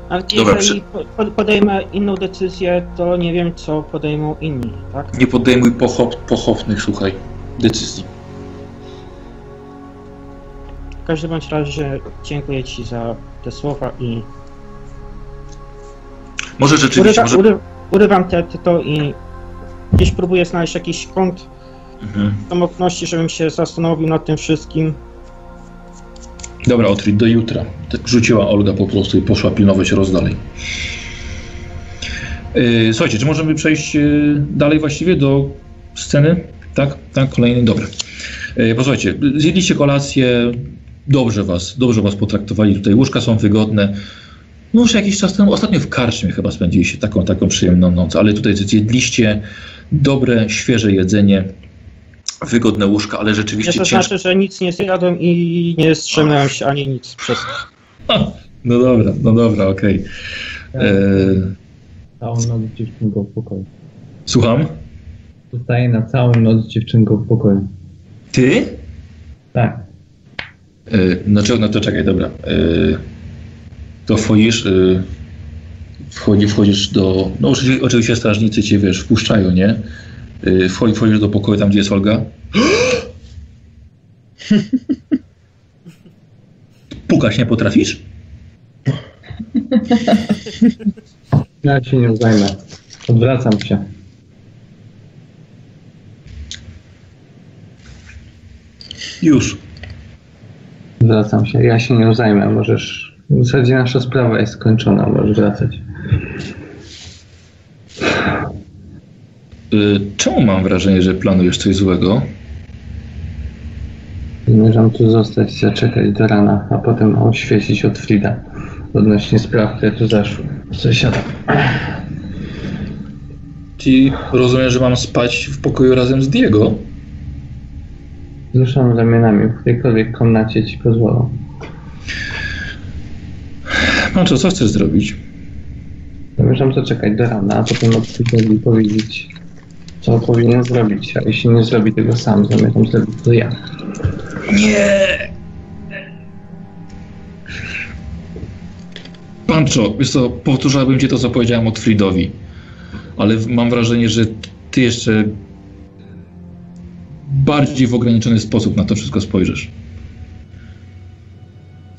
Speaker 4: Ale
Speaker 1: Dobra,
Speaker 4: jeżeli po- podejmę inną decyzję, to nie wiem, co podejmą inni, tak?
Speaker 1: Nie podejmuj pochop, pochopnych, słuchaj, decyzji.
Speaker 4: W każdym bądź razie dziękuję Ci za te słowa i
Speaker 1: Może rzeczywiście,
Speaker 4: urywa,
Speaker 1: może...
Speaker 4: ury, urywam te, te to i gdzieś próbuję znaleźć jakiś kąt
Speaker 1: Mhm.
Speaker 4: samotności, żebym się zastanowił nad tym wszystkim.
Speaker 1: Dobra, Otrid, do jutra. Tak rzuciła Olga po prostu i poszła pilnować rozdalej. Yy, słuchajcie, czy możemy przejść yy, dalej właściwie do sceny? Tak? Tak, kolejny, dobra. Yy, posłuchajcie, zjedliście kolację, dobrze was, dobrze was potraktowali tutaj, łóżka są wygodne. No już jakiś czas temu, ostatnio w karczmie chyba spędziliście taką, taką przyjemną noc, ale tutaj zjedliście dobre, świeże jedzenie, wygodne łóżka, ale
Speaker 4: Nie
Speaker 1: rzeczywiście
Speaker 4: to
Speaker 1: ciężko.
Speaker 4: znaczy, że nic nie zjadłem i nie strzemnąłem się ani nic przez to.
Speaker 1: No dobra, no dobra, okej. Eee,
Speaker 3: Całą noc dziewczynką w pokoju.
Speaker 1: Słucham?
Speaker 3: Zostaję na całą noc dziewczynką w pokoju.
Speaker 1: Ty?
Speaker 3: Tak.
Speaker 1: Eee, no, no to czekaj, dobra. Eee, to wchodzisz, wchodzi, wchodzisz do... No oczywiście, oczywiście strażnicy cię, wiesz, wpuszczają, nie? Eee, wchodzi, wchodzisz do pokoju, tam gdzie jest Olga. Pukać nie potrafisz?
Speaker 3: Ja się nie zajmę. Odwracam się.
Speaker 1: Już.
Speaker 3: Zwracam się. Ja się nie zajmę. Możesz. W zasadzie nasza sprawa jest skończona. Możesz wracać.
Speaker 1: Eee, czemu mam wrażenie, że planujesz coś złego?
Speaker 3: Zamierzam tu zostać, zaczekać do rana, a potem oświecić od Frida odnośnie spraw, które tu zaszły. Sąsiada.
Speaker 1: Ci rozumiem, że mam spać w pokoju razem z Diego?
Speaker 3: Wzruszam ramionami, w którejkolwiek komnacie ci pozwolą.
Speaker 1: No to co chcesz zrobić?
Speaker 3: Zamierzam zaczekać do rana, a potem od Fridowi powiedzieć, co powinien zrobić. A jeśli nie zrobi tego sam, zamierzam zrobić to ja.
Speaker 1: Nie! Pancho, wiesz co, powtórzałbym ci to, co powiedziałem od Fridowi. Ale mam wrażenie, że ty jeszcze bardziej w ograniczony sposób na to wszystko spojrzysz.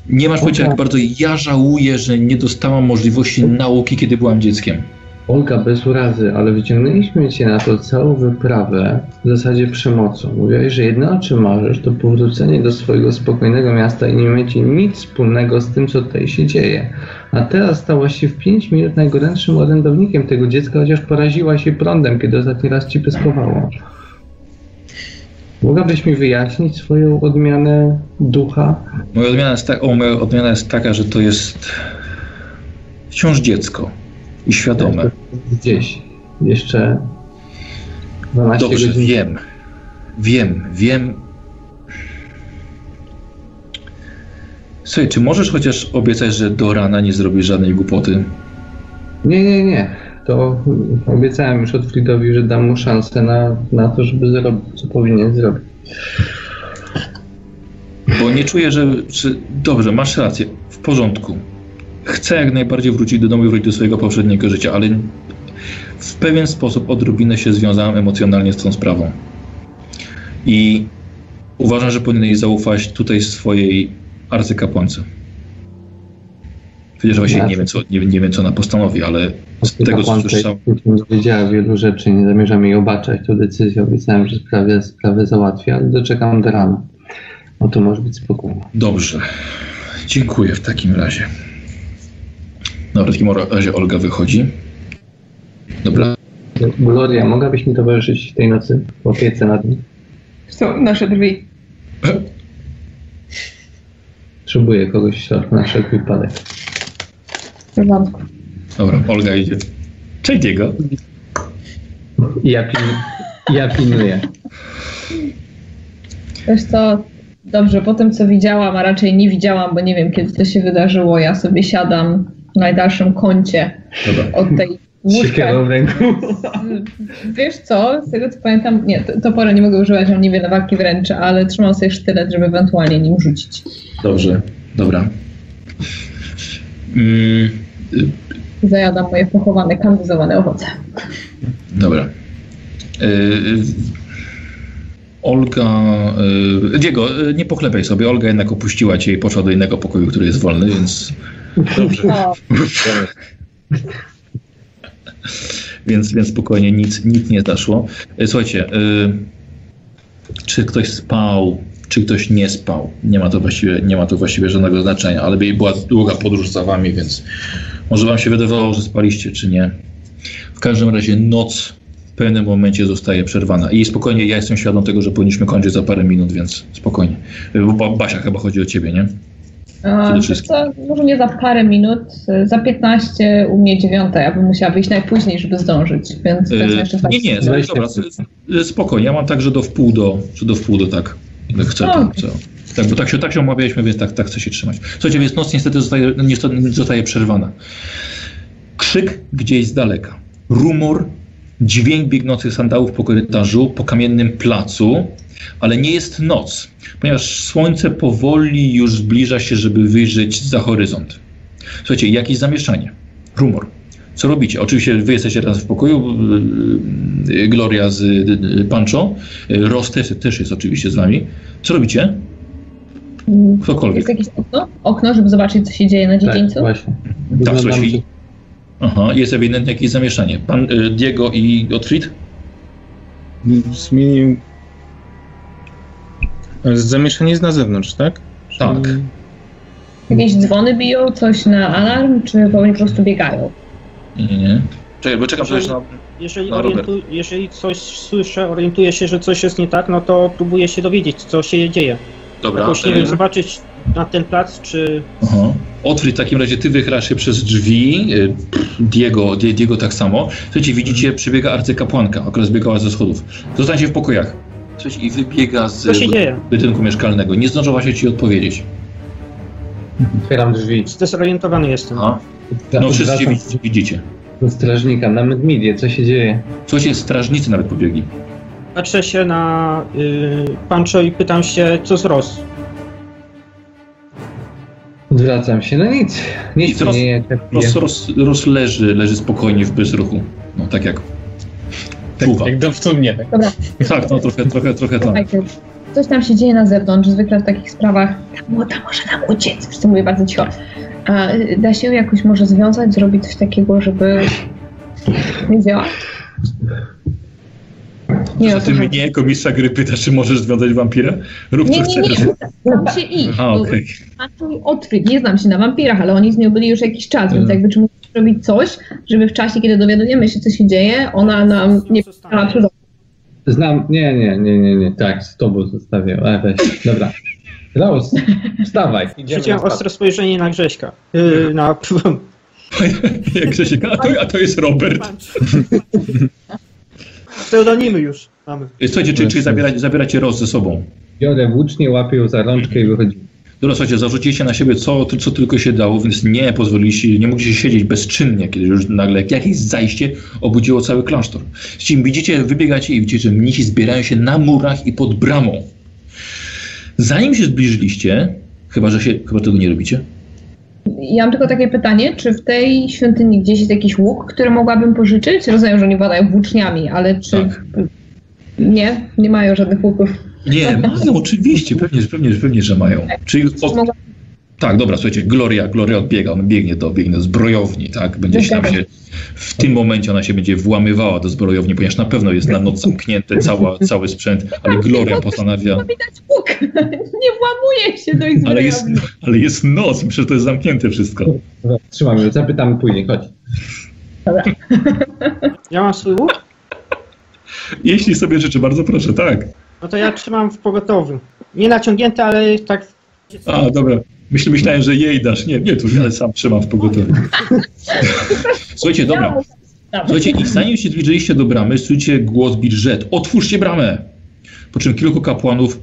Speaker 1: Nie masz pojęcia, jak bardzo ja żałuję, że nie dostałam możliwości nauki, kiedy byłam dzieckiem.
Speaker 3: Olga, bez urazy, ale wyciągnęliśmy cię na to całą wyprawę w zasadzie przemocą. Mówiłeś, że jedno o czym marzysz, to powrócenie do swojego spokojnego miasta i nie mieć nic wspólnego z tym, co tutaj się dzieje. A teraz stałaś się w 5 minut najgorętszym orędownikiem tego dziecka, chociaż poraziłaś się prądem, kiedy ostatni raz ci pyskowało. Mogłabyś mi wyjaśnić swoją odmianę ducha?
Speaker 1: Moja odmiana jest, o, moja odmiana jest taka, że to jest wciąż dziecko i świadome.
Speaker 3: Gdzieś. Jeszcze 12
Speaker 1: Dobrze,
Speaker 3: godzin.
Speaker 1: wiem. Wiem, wiem. Słuchaj, czy możesz chociaż obiecać, że do rana nie zrobisz żadnej głupoty?
Speaker 3: Nie, nie, nie. To obiecałem już Otfridowi, że dam mu szansę na, na to, żeby zrobić, co powinien zrobić.
Speaker 1: Bo nie czuję, że, że... Dobrze, masz rację. W porządku. Chcę jak najbardziej wrócić do domu i wrócić do swojego poprzedniego życia, ale w pewien sposób odrobinę się związałem emocjonalnie z tą sprawą. I uważam, że powinieneś zaufać tutaj swojej arcykapłance. Wiedziesz, że właśnie nie wiem, co, nie, nie wiem, co ona postanowi, ale z tego, co słyszałem...
Speaker 3: nie wiedziała wielu rzeczy, nie zamierzam jej obaczać tą decyzję. Obiecałem, że sprawę, sprawę załatwię, ale doczekam do rana. O to może być spokojnie.
Speaker 1: Dobrze. Dziękuję w takim razie. Dobra, w takim razie Olga wychodzi. Dobra.
Speaker 3: Gloria, mogłabyś mi towarzyszyć tej nocy w opiece nad nim?
Speaker 2: Są nasze drzwi.
Speaker 3: Potrzebuję kogoś na wszelki wypadek.
Speaker 2: W porządku.
Speaker 1: Dobra, Olga idzie. Cześć Diego.
Speaker 3: I ja, pil, ja pilnuję.
Speaker 2: Wiesz co, dobrze, po tym co widziałam, a raczej nie widziałam, bo nie wiem kiedy to się wydarzyło, ja sobie siadam najdalszym kącie
Speaker 1: Dobra.
Speaker 2: od tej łóżka.
Speaker 3: W ręku.
Speaker 2: Wiesz co, z tego co pamiętam, nie, to- toporu nie mogę używać, mam niewiele walki wręcz, ale trzymam sobie sztylet, żeby ewentualnie nim rzucić.
Speaker 1: Dobrze. Dobra. Mm,
Speaker 2: Zajadam moje pochowane, kandyzowane owoce.
Speaker 1: dobra. Y, Olga. y, Diego, y, nie pochlebaj sobie. Olga jednak opuściła cię i poszła do innego pokoju, który jest wolny, więc. Dobrze.
Speaker 2: O,
Speaker 1: więc, więc spokojnie nic, nic nie zaszło. E, Słuchajcie, y, czy ktoś spał, czy ktoś nie spał, nie ma to właściwie, nie ma to właściwie żadnego znaczenia, ale była długa podróż za wami, więc może wam się wydawało, że spaliście, czy nie. W każdym razie noc w pewnym momencie zostaje przerwana. I spokojnie, ja jestem świadom tego, że powinniśmy kończyć za parę minut, więc spokojnie. Y, Bo Ba- Basia chyba chodzi o ciebie, nie? Przede wszystkim.
Speaker 2: co, może nie za parę minut, za 15 u mnie dziewiąta, ja bym musiała wyjść najpóźniej, żeby zdążyć, więc jest jeszcze
Speaker 1: nie, nie,
Speaker 3: Weź
Speaker 1: dobra, s- spokojnie, ja mam tak, że do wpół do, że do wpół do tak, jak chcę, to,
Speaker 2: Okej.
Speaker 1: co. Tak, bo tak się, tak się umawialiśmy, więc tak, tak chcę się trzymać. Słuchajcie, więc noc niestety zostaje, niestety zostaje przerwana. Krzyk gdzieś z daleka, rumor, dźwięk biegnących sandałów po korytarzu, po kamiennym placu, ale nie jest noc, ponieważ słońce powoli już zbliża się, żeby wyjrzeć za horyzont. Słuchajcie, jakieś zamieszanie, rumor. Co robicie? Oczywiście wy jesteście teraz w pokoju, yy, yy, Gloria z yy, Pancho, Ross też, też jest oczywiście z wami. Co robicie? Ktokolwiek.
Speaker 2: Jest jakieś okno? Okno, żeby zobaczyć, co się dzieje na
Speaker 3: Tak,
Speaker 2: dziedzińcu?
Speaker 3: właśnie.
Speaker 1: Tam
Speaker 3: Wyglądam,
Speaker 1: coś
Speaker 3: że-
Speaker 1: Aha, jest ewidentnie jakieś zamieszanie. Pan yy, Diego i Gottfried?
Speaker 5: Zmienił. Zamieszanie jest na zewnątrz, tak?
Speaker 1: Tak.
Speaker 5: Czyli-
Speaker 2: Jakieś dzwony biją, coś na alarm, czy po prostu biegają?
Speaker 1: Nie, nie, nie. Czekaj, bo czekam
Speaker 4: Jeżeli-
Speaker 1: na...
Speaker 4: Jeżeli,
Speaker 1: Robert.
Speaker 4: orientu, jeżeli coś słyszę, orientuję się, że coś jest nie tak, no to próbuję się dowiedzieć, co się dzieje.
Speaker 1: Dobra.
Speaker 4: Jakoś, nie wiem, zobaczyć na ten plac, czy
Speaker 1: Aha. Otwórz w takim razie ty wychylasz się przez drzwi, y, Diego, Die- Diego tak samo. Słuchajcie, widzicie, przybiega arcykapłanka, akurat zbiegała ze schodów. Zostańcie w pokojach. Słuchajcie, i wybiega z
Speaker 4: co się dzieje?
Speaker 1: budynku mieszkalnego. Nie zdążyła się ci odpowiedzieć.
Speaker 3: Otwieram drzwi.
Speaker 4: Zdezorientowany jestem.
Speaker 1: Aha. No wszyscy
Speaker 3: Wracam
Speaker 1: widzicie, widzicie.
Speaker 3: do strażnika na Medmidię. Co się dzieje?
Speaker 1: Słuchajcie, strażnicy nawet pobiegli.
Speaker 4: Patrzę się na y, Pancho i pytam się, co z Ross.
Speaker 3: Odwracam się. No nic. Nic
Speaker 1: Nic,
Speaker 3: nie kapije.
Speaker 1: Roz, roz, roz leży, leży spokojnie w bezruchu. No tak jak czuwa.
Speaker 5: Jak dowtórnie. Tak.
Speaker 2: Dobra,
Speaker 1: Tak, no trochę, trochę, trochę tak.
Speaker 2: coś tam się dzieje na zewnątrz, zwykle w takich sprawach, ta młoda może nam uciec, zresztą mówię bardzo cicho. A y, da się ją jakoś może związać, zrobić coś takiego, żeby nie działa? Nie, co
Speaker 1: ty mnie jako mistrza gry pytasz, czy możesz związać wampira? Rób
Speaker 2: Nie,
Speaker 1: co
Speaker 2: nie,
Speaker 1: chcesz.
Speaker 2: nie, znam się iść.
Speaker 1: A,
Speaker 2: odkryć, nie znam się na wampirach, ale oni z nią byli już jakiś czas, więc
Speaker 1: Mhm.
Speaker 2: jakby czy musisz robić coś, żeby w czasie, kiedy dowiadujemy się, co się dzieje, ona nam nie przed
Speaker 3: Znam, nie, nie, nie, nie, nie, tak, z tobą zostawię, ale weź, dobra. Klaus, wstawaj,
Speaker 4: Rzuciłem
Speaker 3: spacer.
Speaker 4: ostre spojrzenie na Grześka. Yy, na
Speaker 1: Jak Grzesiek, a to, a to jest Robert.
Speaker 4: pseudonimy już mamy.
Speaker 1: Słuchajcie, czy, czy zabieracie, zabieracie roz ze sobą?
Speaker 3: Biorę włócznie, łapię ją za rączkę i wychodzimy.
Speaker 1: Dobra, słuchajcie, zarzuciliście na siebie co, co tylko się dało, więc nie pozwoliliście, nie mogliście siedzieć bezczynnie, kiedy już nagle jakieś zajście obudziło cały klasztor. Czyli widzicie, wybiegacie i widzicie, że mnisi zbierają się na murach i pod bramą. Zanim się zbliżyliście, chyba, że się, chyba tego nie robicie,
Speaker 2: Ja mam tylko takie pytanie, czy w tej świątyni gdzieś jest jakiś łuk, który mogłabym pożyczyć? Rozumiem, że oni władają włóczniami, ale czy...
Speaker 1: Tak.
Speaker 2: Nie? Nie mają żadnych łuków.
Speaker 1: Nie, mają, oczywiście, pewnie, pewnie, pewnie, że mają. Czyli od, tak, dobra, słuchajcie, Gloria, Gloria odbiega, ona biegnie do, biegnie do zbrojowni, tak, będzie się tam się, w tym momencie ona się będzie włamywała do zbrojowni, ponieważ na pewno jest na noc zamknięte cała, cały sprzęt, ale Gloria postanawia!
Speaker 2: Nie włamuje się do ich
Speaker 1: ale jest,
Speaker 2: zbrojowni.
Speaker 1: ale jest noc, przecież to jest zamknięte wszystko.
Speaker 3: Dobra, Trzymam ją, zapytamy później, chodź.
Speaker 4: Ja mam swój łuk?
Speaker 1: Jeśli sobie życzy, bardzo proszę, tak.
Speaker 4: No to ja trzymam w pogotowiu. Nie naciągnięte, ale tak
Speaker 1: A, dobra. Myśl, myślałem, że jej dasz. Nie, nie, tu ja sam trzymam w pogotowiu. Słuchajcie, dobra. Słuchajcie, i zanim się zbliżyliście do bramy, słyszycie głos Birżet. Otwórzcie bramę! Po czym kilku kapłanów...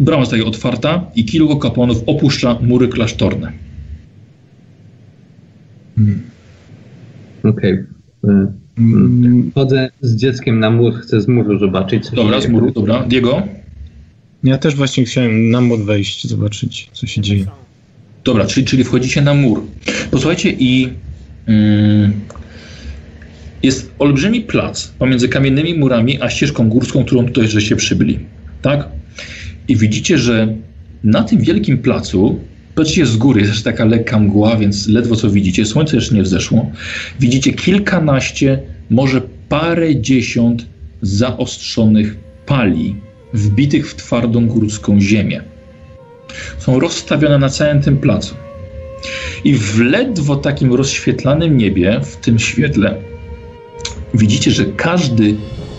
Speaker 1: Brama zostaje otwarta i kilku kapłanów opuszcza mury klasztorne.
Speaker 3: Okej. Y,
Speaker 5: Mm,
Speaker 3: Chodzę z dzieckiem na mur, chcę z muru zobaczyć,
Speaker 1: Dobra, z muru, dobra. Diego?
Speaker 5: Ja też właśnie chciałem na mod wejść, zobaczyć, co się dzieje.
Speaker 1: Dobra, czyli, czyli wchodzicie na mur. Posłuchajcie i mm, jest olbrzymi plac pomiędzy kamiennymi murami a ścieżką górską, którą tutaj żeście przybyli. Tak? I widzicie, że na tym wielkim placu, patrzcie z góry, jest też taka lekka mgła, więc ledwo co widzicie, słońce jeszcze nie wzeszło. Widzicie kilkanaście, może parę dziesiąt zaostrzonych pali wbitych w twardą górską ziemię są rozstawione na całym tym placu. I w ledwo takim rozświetlanym niebie, w tym świetle, widzicie, że każdy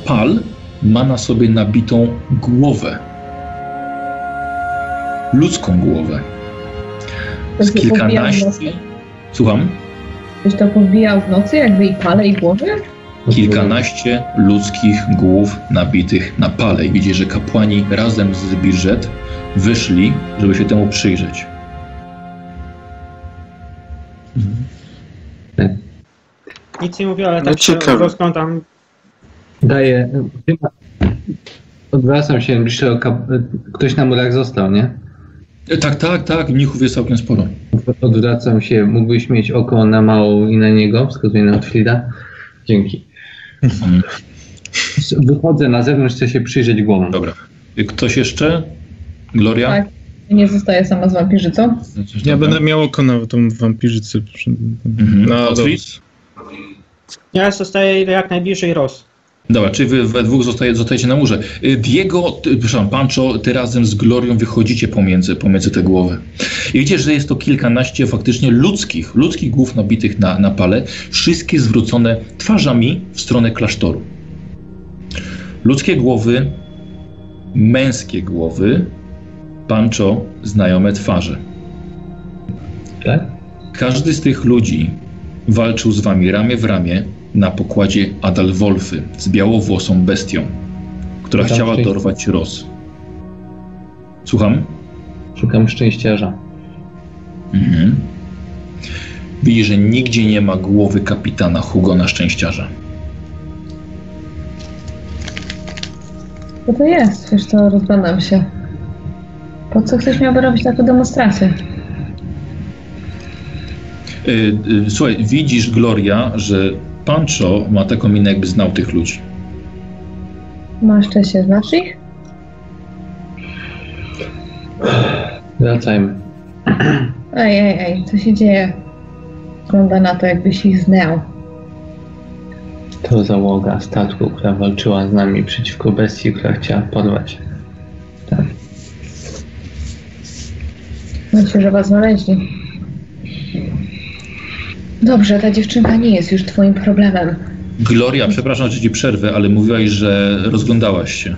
Speaker 1: pal ma na sobie nabitą głowę. Ludzką głowę. Z kilkanaście. Słucham?
Speaker 2: Ktoś to powbijał w nocy, jakby i pale i głowy?
Speaker 1: Kilkanaście ludzkich głów nabitych na pale. I widzicie, że kapłani razem z Birżet wyszli, żeby się temu przyjrzeć.
Speaker 4: nic nie mówię, ale
Speaker 6: No
Speaker 4: tak się
Speaker 6: ciekawe.
Speaker 4: rozglądam.
Speaker 3: Daję. Odwracam się, myślę, o kap... ktoś na murach został, nie?
Speaker 1: E, Tak, tak, tak. Mnichów jest całkiem sporo.
Speaker 3: Odwracam się, mógłbyś mieć oko na małą i na niego, wskazuję na Otfrida. Dzięki.
Speaker 1: Mhm.
Speaker 3: Wychodzę na zewnątrz, chcę się przyjrzeć głową.
Speaker 1: Dobra. Ktoś jeszcze? Gloria?
Speaker 2: Tak. Nie zostaje sama z wampirzycą.
Speaker 5: Ja będę miał oko na tą wampirzycę.
Speaker 1: Mhm.
Speaker 5: Na
Speaker 1: Otwit?
Speaker 4: Ja zostaję jak najbliżej Ros.
Speaker 1: Dobra, czyli wy we dwóch zostaje, zostajecie na murze. Y, Diego, ty, przepraszam, Pancho, ty razem z Glorią wychodzicie pomiędzy, pomiędzy te głowy. I widzicie, że jest to kilkanaście faktycznie ludzkich, ludzkich głów nabitych na, na pale, wszystkie zwrócone twarzami w stronę klasztoru. Ludzkie głowy, męskie głowy, Pancho, znajome twarze.
Speaker 3: Tak?
Speaker 1: Każdy z tych ludzi walczył z wami ramię w ramię na pokładzie Adalwolfy z białowłosą bestią, która chciała
Speaker 3: szczęście.
Speaker 1: dorwać Ros. Słucham?
Speaker 3: Szukam szczęściarza.
Speaker 1: Mhm. Widzi, że nigdzie nie ma głowy kapitana Hugona Szczęściarza.
Speaker 2: Co to jest? Wiesz co, rozglądam się. Po co ktoś miałby robić taką demonstrację?
Speaker 1: Y, y, słuchaj, widzisz, Gloria, że Pancho ma taką minę, jakby znał tych ludzi.
Speaker 2: Masz się znasz ich?
Speaker 3: Wracajmy.
Speaker 2: Ej, ej, ej, co się dzieje? Wygląda na to, jakbyś ich znał.
Speaker 3: To załoga statku, która walczyła z nami przeciwko bestii, która chciała porwać.
Speaker 2: Myślę, że was znaleźli. Dobrze, ta dziewczynka nie jest już twoim problemem.
Speaker 1: Gloria, przepraszam, że ci przerwę, ale mówiłaś, że rozglądałaś się.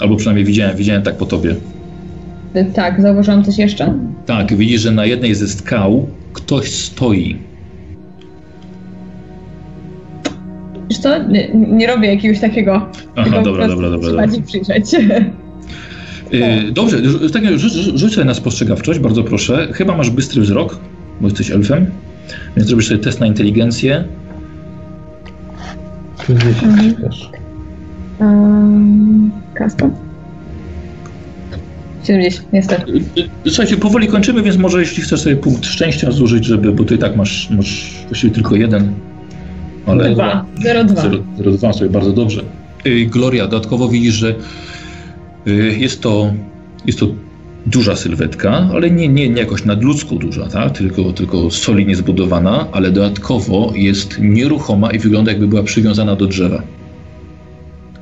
Speaker 1: Albo przynajmniej widziałem, widziałem tak po tobie.
Speaker 2: Y, Tak, zauważyłam coś jeszcze?
Speaker 1: Tak, widzisz, że na jednej ze skał ktoś stoi.
Speaker 2: Wiesz co, nie, nie robię jakiegoś takiego.
Speaker 1: Aha, dobra, dobra, dobra.
Speaker 2: się
Speaker 1: dobra.
Speaker 2: bardziej przyjrzeć.
Speaker 1: Yy, dobrze, rzu- tak, sobie na spostrzegawczość, bardzo proszę. Chyba masz bystry wzrok, bo jesteś elfem, więc zrobisz sobie test na inteligencję.
Speaker 3: Plus 10
Speaker 2: Mhm.
Speaker 3: też.
Speaker 2: Um, Kasta? 70, niestety.
Speaker 1: Słuchajcie, powoli kończymy, więc może jeśli chcesz sobie punkt szczęścia zużyć, żeby, bo ty i tak masz, masz właściwie tylko jeden. Ale
Speaker 2: Dwa, 0,2.
Speaker 1: 0,2 sobie bardzo dobrze. Yy, Gloria, dodatkowo widzisz, że yy, jest to, jest to duża sylwetka, ale nie, nie, nie jakoś nadludzko duża, tak? tylko, tylko solidnie zbudowana, ale dodatkowo jest nieruchoma i wygląda jakby była przywiązana do drzewa.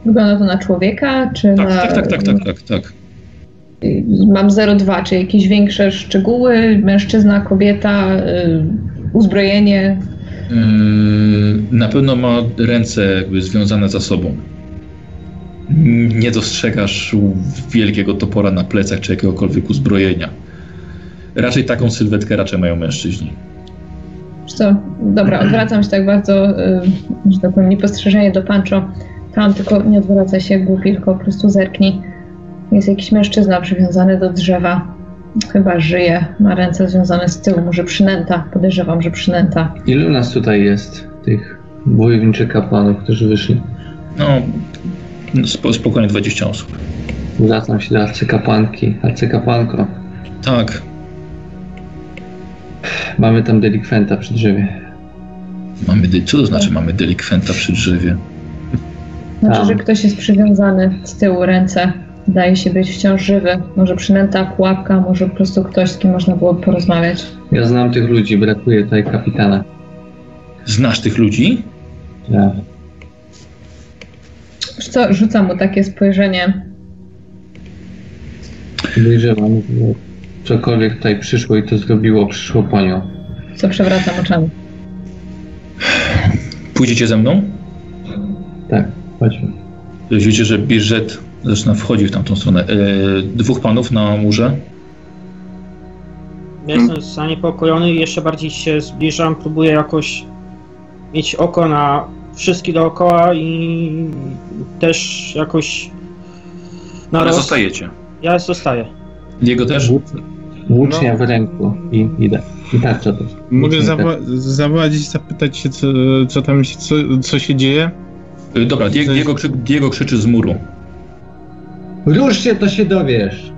Speaker 2: Wygląda to na człowieka, czy
Speaker 1: Tak,
Speaker 2: na...
Speaker 1: tak, tak, tak, tak, tak, tak.
Speaker 2: Y, Mam 0,2, czy jakieś większe szczegóły? Mężczyzna, kobieta, y, uzbrojenie?
Speaker 1: Yy, na pewno ma ręce jakby związane za sobą. Nie dostrzegasz wielkiego topora na plecach czy jakiegokolwiek uzbrojenia. Raczej taką sylwetkę raczej mają mężczyźni.
Speaker 2: Co? Dobra, odwracam się tak bardzo, y, że tak powiem, niepostrzeżenie do Pancho. Tam tylko nie odwraca się głupi, tylko po prostu zerknij. Jest jakiś mężczyzna przywiązany do drzewa. Chyba żyje, ma ręce związane z tyłu, może przynęta. Podejrzewam, że przynęta.
Speaker 3: Ilu nas tutaj jest, tych wojowniczych kapłanów, którzy wyszli?
Speaker 1: No, spokojnie 20 osób.
Speaker 3: Zwracam się do arcykapłanki. Arcykapłanko,
Speaker 1: Tak,
Speaker 3: mamy tam delikwenta przy drzewie.
Speaker 1: mamy, de- co to znaczy mamy delikwenta przy drzewie?
Speaker 2: Znaczy,
Speaker 3: Tam.
Speaker 2: że ktoś jest przywiązany z tyłu ręce. Wydaje się być wciąż żywy. Może przynęta, pułapka, może po prostu ktoś, z kim można byłoby porozmawiać.
Speaker 3: Ja znam tych ludzi, brakuje tutaj kapitana.
Speaker 1: Znasz tych ludzi?
Speaker 3: Ja.
Speaker 2: Wiesz co, rzucam mu takie spojrzenie.
Speaker 3: Podejrzewam, że cokolwiek tutaj przyszło i to zrobiło, przyszło po nią.
Speaker 2: Co przewracam oczami.
Speaker 1: Pójdziecie ze mną?
Speaker 3: Tak, chodźmy.
Speaker 1: Widzicie, że Birzet zaczyna wchodzić w tamtą stronę. E, dwóch panów na murze.
Speaker 4: Ja jestem zaniepokojony i jeszcze bardziej się zbliżam, próbuję jakoś mieć oko na wszystkich dookoła i też jakoś na
Speaker 1: Ale
Speaker 4: roz...
Speaker 1: zostajecie.
Speaker 4: Ja zostaję.
Speaker 1: Diego też?
Speaker 3: Włóc- Włócznia
Speaker 5: No.
Speaker 3: w ręku i idę. I tarcza też.
Speaker 5: Mogę
Speaker 3: Włócznia
Speaker 5: zawa- zawołać i zapytać się, co, co tam się, co, co się dzieje?
Speaker 1: E, dobra, Die-
Speaker 5: Coś-
Speaker 1: Diego, krzy- Diego krzyczy z muru.
Speaker 3: Rusz się, to się dowiesz.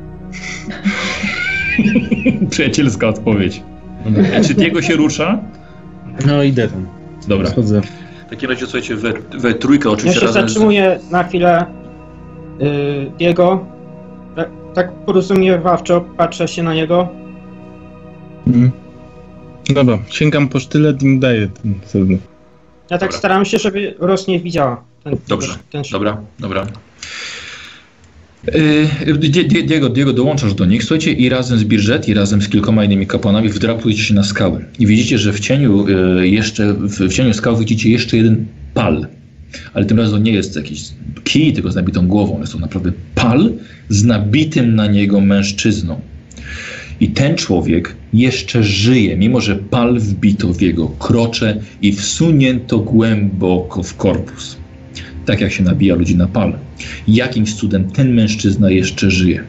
Speaker 1: Przyjacielska odpowiedź. Czy Diego się rusza?
Speaker 5: No idę tam.
Speaker 1: Dobra.
Speaker 5: Schodzę.
Speaker 1: W takim razie słuchajcie, we, we trójkę
Speaker 4: Ja
Speaker 1: oczywiście
Speaker 4: się
Speaker 1: razem z...
Speaker 4: zatrzymuję na chwilę yy, Diego. Tak, tak porozumiewawczo patrzę się na niego.
Speaker 5: Mhm. Dobra, sięgam po sztylet i mu daję ten srebrny.
Speaker 4: Ja tak
Speaker 1: Dobra.
Speaker 4: staram się, żeby Ros nie widziała. Ten,
Speaker 1: Dobrze,
Speaker 4: ten,
Speaker 1: Dobra, dobra. Die- Diego, Diego, dołączasz do nich, słuchajcie, i razem z Birżet, i razem z kilkoma innymi kapłanami wdrapujecie się na skały. I widzicie, że w cieniu yy, jeszcze, w cieniu skał widzicie jeszcze jeden pal. Ale tym razem nie jest jakiś kij, tylko z nabitą głową. Jest to naprawdę pal z nabitym na niego mężczyzną. I ten człowiek jeszcze żyje, mimo że pal wbito w jego krocze i wsunięto głęboko w korpus. Tak jak się nabija ludzi na pal. Jakimś cudem ten mężczyzna jeszcze żyje.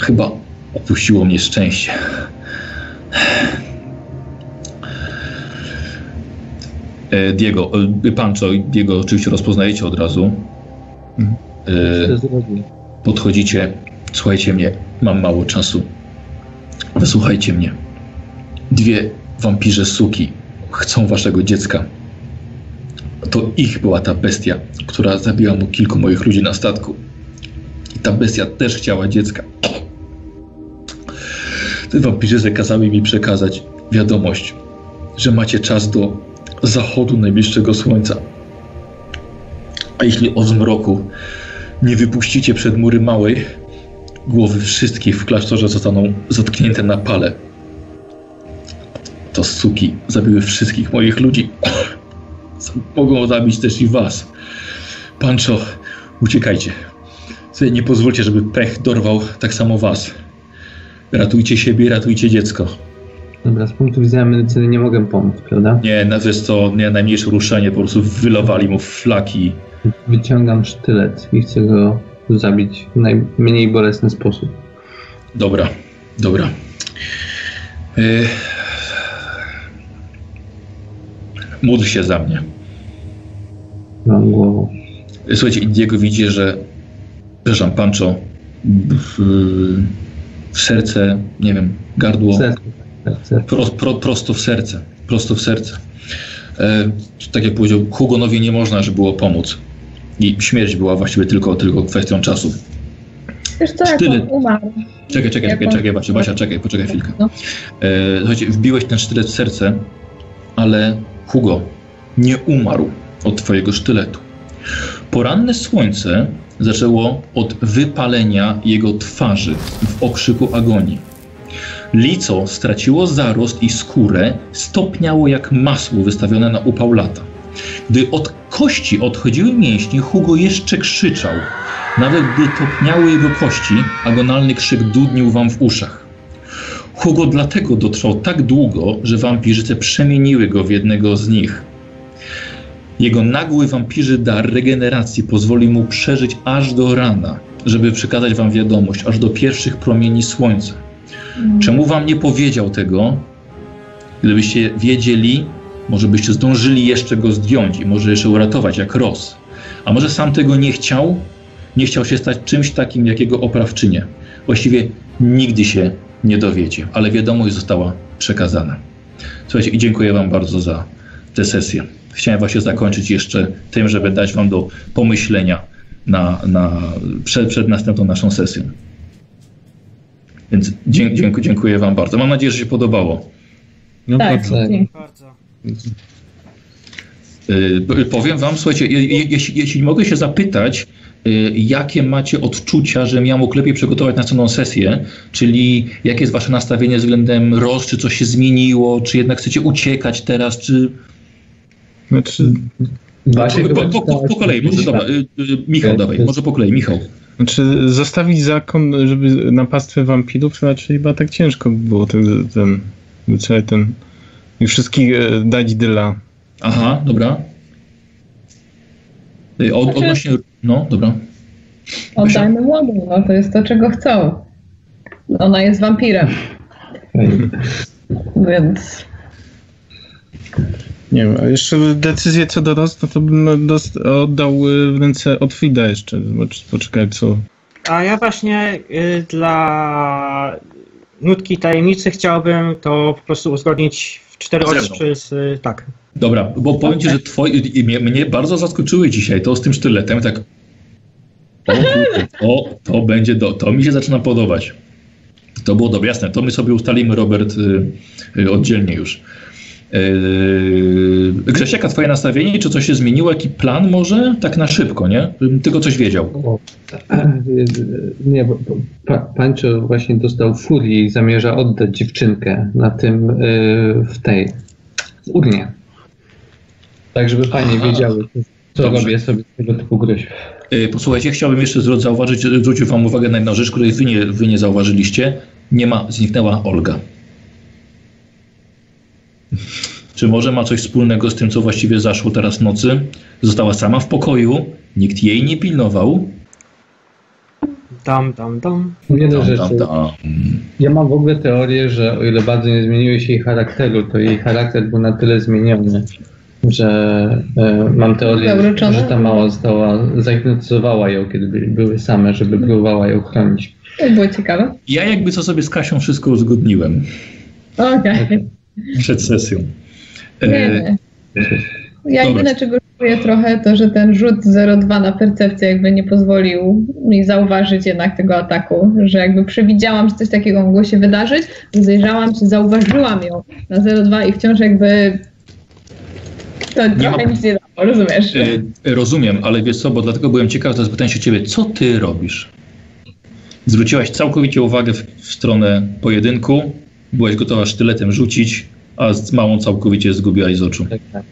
Speaker 1: Chyba opuściło mnie szczęście. E, Diego, e, Pancho, Diego oczywiście rozpoznajecie od razu.
Speaker 5: Mhm.
Speaker 1: E, podchodzicie, słuchajcie mnie, mam mało czasu. Wysłuchajcie mnie. Dwie wampirze suki chcą waszego dziecka. To ich była ta bestia, która zabiła mu kilku moich ludzi na statku. Ta bestia też chciała dziecka. Te wampirzyce kazały mi przekazać wiadomość, że macie czas do zachodu najbliższego słońca. A jeśli o zmroku nie wypuścicie przed mury małej, głowy wszystkich w klasztorze zostaną zatknięte na pale. To suki zabiły wszystkich moich ludzi. Mogą zabić też i was. Pancho, uciekajcie. Sobie nie pozwólcie, żeby pech dorwał tak samo was. Ratujcie siebie, ratujcie dziecko.
Speaker 3: Dobra, z punktu widzenia medycyny nie mogę pomóc, prawda?
Speaker 1: Nie, na jest to nie najmniejsze ruszenie, po prostu wylowali mu flaki.
Speaker 3: Wyciągam sztylet i chcę go zabić w najmniej bolesny sposób.
Speaker 1: Dobra, dobra. Yy... Módl się za mnie.
Speaker 3: Mam głową.
Speaker 1: Słuchajcie, Indiego widzi, że przepraszam, Pancho w, w serce, nie wiem, gardło,
Speaker 3: Serce, serce.
Speaker 1: pro, pro, prosto w serce, prosto w serce. E, tak jak powiedział, Hugonowi nie można, żeby było pomóc. I śmierć była właściwie tylko, tylko kwestią czasu.
Speaker 2: Wiesz co, jak
Speaker 1: Sztylet.
Speaker 2: on umarł.
Speaker 1: Czekaj, czekaj,
Speaker 2: Jak
Speaker 1: czekaj,
Speaker 2: on-
Speaker 1: czekaj, Basia, Basia, czekaj, poczekaj chwilkę.
Speaker 2: No.
Speaker 1: E, słuchajcie, wbiłeś ten sztylet w serce, ale Hugo nie umarł od twojego sztyletu. Poranne słońce zaczęło od wypalenia jego twarzy w okrzyku agonii. Lico straciło zarost i skórę, stopniało jak masło wystawione na upał lata. Gdy od kości odchodziły mięśnie, Hugo jeszcze krzyczał. Nawet gdy topniały jego kości, agonalny krzyk dudnił wam w uszach. Hugo dlatego dotrwał tak długo, że wampirzyce przemieniły go w jednego z nich. Jego nagły wampirzy dar regeneracji pozwoli mu przeżyć aż do rana, żeby przekazać wam wiadomość, aż do pierwszych promieni słońca. Czemu wam nie powiedział tego? Gdybyście wiedzieli, może byście zdążyli jeszcze go zdjąć i może jeszcze uratować jak Ross. A może sam tego nie chciał? Nie chciał się stać czymś takim jak jego oprawczynie. Właściwie nigdy się nie dowiecie, ale wiadomość została przekazana. Słuchajcie, i dziękuję wam bardzo za tę sesję. Chciałem właśnie zakończyć jeszcze tym, żeby dać wam do pomyślenia na, na, przed, przed następną naszą sesją. Więc dziękuję, dziękuję wam bardzo. Mam nadzieję, że się podobało.
Speaker 5: No
Speaker 2: Tak,
Speaker 5: bardzo.
Speaker 3: tak.
Speaker 4: Bardzo.
Speaker 1: Y, powiem wam, słuchajcie, je, je, jeśli, jeśli mogę się zapytać, jakie macie odczucia, że miałem mógł lepiej przygotować następną sesję, czyli jakie jest wasze nastawienie względem ROS, czy coś się zmieniło, czy jednak chcecie uciekać teraz, czy...
Speaker 5: Znaczy,
Speaker 3: Basia
Speaker 1: Po,
Speaker 3: chyba
Speaker 1: po, po, po
Speaker 3: czytała
Speaker 1: kolei, może, dobra, y, y, Michał dawaj,
Speaker 3: jest-
Speaker 1: może po kolei, Michał.
Speaker 5: znaczy zostawić zakon, żeby na pastwę wampirów, to raczej chyba tak ciężko by było ten, ten, cały ten i wszystkich e, dać dyla.
Speaker 1: Aha, dobra. Y, Od,
Speaker 2: Znaczy-
Speaker 1: odnośnie, no, dobra.
Speaker 2: Oddajmy młodą, no to jest to, czego chcą. Ona jest wampirem, więc
Speaker 5: Nie wiem, a jeszcze decyzję co do Ross, no to bym oddał y, w ręce Otwida jeszcze, zobacz, poczekaj co.
Speaker 4: A ja właśnie y, dla nutki tajemnicy chciałbym to po prostu uzgodnić w cztery oczy z... y, Tak.
Speaker 1: Dobra, bo powiem ci, że twoje, mnie, bardzo zaskoczyły dzisiaj to z tym sztyletem, tak o, to, to będzie, do, to mi się zaczyna podobać. To było dobre, jasne, to my sobie ustalimy, Robert, y, y, oddzielnie już. Yy, Grzesieka, twoje nastawienie, czy coś się zmieniło, jaki plan może? Tak na szybko, nie? Żebym tylko coś wiedział.
Speaker 3: Nie, bo bo pa, Pancho właśnie dostał furię i zamierza oddać dziewczynkę na tym y, w tej w urnie. Tak, żeby panie
Speaker 1: Aha.
Speaker 3: wiedziały, co
Speaker 1: Dobrze.
Speaker 3: robię sobie z tego typu groźb.
Speaker 1: Yy, Posłuchajcie, chciałbym jeszcze zauważyć, zwrócił wam uwagę na jedną rzecz, której wy nie, wy nie zauważyliście. Nie ma, zniknęła Olga. Czy może ma coś wspólnego z tym, co właściwie zaszło teraz w nocy? Została sama w pokoju, nikt jej nie pilnował.
Speaker 4: Dam, dam, dam.
Speaker 3: Nie do
Speaker 1: Tam,
Speaker 3: rzeczy.
Speaker 1: tam, tam.
Speaker 3: Ja mam w ogóle teorię, że o ile bardzo nie zmieniło się jej charakteru, to jej charakter był na tyle zmieniony, że e, mam teorię, że ta mała została, zahipnotyzowała ją, kiedy by, były same, żeby próbowała ją chronić.
Speaker 2: to było ciekawe.
Speaker 1: Ja jakby co sobie z Kasią wszystko uzgodniłem
Speaker 2: Okej.
Speaker 1: Przed sesją.
Speaker 2: Nie,
Speaker 1: E,
Speaker 2: nie. Ja
Speaker 1: dobra.
Speaker 2: jedyne czego denerwuje trochę to, że ten rzut 0,2 na percepcję jakby nie pozwolił mi zauważyć jednak tego ataku, że jakby przewidziałam, że coś takiego mogło się wydarzyć, zajrzałam się, zauważyłam ją na 0,2 i wciąż jakby to
Speaker 1: Nie
Speaker 2: trochę
Speaker 1: ma-
Speaker 2: nic nie dało, rozumiesz?
Speaker 1: Y, rozumiem, ale wiesz co, bo dlatego byłem ciekaw, to zapytałem się ciebie, co ty robisz? Zwróciłaś całkowicie uwagę w, w stronę pojedynku, byłaś gotowa sztyletem rzucić, a z małą całkowicie zgubiłaś z oczu.
Speaker 3: Tak, tak,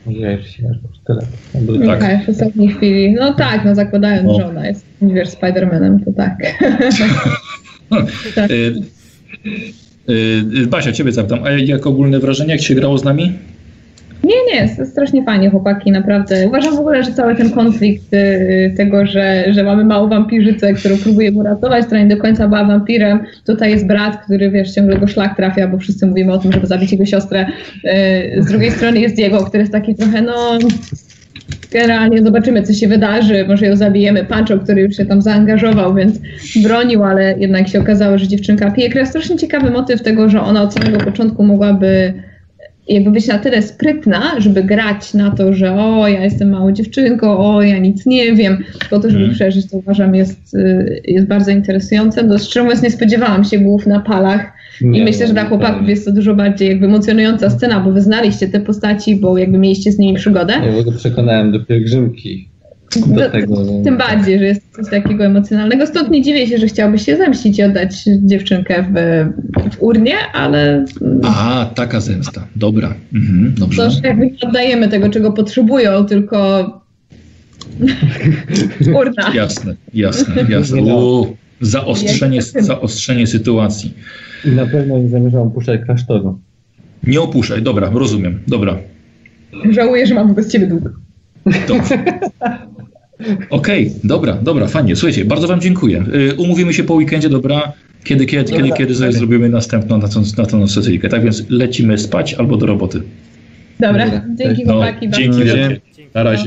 Speaker 3: się tyle.
Speaker 1: tak.
Speaker 2: Tak, w ostatniej chwili. No tak, no zakładając,
Speaker 1: No.
Speaker 2: że ona jest, wiesz, Spider-Manem, to tak. Tak.
Speaker 1: Basia, ciebie zapytam, a jak ogólne wrażenie, jak się grało z nami?
Speaker 2: Nie, nie, strasznie fajnie, chłopaki, naprawdę. Uważam w ogóle, że cały ten konflikt y, tego, że, że mamy małą wampirzycę, którą próbujemy uratować, która nie do końca była wampirem. Tutaj jest brat, który, wiesz, ciągle go szlak trafia, bo wszyscy mówimy o tym, żeby zabić jego siostrę. Y, z drugiej strony jest Diego, który jest taki trochę, no... Generalnie zobaczymy, co się wydarzy. Może ją zabijemy. Pancho, który już się tam zaangażował, więc bronił, ale jednak się okazało, że dziewczynka pije krew. Strasznie ciekawy motyw tego, że ona od samego początku mogłaby jakby być na tyle sprytna, żeby grać na to, że o, ja jestem małą dziewczynką, o, ja nic nie wiem, po to, żeby
Speaker 1: Mhm.
Speaker 2: przeżyć, to uważam jest, y, jest bardzo interesujące. No, szczerze mówiąc, nie spodziewałam się głów na palach i myślę, że dla chłopaków jest to dużo bardziej jakby emocjonująca scena, bo wy znaliście te postaci, bo jakby mieliście z nimi przygodę.
Speaker 3: Ja ogóle przekonałem do pielgrzymki.
Speaker 2: Do-
Speaker 3: tego, że...
Speaker 2: Tym bardziej, że jest coś takiego emocjonalnego. Stąd nie dziwię się, że chciałbyś się zemścić i oddać dziewczynkę w, w urnie, ale
Speaker 1: A, taka zemsta. Dobra. Mhm, dobrze.
Speaker 2: to, że jakby nie oddajemy tego, czego potrzebują, tylko urna.
Speaker 1: Jasne, jasne, jasne.
Speaker 3: No.
Speaker 1: U, zaostrzenie, zaostrzenie sytuacji.
Speaker 3: I na pewno nie zamierzam opuszczać klasztoru.
Speaker 1: Nie opuszczaj, dobra, rozumiem, dobra.
Speaker 2: Żałuję, że mam wobec ciebie dług.
Speaker 1: Dobrze. Okej, dobra, dobra, fajnie. Słuchajcie, bardzo wam dziękuję. Y, umówimy się po weekendzie, dobra? Kiedy, kiedy, kiedy, kiedy sobie zrobimy następną na tą, na tą sesję. Tak więc lecimy spać albo do roboty.
Speaker 2: Dobra,
Speaker 3: Dobra,
Speaker 2: dzięki.
Speaker 1: No,
Speaker 2: chłopaki. bardzo
Speaker 1: dzięki wielkie. Na razie.